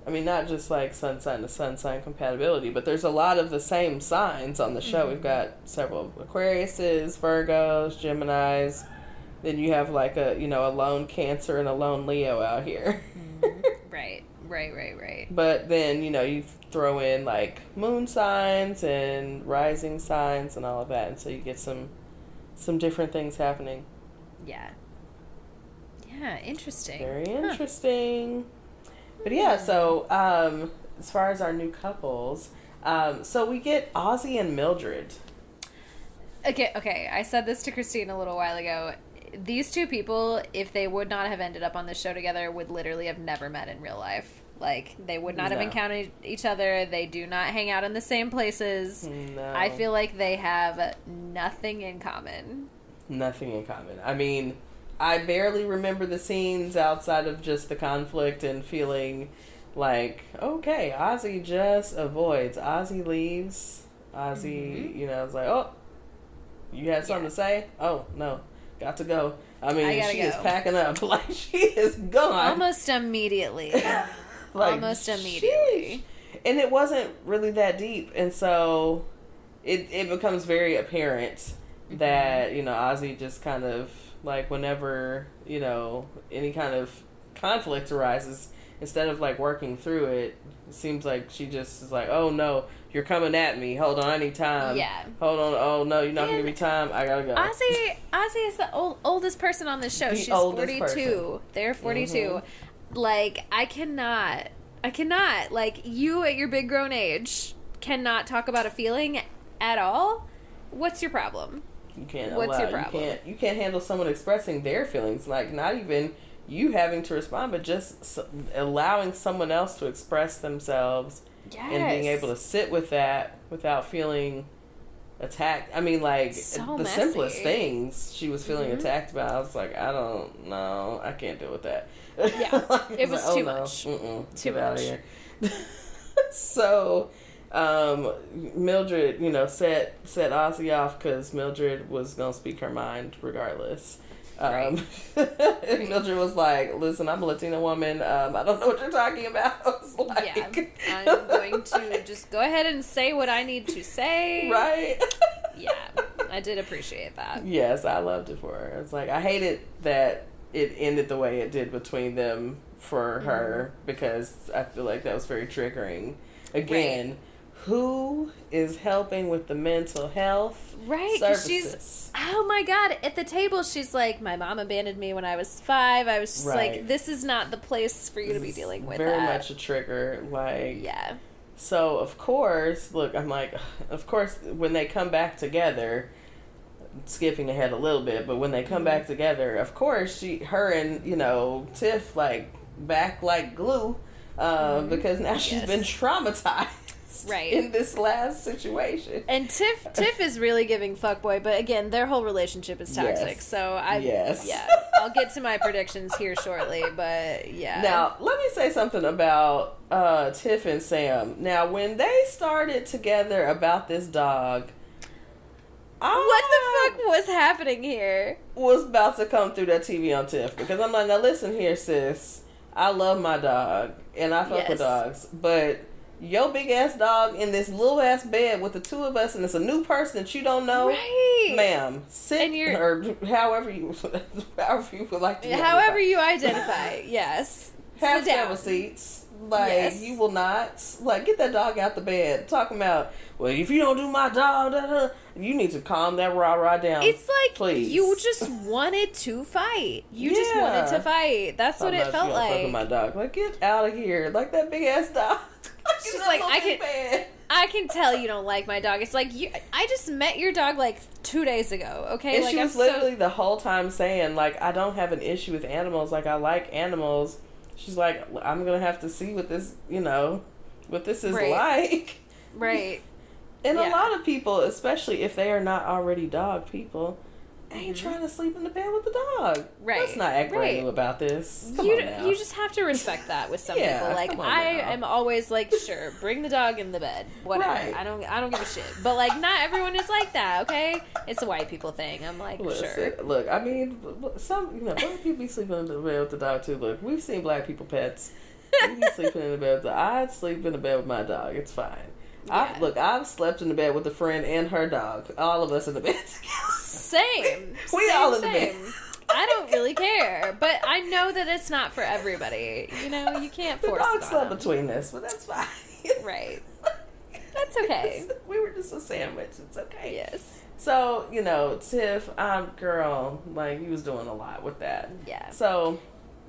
Speaker 1: I mean, not just like sun sign to sun sign compatibility, but there's a lot of the same signs on the show. Mm-hmm. We've got several Aquariuses, Virgos, Gemini's. Then you have like a you know a lone Cancer and a lone Leo out here. Mm-hmm. [laughs]
Speaker 2: Right, right, right, right.
Speaker 1: But then, you know, you throw in like moon signs and rising signs and all of that, and so you get some some different things happening.
Speaker 2: Yeah. Yeah, interesting.
Speaker 1: Very
Speaker 2: Huh.
Speaker 1: But yeah, so um, as far as our new couples, um, so we get Aussie and Mildred.
Speaker 2: Okay, okay. I said this to Christine a little while ago. These two people, if they would not have ended up on the show together, would literally have never met in real life. Like they would not have encountered each other. They do not hang out in the same places.
Speaker 1: No.
Speaker 2: I feel like they have nothing in common.
Speaker 1: Nothing in common. I mean, I barely remember the scenes outside of just the conflict and feeling like, okay, Aussie just avoids. Aussie leaves. Aussie, you know, it's like, oh, you had something
Speaker 2: Yeah.
Speaker 1: to say? Oh, no, got to go. I mean,
Speaker 2: I
Speaker 1: she is packing up. [laughs] Like, she is gone.
Speaker 2: Almost immediately. [laughs]
Speaker 1: Like,
Speaker 2: Almost
Speaker 1: sheesh.
Speaker 2: immediately.
Speaker 1: And it wasn't really that deep, and so it it becomes very apparent
Speaker 2: Mm-hmm.
Speaker 1: that you know Aussie just kind of like whenever you know any kind of conflict arises, instead of like working through it, it seems like she just is like, oh no, you're coming at me. Hold on, I need time.
Speaker 2: Yeah.
Speaker 1: Hold on. Oh no, you're not gonna give me time. I gotta go.
Speaker 2: Aussie, Aussie is the old, oldest person on this show.
Speaker 1: The
Speaker 2: She's 42.
Speaker 1: person. Mm-hmm.
Speaker 2: They're 42. Like, I cannot, I cannot, like, you at your big grown age cannot talk about a feeling at all. What's your problem?
Speaker 1: You can't
Speaker 2: What's
Speaker 1: allow.
Speaker 2: your
Speaker 1: You can't. You can't handle someone expressing their feelings. Like not even you having to respond, but just allowing someone else to express themselves
Speaker 2: Yes.
Speaker 1: and being able to sit with that without feeling attacked. I mean, like
Speaker 2: So
Speaker 1: the
Speaker 2: messy.
Speaker 1: simplest things she was feeling
Speaker 2: Mhm.
Speaker 1: attacked about. I was like, I don't know. I can't deal with that.
Speaker 2: Yeah, [laughs]
Speaker 1: Like,
Speaker 2: it was
Speaker 1: like,
Speaker 2: too
Speaker 1: oh,
Speaker 2: much.
Speaker 1: Mm-mm,
Speaker 2: Too
Speaker 1: get
Speaker 2: much. [laughs]
Speaker 1: so um, Mildred, you know, set set Aussie off because Mildred was gonna speak her mind regardless. Um, and [laughs] Mildred was like, "Listen, I'm a Latina woman. Um, I don't know what you're talking about." [laughs] Like,
Speaker 2: yeah. I'm going to just go ahead and say what I need to say.
Speaker 1: right. [laughs]
Speaker 2: Yeah. I did appreciate that.
Speaker 1: Yes, I loved it for her. It's like I hated that it ended the way it did between them for her
Speaker 2: Mm-hmm.
Speaker 1: because I feel like that was very triggering. Again, who is helping with the mental health
Speaker 2: Right,
Speaker 1: services?
Speaker 2: she's oh my god! At the table, she's like, "My mom abandoned me when I was five. I was just
Speaker 1: Right.
Speaker 2: like, this is not the place for you to be dealing with
Speaker 1: very
Speaker 2: that."
Speaker 1: much a trigger. Like
Speaker 2: yeah,
Speaker 1: So of course, look, I'm like, [sighs] of course, when they come back together, skipping ahead a little bit, but when they come
Speaker 2: Mm-hmm.
Speaker 1: back together, of course, she, her, and you know, Tiff like back like glue, uh, because now she's
Speaker 2: Mm-hmm. Yes.
Speaker 1: been traumatized,
Speaker 2: Right.
Speaker 1: in this last situation.
Speaker 2: and Tiff Tiff is really giving fuckboy, but again, their whole relationship is toxic.
Speaker 1: Yes.
Speaker 2: So I
Speaker 1: Yes.
Speaker 2: yeah, I'll get to my predictions here shortly, but yeah.
Speaker 1: Now, let me say something about uh, Tiff and Sam. Now, when they started together about this dog,
Speaker 2: what the fuck was happening here?
Speaker 1: was about to come through that TV on Tiff because I'm like, now listen here, sis. I love my dog and I fuck
Speaker 2: Yes.
Speaker 1: with dogs, but your big ass dog in this little ass bed with the two of us and it's a new person that you don't know,
Speaker 2: Right.
Speaker 1: ma'am. Sit or however you [laughs] however you would like to.
Speaker 2: However
Speaker 1: identified.
Speaker 2: you identify, yes.
Speaker 1: have several seats. Like
Speaker 2: Yes.
Speaker 1: you will not like get that dog out the bed. Talking about well, if you don't do my dog, da, da, you need to calm that rah rah down.
Speaker 2: It's like
Speaker 1: Please.
Speaker 2: you just wanted to fight. You just wanted to fight. That's what it felt
Speaker 1: you don't fuck with
Speaker 2: like.
Speaker 1: my dog. Like get out of here. Like that big ass dog. [laughs]
Speaker 2: She's like, I can-
Speaker 1: bed.
Speaker 2: I can tell you don't like my dog. It's like you. I just met your dog like two days ago. Okay,
Speaker 1: And
Speaker 2: like
Speaker 1: she
Speaker 2: I'm
Speaker 1: was
Speaker 2: so-
Speaker 1: literally the whole time saying like I don't have an issue with animals. Like I like animals. She's like I'm gonna have to see what this you know what this is
Speaker 2: Right.
Speaker 1: like.
Speaker 2: right. [laughs]
Speaker 1: And a lot of people, especially if they are not already dog people, ain't
Speaker 2: Mhm.
Speaker 1: trying to sleep in the bed with the dog.
Speaker 2: Right.
Speaker 1: Let's not act brand
Speaker 2: Right.
Speaker 1: new about this. Come
Speaker 2: you you just have to respect that with some [laughs]
Speaker 1: Yeah,
Speaker 2: people. Like I
Speaker 1: now.
Speaker 2: am always like, sure, bring the dog in the bed, whatever.
Speaker 1: Right.
Speaker 2: I don't I don't give a shit. But like, not everyone is like that. Okay, it's a white people thing. I'm like,
Speaker 1: Listen,
Speaker 2: sure.
Speaker 1: Look, I mean, some you know, black people be sleeping in the bed with the dog too. Look, we've seen black people pets. We be [laughs] sleeping in the bed. With the, I'd sleep in the bed with my dog. It's fine.
Speaker 2: Yeah.
Speaker 1: I look. I've slept in the bed with a friend and her dog. All of us in the bed [laughs] together.
Speaker 2: Same. [laughs]
Speaker 1: We
Speaker 2: Same,
Speaker 1: all in the bed.
Speaker 2: I don't really care, but I know that it's not for everybody. You know, you can't
Speaker 1: The
Speaker 2: force
Speaker 1: dog
Speaker 2: it
Speaker 1: slept
Speaker 2: them.
Speaker 1: between us, but that's fine. [laughs]
Speaker 2: Right. That's okay.
Speaker 1: we were just a sandwich. It's okay.
Speaker 2: Yes.
Speaker 1: So you know, Tiff, um, girl, like he was doing a lot with that.
Speaker 2: Yeah.
Speaker 1: So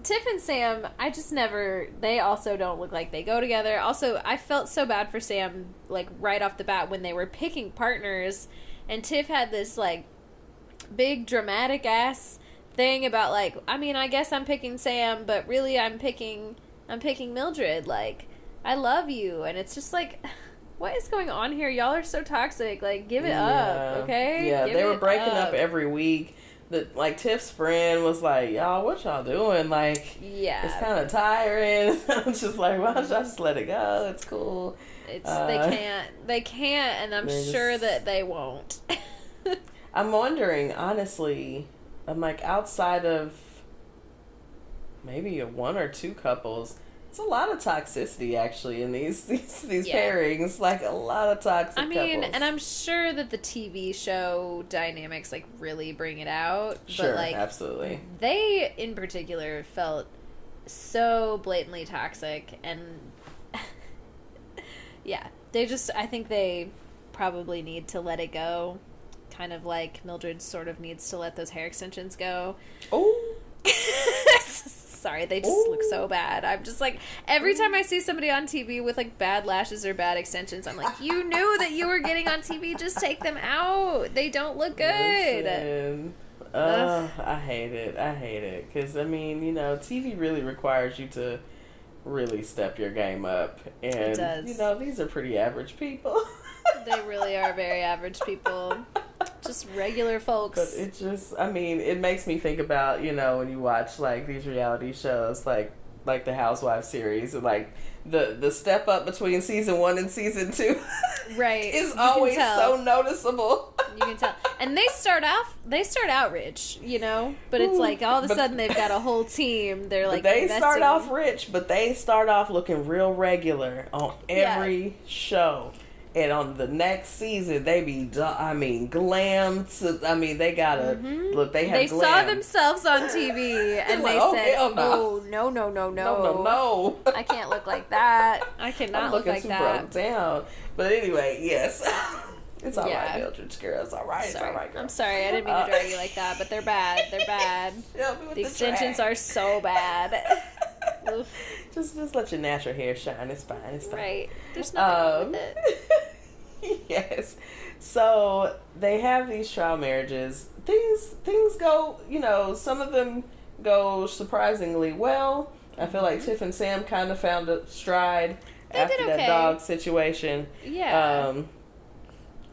Speaker 2: Tiff and Sam, I just never. They also don't look like they go together. Also, I felt so bad for Sam, like right off the bat when they were picking partners, and Tiff had this like big dramatic ass thing about like, I mean, I guess I'm picking Sam, but really I'm picking I'm picking Mildred. Like, I love you, and it's just like. [sighs] What is going on here? Y'all are so toxic. Like, give it
Speaker 1: yeah.
Speaker 2: up, okay?
Speaker 1: Yeah,
Speaker 2: Give
Speaker 1: they were breaking up. every week. The like Tiff's friend was like, "Y'all, what y'all doing? Like,
Speaker 2: yeah,
Speaker 1: it's kind of tiring." [laughs] I'm just like, "Why don't y'all just let it go? It's cool."
Speaker 2: It's
Speaker 1: Uh,
Speaker 2: they can't they can't and I'm sure
Speaker 1: just-
Speaker 2: that they won't. [laughs]
Speaker 1: I'm wondering, honestly, I'm like outside of maybe a one or two couples. It's a lot of toxicity actually in these [laughs] these, these
Speaker 2: Yeah.
Speaker 1: pairings. Like a lot of toxic.
Speaker 2: I mean,
Speaker 1: couples.
Speaker 2: and I'm sure that the TV show dynamics like really bring it out,
Speaker 1: sure,
Speaker 2: but like
Speaker 1: absolutely.
Speaker 2: they in particular felt so blatantly toxic and [laughs] yeah, they just I think they probably need to let it go. Kind of like Mildred sort of needs to let those hair extensions go.
Speaker 1: Oh, [laughs]
Speaker 2: Sorry, they just look so bad. I'm just like every time I see somebody on TV with like bad lashes or bad extensions, I'm like, you knew that you were getting on TV. Just take them out. They don't look good.
Speaker 1: Listen, uh, I hate it. I hate it because I mean, you know, TV really requires you to really step your game up, and
Speaker 2: does.
Speaker 1: you know, these are pretty average people. [laughs]
Speaker 2: They really are very average people, just regular
Speaker 1: But
Speaker 2: folks.
Speaker 1: it just, I mean, it makes me think about, you know, when you watch like these reality shows, like like the Housewives series, and like the the step up between season one and season two, [laughs]
Speaker 2: Right,
Speaker 1: is
Speaker 2: you
Speaker 1: always so noticeable.
Speaker 2: You can tell, and they start off they start out rich, you know, but it's
Speaker 1: Ooh,
Speaker 2: like all of a
Speaker 1: but-
Speaker 2: sudden they've got a whole team. They're like
Speaker 1: but they start off rich, but they start off looking real regular on every show. And on the next season, they be, do- I mean, glam. To, I mean, they gotta look. They have.
Speaker 2: Mm-hmm. They
Speaker 1: glam.
Speaker 2: saw themselves on [laughs] TV and
Speaker 1: Like,
Speaker 2: they
Speaker 1: oh,
Speaker 2: said,
Speaker 1: no.
Speaker 2: "Oh no, no, no, no,
Speaker 1: No, no, no.
Speaker 2: I can't look like that. [laughs] I cannot
Speaker 1: I'm
Speaker 2: look
Speaker 1: looking
Speaker 2: like
Speaker 1: too
Speaker 2: that."
Speaker 1: broke down. But anyway, yes, [laughs] it's all right,
Speaker 2: Yeah.
Speaker 1: Mildred. Girl, it's all right. It's
Speaker 2: Sorry.
Speaker 1: all right, girl.
Speaker 2: I'm sorry, I didn't mean to
Speaker 1: Uh,
Speaker 2: drag you like that, but they're bad. They're bad.
Speaker 1: Help me with
Speaker 2: The extensions are so bad.
Speaker 1: Just, just let your natural hair shine. It's fine. It's fine.
Speaker 2: Right. There's nothing
Speaker 1: Um,
Speaker 2: with it. [laughs]
Speaker 1: yes. So they have these trial marriages. Things things go, you know, some of them go surprisingly well. I feel like Tiff and Sam kind of found a stride
Speaker 2: Mm-hmm. They
Speaker 1: after
Speaker 2: did
Speaker 1: that dog situation.
Speaker 2: Yeah.
Speaker 1: Um,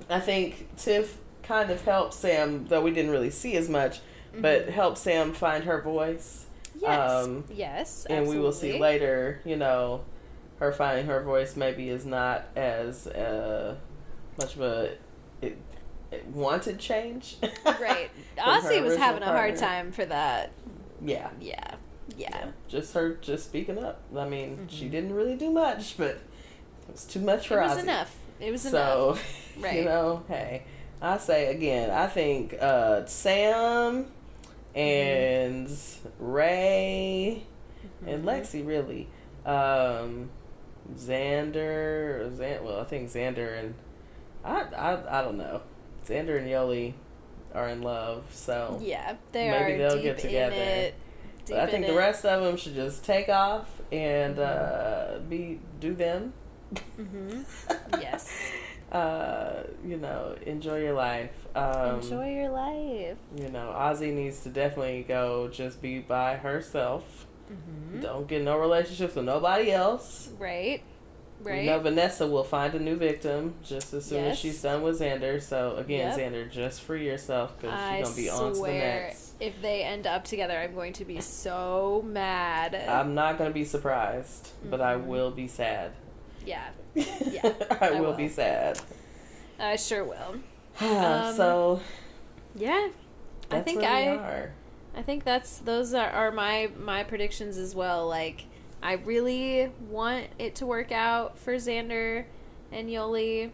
Speaker 1: I think Tiff kind of helped Sam, though we didn't really see as much, but helped Sam find her voice.
Speaker 2: Mm-hmm. yes.
Speaker 1: um,
Speaker 2: yes.
Speaker 1: And we will see later, you know, her finding her voice maybe is not as uh, much of a it, it wanted change. [laughs]
Speaker 2: Right. Aussie was having a hard time for that.
Speaker 1: Yeah.
Speaker 2: Yeah. Yeah.
Speaker 1: Yeah. Just her just speaking up. I mean, she
Speaker 2: Mhm.
Speaker 1: didn't really do much, but it was too much for us.
Speaker 2: It was
Speaker 1: Aussie.
Speaker 2: enough. It was enough. [laughs]
Speaker 1: So,
Speaker 2: Right.
Speaker 1: you know, hey, I say again, I think uh, Sam and Rae and
Speaker 2: Mhm.
Speaker 1: Lexi really, um, Xander, Xan- well, I think Xander and I, I, I don't know, Xander and Yoli are in love, so
Speaker 2: Yeah, they
Speaker 1: Maybe they'll get together. But I think
Speaker 2: in
Speaker 1: the
Speaker 2: it.
Speaker 1: rest of them should just take off and uh, be do them.
Speaker 2: Mhm. [laughs] Yes.
Speaker 1: Uh, you know, enjoy your life. Um,
Speaker 2: Enjoy your life.
Speaker 1: You know, Aussie needs to definitely go just be by herself.
Speaker 2: Mhm.
Speaker 1: Don't get no relationships with nobody else.
Speaker 2: Right. Right.
Speaker 1: We know Vanessa will find a new victim just as soon as she's done with Xander. So again,
Speaker 2: Yep.
Speaker 1: Xander, just free yourself because she's gonna be on to the next.
Speaker 2: if they end up together, I'm going to be so mad.
Speaker 1: I'm not gonna be surprised, but I
Speaker 2: Mhm.
Speaker 1: will be sad. [laughs]
Speaker 2: yeah,
Speaker 1: I,
Speaker 2: I
Speaker 1: will,
Speaker 2: will.
Speaker 1: be sad.
Speaker 2: I sure will. Um, [sighs]
Speaker 1: so
Speaker 2: Yeah, I think I-
Speaker 1: are.
Speaker 2: I think that's those are, are my my predictions as well. Like, I really want it to work out for Xander and Yoli,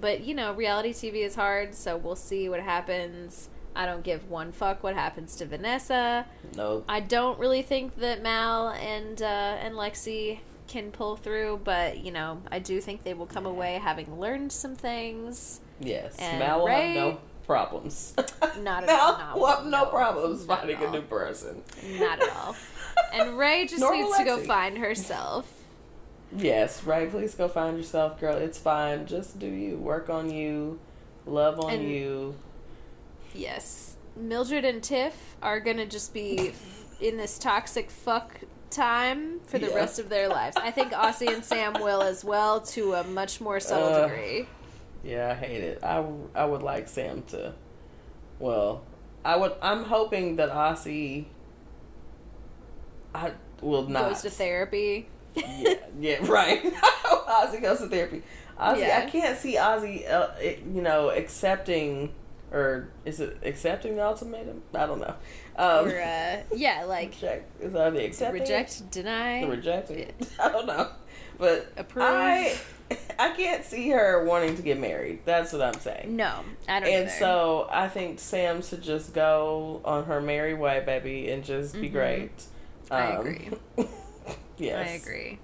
Speaker 2: but you know, reality TV is hard, so we'll see what happens. I don't give one fuck what happens to Vanessa.
Speaker 1: No,
Speaker 2: I don't really think that Mal and uh, and Lexi can pull through, but you know, I do think they will come away having learned some things.
Speaker 1: yes,
Speaker 2: And
Speaker 1: Mal will
Speaker 2: Rae-
Speaker 1: have no problems.
Speaker 2: Not at [laughs] all. Not,
Speaker 1: we'll have no,
Speaker 2: no,
Speaker 1: problems finding a new person.
Speaker 2: Not at all. [laughs] And Rae just needs
Speaker 1: will
Speaker 2: to go find herself.
Speaker 1: Yes, right. Please go find yourself, girl. It's fine. Just do you. Work on you. Love on
Speaker 2: And-
Speaker 1: you.
Speaker 2: Yes. Mildred and Tiff are gonna just be in this toxic fuck time for the
Speaker 1: Yeah.
Speaker 2: rest of their lives. I think Aussie and Sam will as well to a much more subtle
Speaker 1: Ugh.
Speaker 2: degree.
Speaker 1: Yeah, I hate it. I, I would like Sam to. Well, I would. I'm hoping that Aussie. I will not
Speaker 2: Goes to therapy.
Speaker 1: yeah, yeah, [laughs] right. [laughs] Aussie goes to therapy. Aussie,
Speaker 2: Yeah.
Speaker 1: I can't see Aussie, uh, you know, accepting or is it accepting the ultimatum? I don't know. Um,
Speaker 2: or uh, yeah, [laughs] like
Speaker 1: reject is that the accepting?
Speaker 2: reject, deny,
Speaker 1: The rejecting. it? [laughs] I don't know, but
Speaker 2: approve.
Speaker 1: I [laughs] I can't see her wanting to get married. That's what I'm saying.
Speaker 2: no, I don't.
Speaker 1: And
Speaker 2: either.
Speaker 1: so I think Sam should just go on her merry way, baby, and just be
Speaker 2: Mhm.
Speaker 1: great.
Speaker 2: I
Speaker 1: Um,
Speaker 2: agree.
Speaker 1: yes.
Speaker 2: I agree.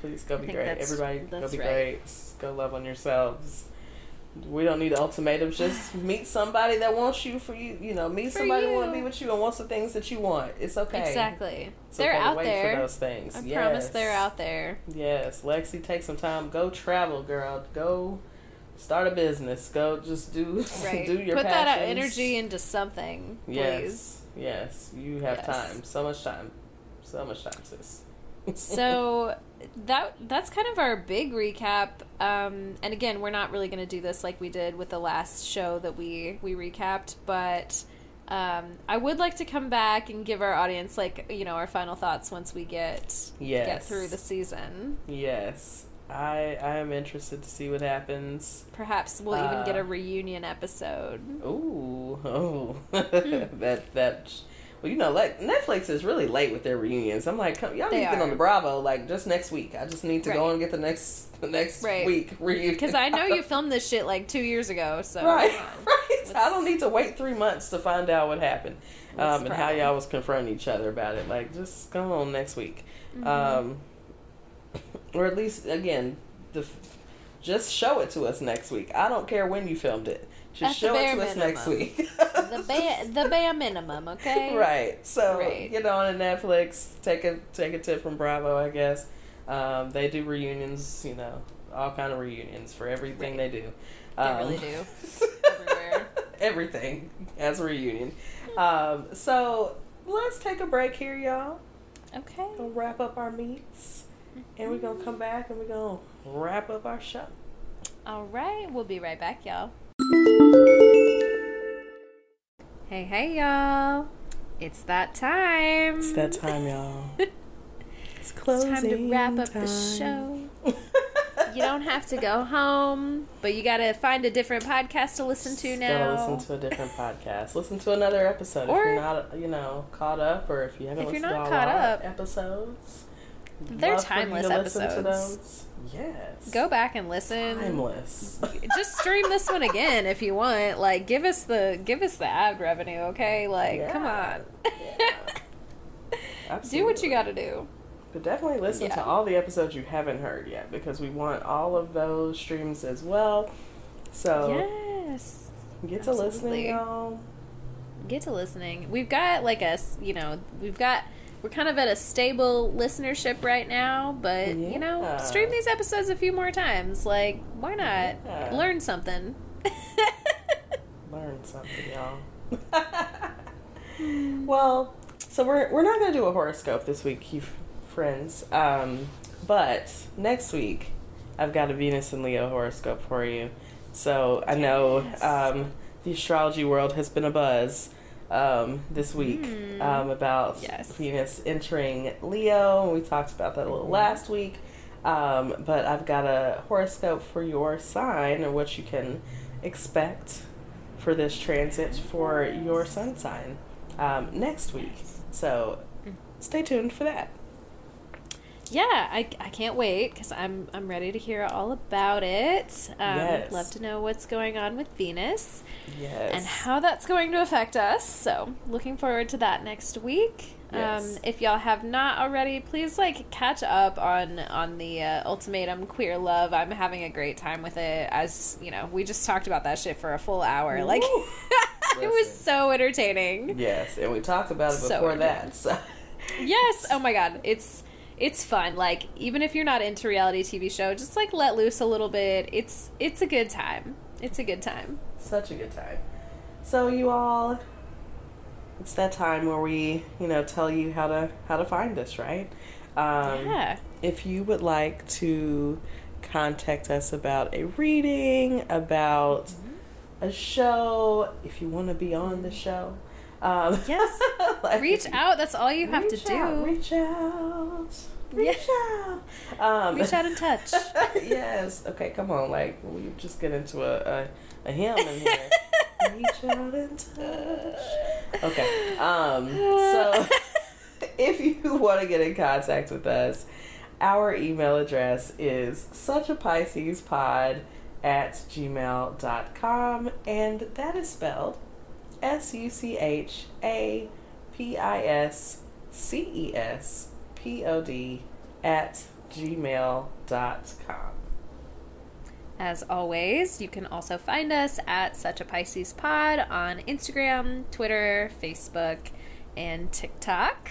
Speaker 1: Please go be great. Everybody go be
Speaker 2: right.
Speaker 1: great. Go love on yourselves. We don't need ultimatums. Just meet somebody that wants you for you. You know, meet
Speaker 2: For
Speaker 1: somebody who want to be with you and wants the things that you want. It's okay.
Speaker 2: Exactly.
Speaker 1: It's
Speaker 2: they're
Speaker 1: okay
Speaker 2: out there.
Speaker 1: for those things.
Speaker 2: I
Speaker 1: yes.
Speaker 2: promise they're out there.
Speaker 1: Yes, Lexi, take some time. Go travel, girl. Go start a business. Go just do [laughs]
Speaker 2: Right.
Speaker 1: do your
Speaker 2: Put that energy into something, please.
Speaker 1: Yes, yes. You have
Speaker 2: Yes.
Speaker 1: time. So much time. So much time, sis. [laughs]
Speaker 2: so that that's kind of our big recap. Um, and again we're not really going to do this like we did with the last show that we we recapped but um, i would like to come back and give our audience like you know our final thoughts once we get get through the season.
Speaker 1: Yes, I I am interested to see what happens.
Speaker 2: perhaps we'll even get
Speaker 1: Uh,
Speaker 2: a reunion episode.
Speaker 1: Ooh, [laughs] oh, [laughs] that that. Well, you know, like Netflix is really late with their reunions. I'm like, come, y'all
Speaker 2: They
Speaker 1: need to get on the Bravo like just next week. I just need to go and get the next [laughs] the next
Speaker 2: Right.
Speaker 1: week reunion
Speaker 2: because i know you filmed this shit like two years ago so
Speaker 1: right, [laughs] right. I don't need to wait three months to find out what happened um, and how y'all was confronting each other about it. Like, just come on next week,
Speaker 2: Mm-hmm.
Speaker 1: um, or at least again, the just show it to us next week. I don't care when you filmed it. Just show it to us next week.
Speaker 2: the bare the bare minimum okay [laughs]
Speaker 1: right. So
Speaker 2: Right.
Speaker 1: get on to Netflix. Take a take a tip from Bravo, I guess. Um, they do reunions. You know, all kind of reunions for everything
Speaker 2: Right.
Speaker 1: they do.
Speaker 2: They
Speaker 1: Um,
Speaker 2: really do. [laughs] Everywhere.
Speaker 1: everything as a reunion. Um, so let's take a break here, y'all.
Speaker 2: okay
Speaker 1: We'll wrap up our meats, and we're gonna come back and we're gonna wrap up our show.
Speaker 2: All right, we'll be right back, y'all. Hey, hey, y'all. It's that time.
Speaker 1: It's that time, y'all. [laughs] It's
Speaker 2: It's
Speaker 1: closing
Speaker 2: time to wrap up the show. [laughs] You don't have to go home, but you got to find a different podcast to listen to now.
Speaker 1: Gotta listen to a different podcast. Listen to another episode
Speaker 2: Or-
Speaker 1: if you're not, you know, caught up, or if you haven't
Speaker 2: If you're
Speaker 1: listened
Speaker 2: not
Speaker 1: to all
Speaker 2: caught up,
Speaker 1: episodes.
Speaker 2: They're
Speaker 1: love for you to
Speaker 2: timeless episodes.
Speaker 1: Yes.
Speaker 2: Go back and listen.
Speaker 1: Timeless. [laughs]
Speaker 2: Just stream this one again if you want. Like, give us the give us the ad revenue, okay? Like, come
Speaker 1: Yeah.
Speaker 2: on. [laughs] do what you got to do.
Speaker 1: But definitely listen
Speaker 2: Yeah.
Speaker 1: to all the episodes you haven't heard yet because we want all of those streams as well. So
Speaker 2: Yes.
Speaker 1: get to
Speaker 2: absolutely.
Speaker 1: listening, y'all.
Speaker 2: get to listening. We've got like a, s- you know, we've got we're kind of at a stable listenership right now, but you know, stream these episodes a few more times. Like, why not
Speaker 1: Yeah.
Speaker 2: learn something? [laughs]
Speaker 1: Learn something, y'all. [laughs] well, so we're we're not gonna do a horoscope this week, you friends. Um, but next week, I've got a Venus and Leo horoscope for you. So I know
Speaker 2: Yes.
Speaker 1: um, the astrology world has been a buzz um, this week
Speaker 2: Mm.
Speaker 1: um, about
Speaker 2: Yes.
Speaker 1: Venus entering Leo, we talked about that a little last week. Um, but I've got a horoscope for your sign and what you can expect for this transit for your sun sign um, next week. So stay tuned for that.
Speaker 2: Yeah, I, I can't wait because I'm I'm ready to hear all about it. Um,
Speaker 1: Yes.
Speaker 2: Love to know what's going on with Venus
Speaker 1: Yes.
Speaker 2: and how that's going to affect us. So looking forward to that next week.
Speaker 1: Yes.
Speaker 2: Um, if y'all have not already, please like catch up on on the uh, Ultimatum Queer Love. I'm having a great time with it. As you know, we just talked about that shit for a full hour. Like [laughs] it was so entertaining.
Speaker 1: Yes, and we talked about it
Speaker 2: So
Speaker 1: before
Speaker 2: good.
Speaker 1: that. So.
Speaker 2: Yes. Oh my god. It's it's fun. Like even if you're not into reality TV show, just like let loose a little bit. It's it's a good time. It's a good time.
Speaker 1: Such a good time. So you all it's that time where we, you know, tell you how to how to find us, right? Um
Speaker 2: yeah.
Speaker 1: if you would like to contact us about a reading, about a show, if you want to be on the show, um,
Speaker 2: Yes. [laughs]
Speaker 1: like,
Speaker 2: Reach out. That's all you have to
Speaker 1: reach out,
Speaker 2: do.
Speaker 1: reach out,
Speaker 2: Yeah.
Speaker 1: reach out, um,
Speaker 2: Reach out and touch. [laughs]
Speaker 1: yes. Okay, come on. Like we just get into a a, a hymn in here. [laughs] reach out and touch. Okay. Um. So [laughs] if you want to get in contact with us, our email address is such a Pisces pod at gmail.com and that is spelled S U C H A P I S C E S P O D at gmail.com.
Speaker 2: As always, you can also find us at Such a Pisces Pod on Instagram, Twitter, Facebook, and TikTok.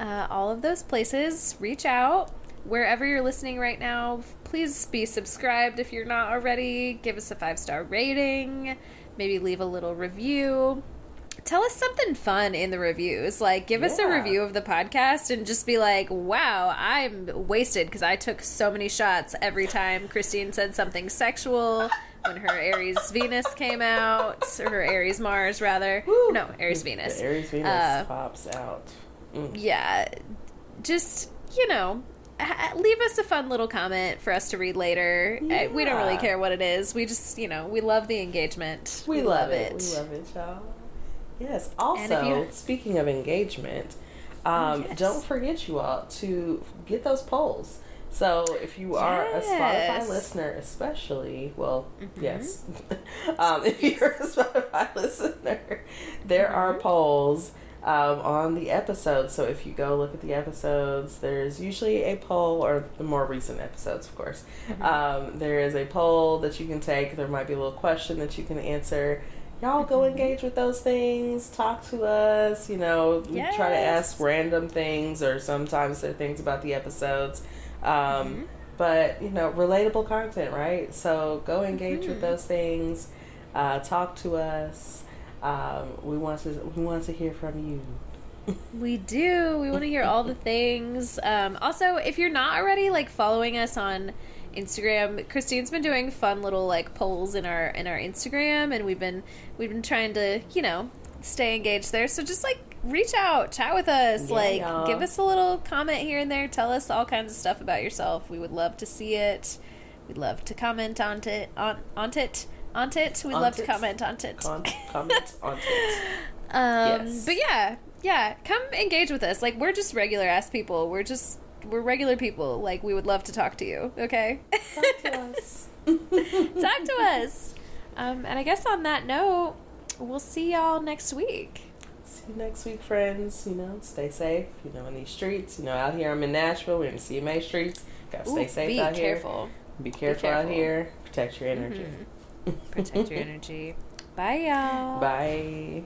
Speaker 2: Uh, all of those places, reach out. Wherever you're listening right now, please be subscribed if you're not already. Give us a five star rating. Maybe leave a little review. Tell us something fun in the reviews. Like, give us a review of the podcast and just be like, wow, I'm wasted because I took so many shots every time Christine said something sexual when her Aries Venus came out, or her Aries Mars, rather.
Speaker 1: Woo.
Speaker 2: No, Aries Venus.
Speaker 1: The Aries Venus
Speaker 2: Uh,
Speaker 1: pops out. Mm.
Speaker 2: Yeah. Just, you know, leave us a fun little comment for us to read later. Uh, We don't really care what it is. We just, you know, we love the engagement.
Speaker 1: We, love, it. We love it, y'all. Yes. Also,
Speaker 2: you-
Speaker 1: speaking of engagement, um,
Speaker 2: Yes.
Speaker 1: don't forget you all to get those polls. So if you are a Spotify listener, especially, well,
Speaker 2: Mhm.
Speaker 1: yes, [laughs] um, if you're a Spotify [laughs] listener, there are
Speaker 2: Mhm.
Speaker 1: polls um, on the episodes. So if you go look at the episodes, there's usually a poll, or the more recent episodes, of course.
Speaker 2: Mm-hmm.
Speaker 1: Um, there is a poll that you can take. There might be a little question that you can answer. Y'all go
Speaker 2: Mhm.
Speaker 1: engage with those things. Talk to us. You know, we try to ask random things, or sometimes they're things about the episodes. Um,
Speaker 2: Mhm.
Speaker 1: But you know, relatable content, right? So go engage with
Speaker 2: Mhm.
Speaker 1: those things. Uh, talk to us. Um, we want to. We want to hear from you. [laughs]
Speaker 2: We do. We want to hear all the things. Um, also, if you're not already like following us on Instagram, Christine's been doing fun little like polls in our in our Instagram, and we've been we've been trying to you know stay engaged there. So just like reach out, chat with us,
Speaker 1: Yeah,
Speaker 2: like
Speaker 1: y'all.
Speaker 2: give us a little comment here and there. Tell us all kinds of stuff about yourself. We would love to see it. We'd love to comment on it on on it on it. We'd
Speaker 1: On
Speaker 2: love to comment on it.
Speaker 1: Comment on it. [laughs]
Speaker 2: Um,
Speaker 1: Yes.
Speaker 2: but yeah, yeah, come engage with us. Like we're just regular ass people. We're just we're regular people. Like we would love to talk to you. Okay,
Speaker 1: Talk to [laughs] us.
Speaker 2: talk to us. Um, and I guess on that note, we'll see y'all next week.
Speaker 1: See you next week, friends. You know, stay safe. You know, in these streets. You know, out here I'm in Nashville. We're in CMA streets. Gotta stay
Speaker 2: Ooh,
Speaker 1: safe
Speaker 2: be
Speaker 1: out here.
Speaker 2: Be careful.
Speaker 1: Be careful, out here. Protect your energy.
Speaker 2: Mhm. [laughs] Protect your energy. Bye, y'all.
Speaker 1: Bye.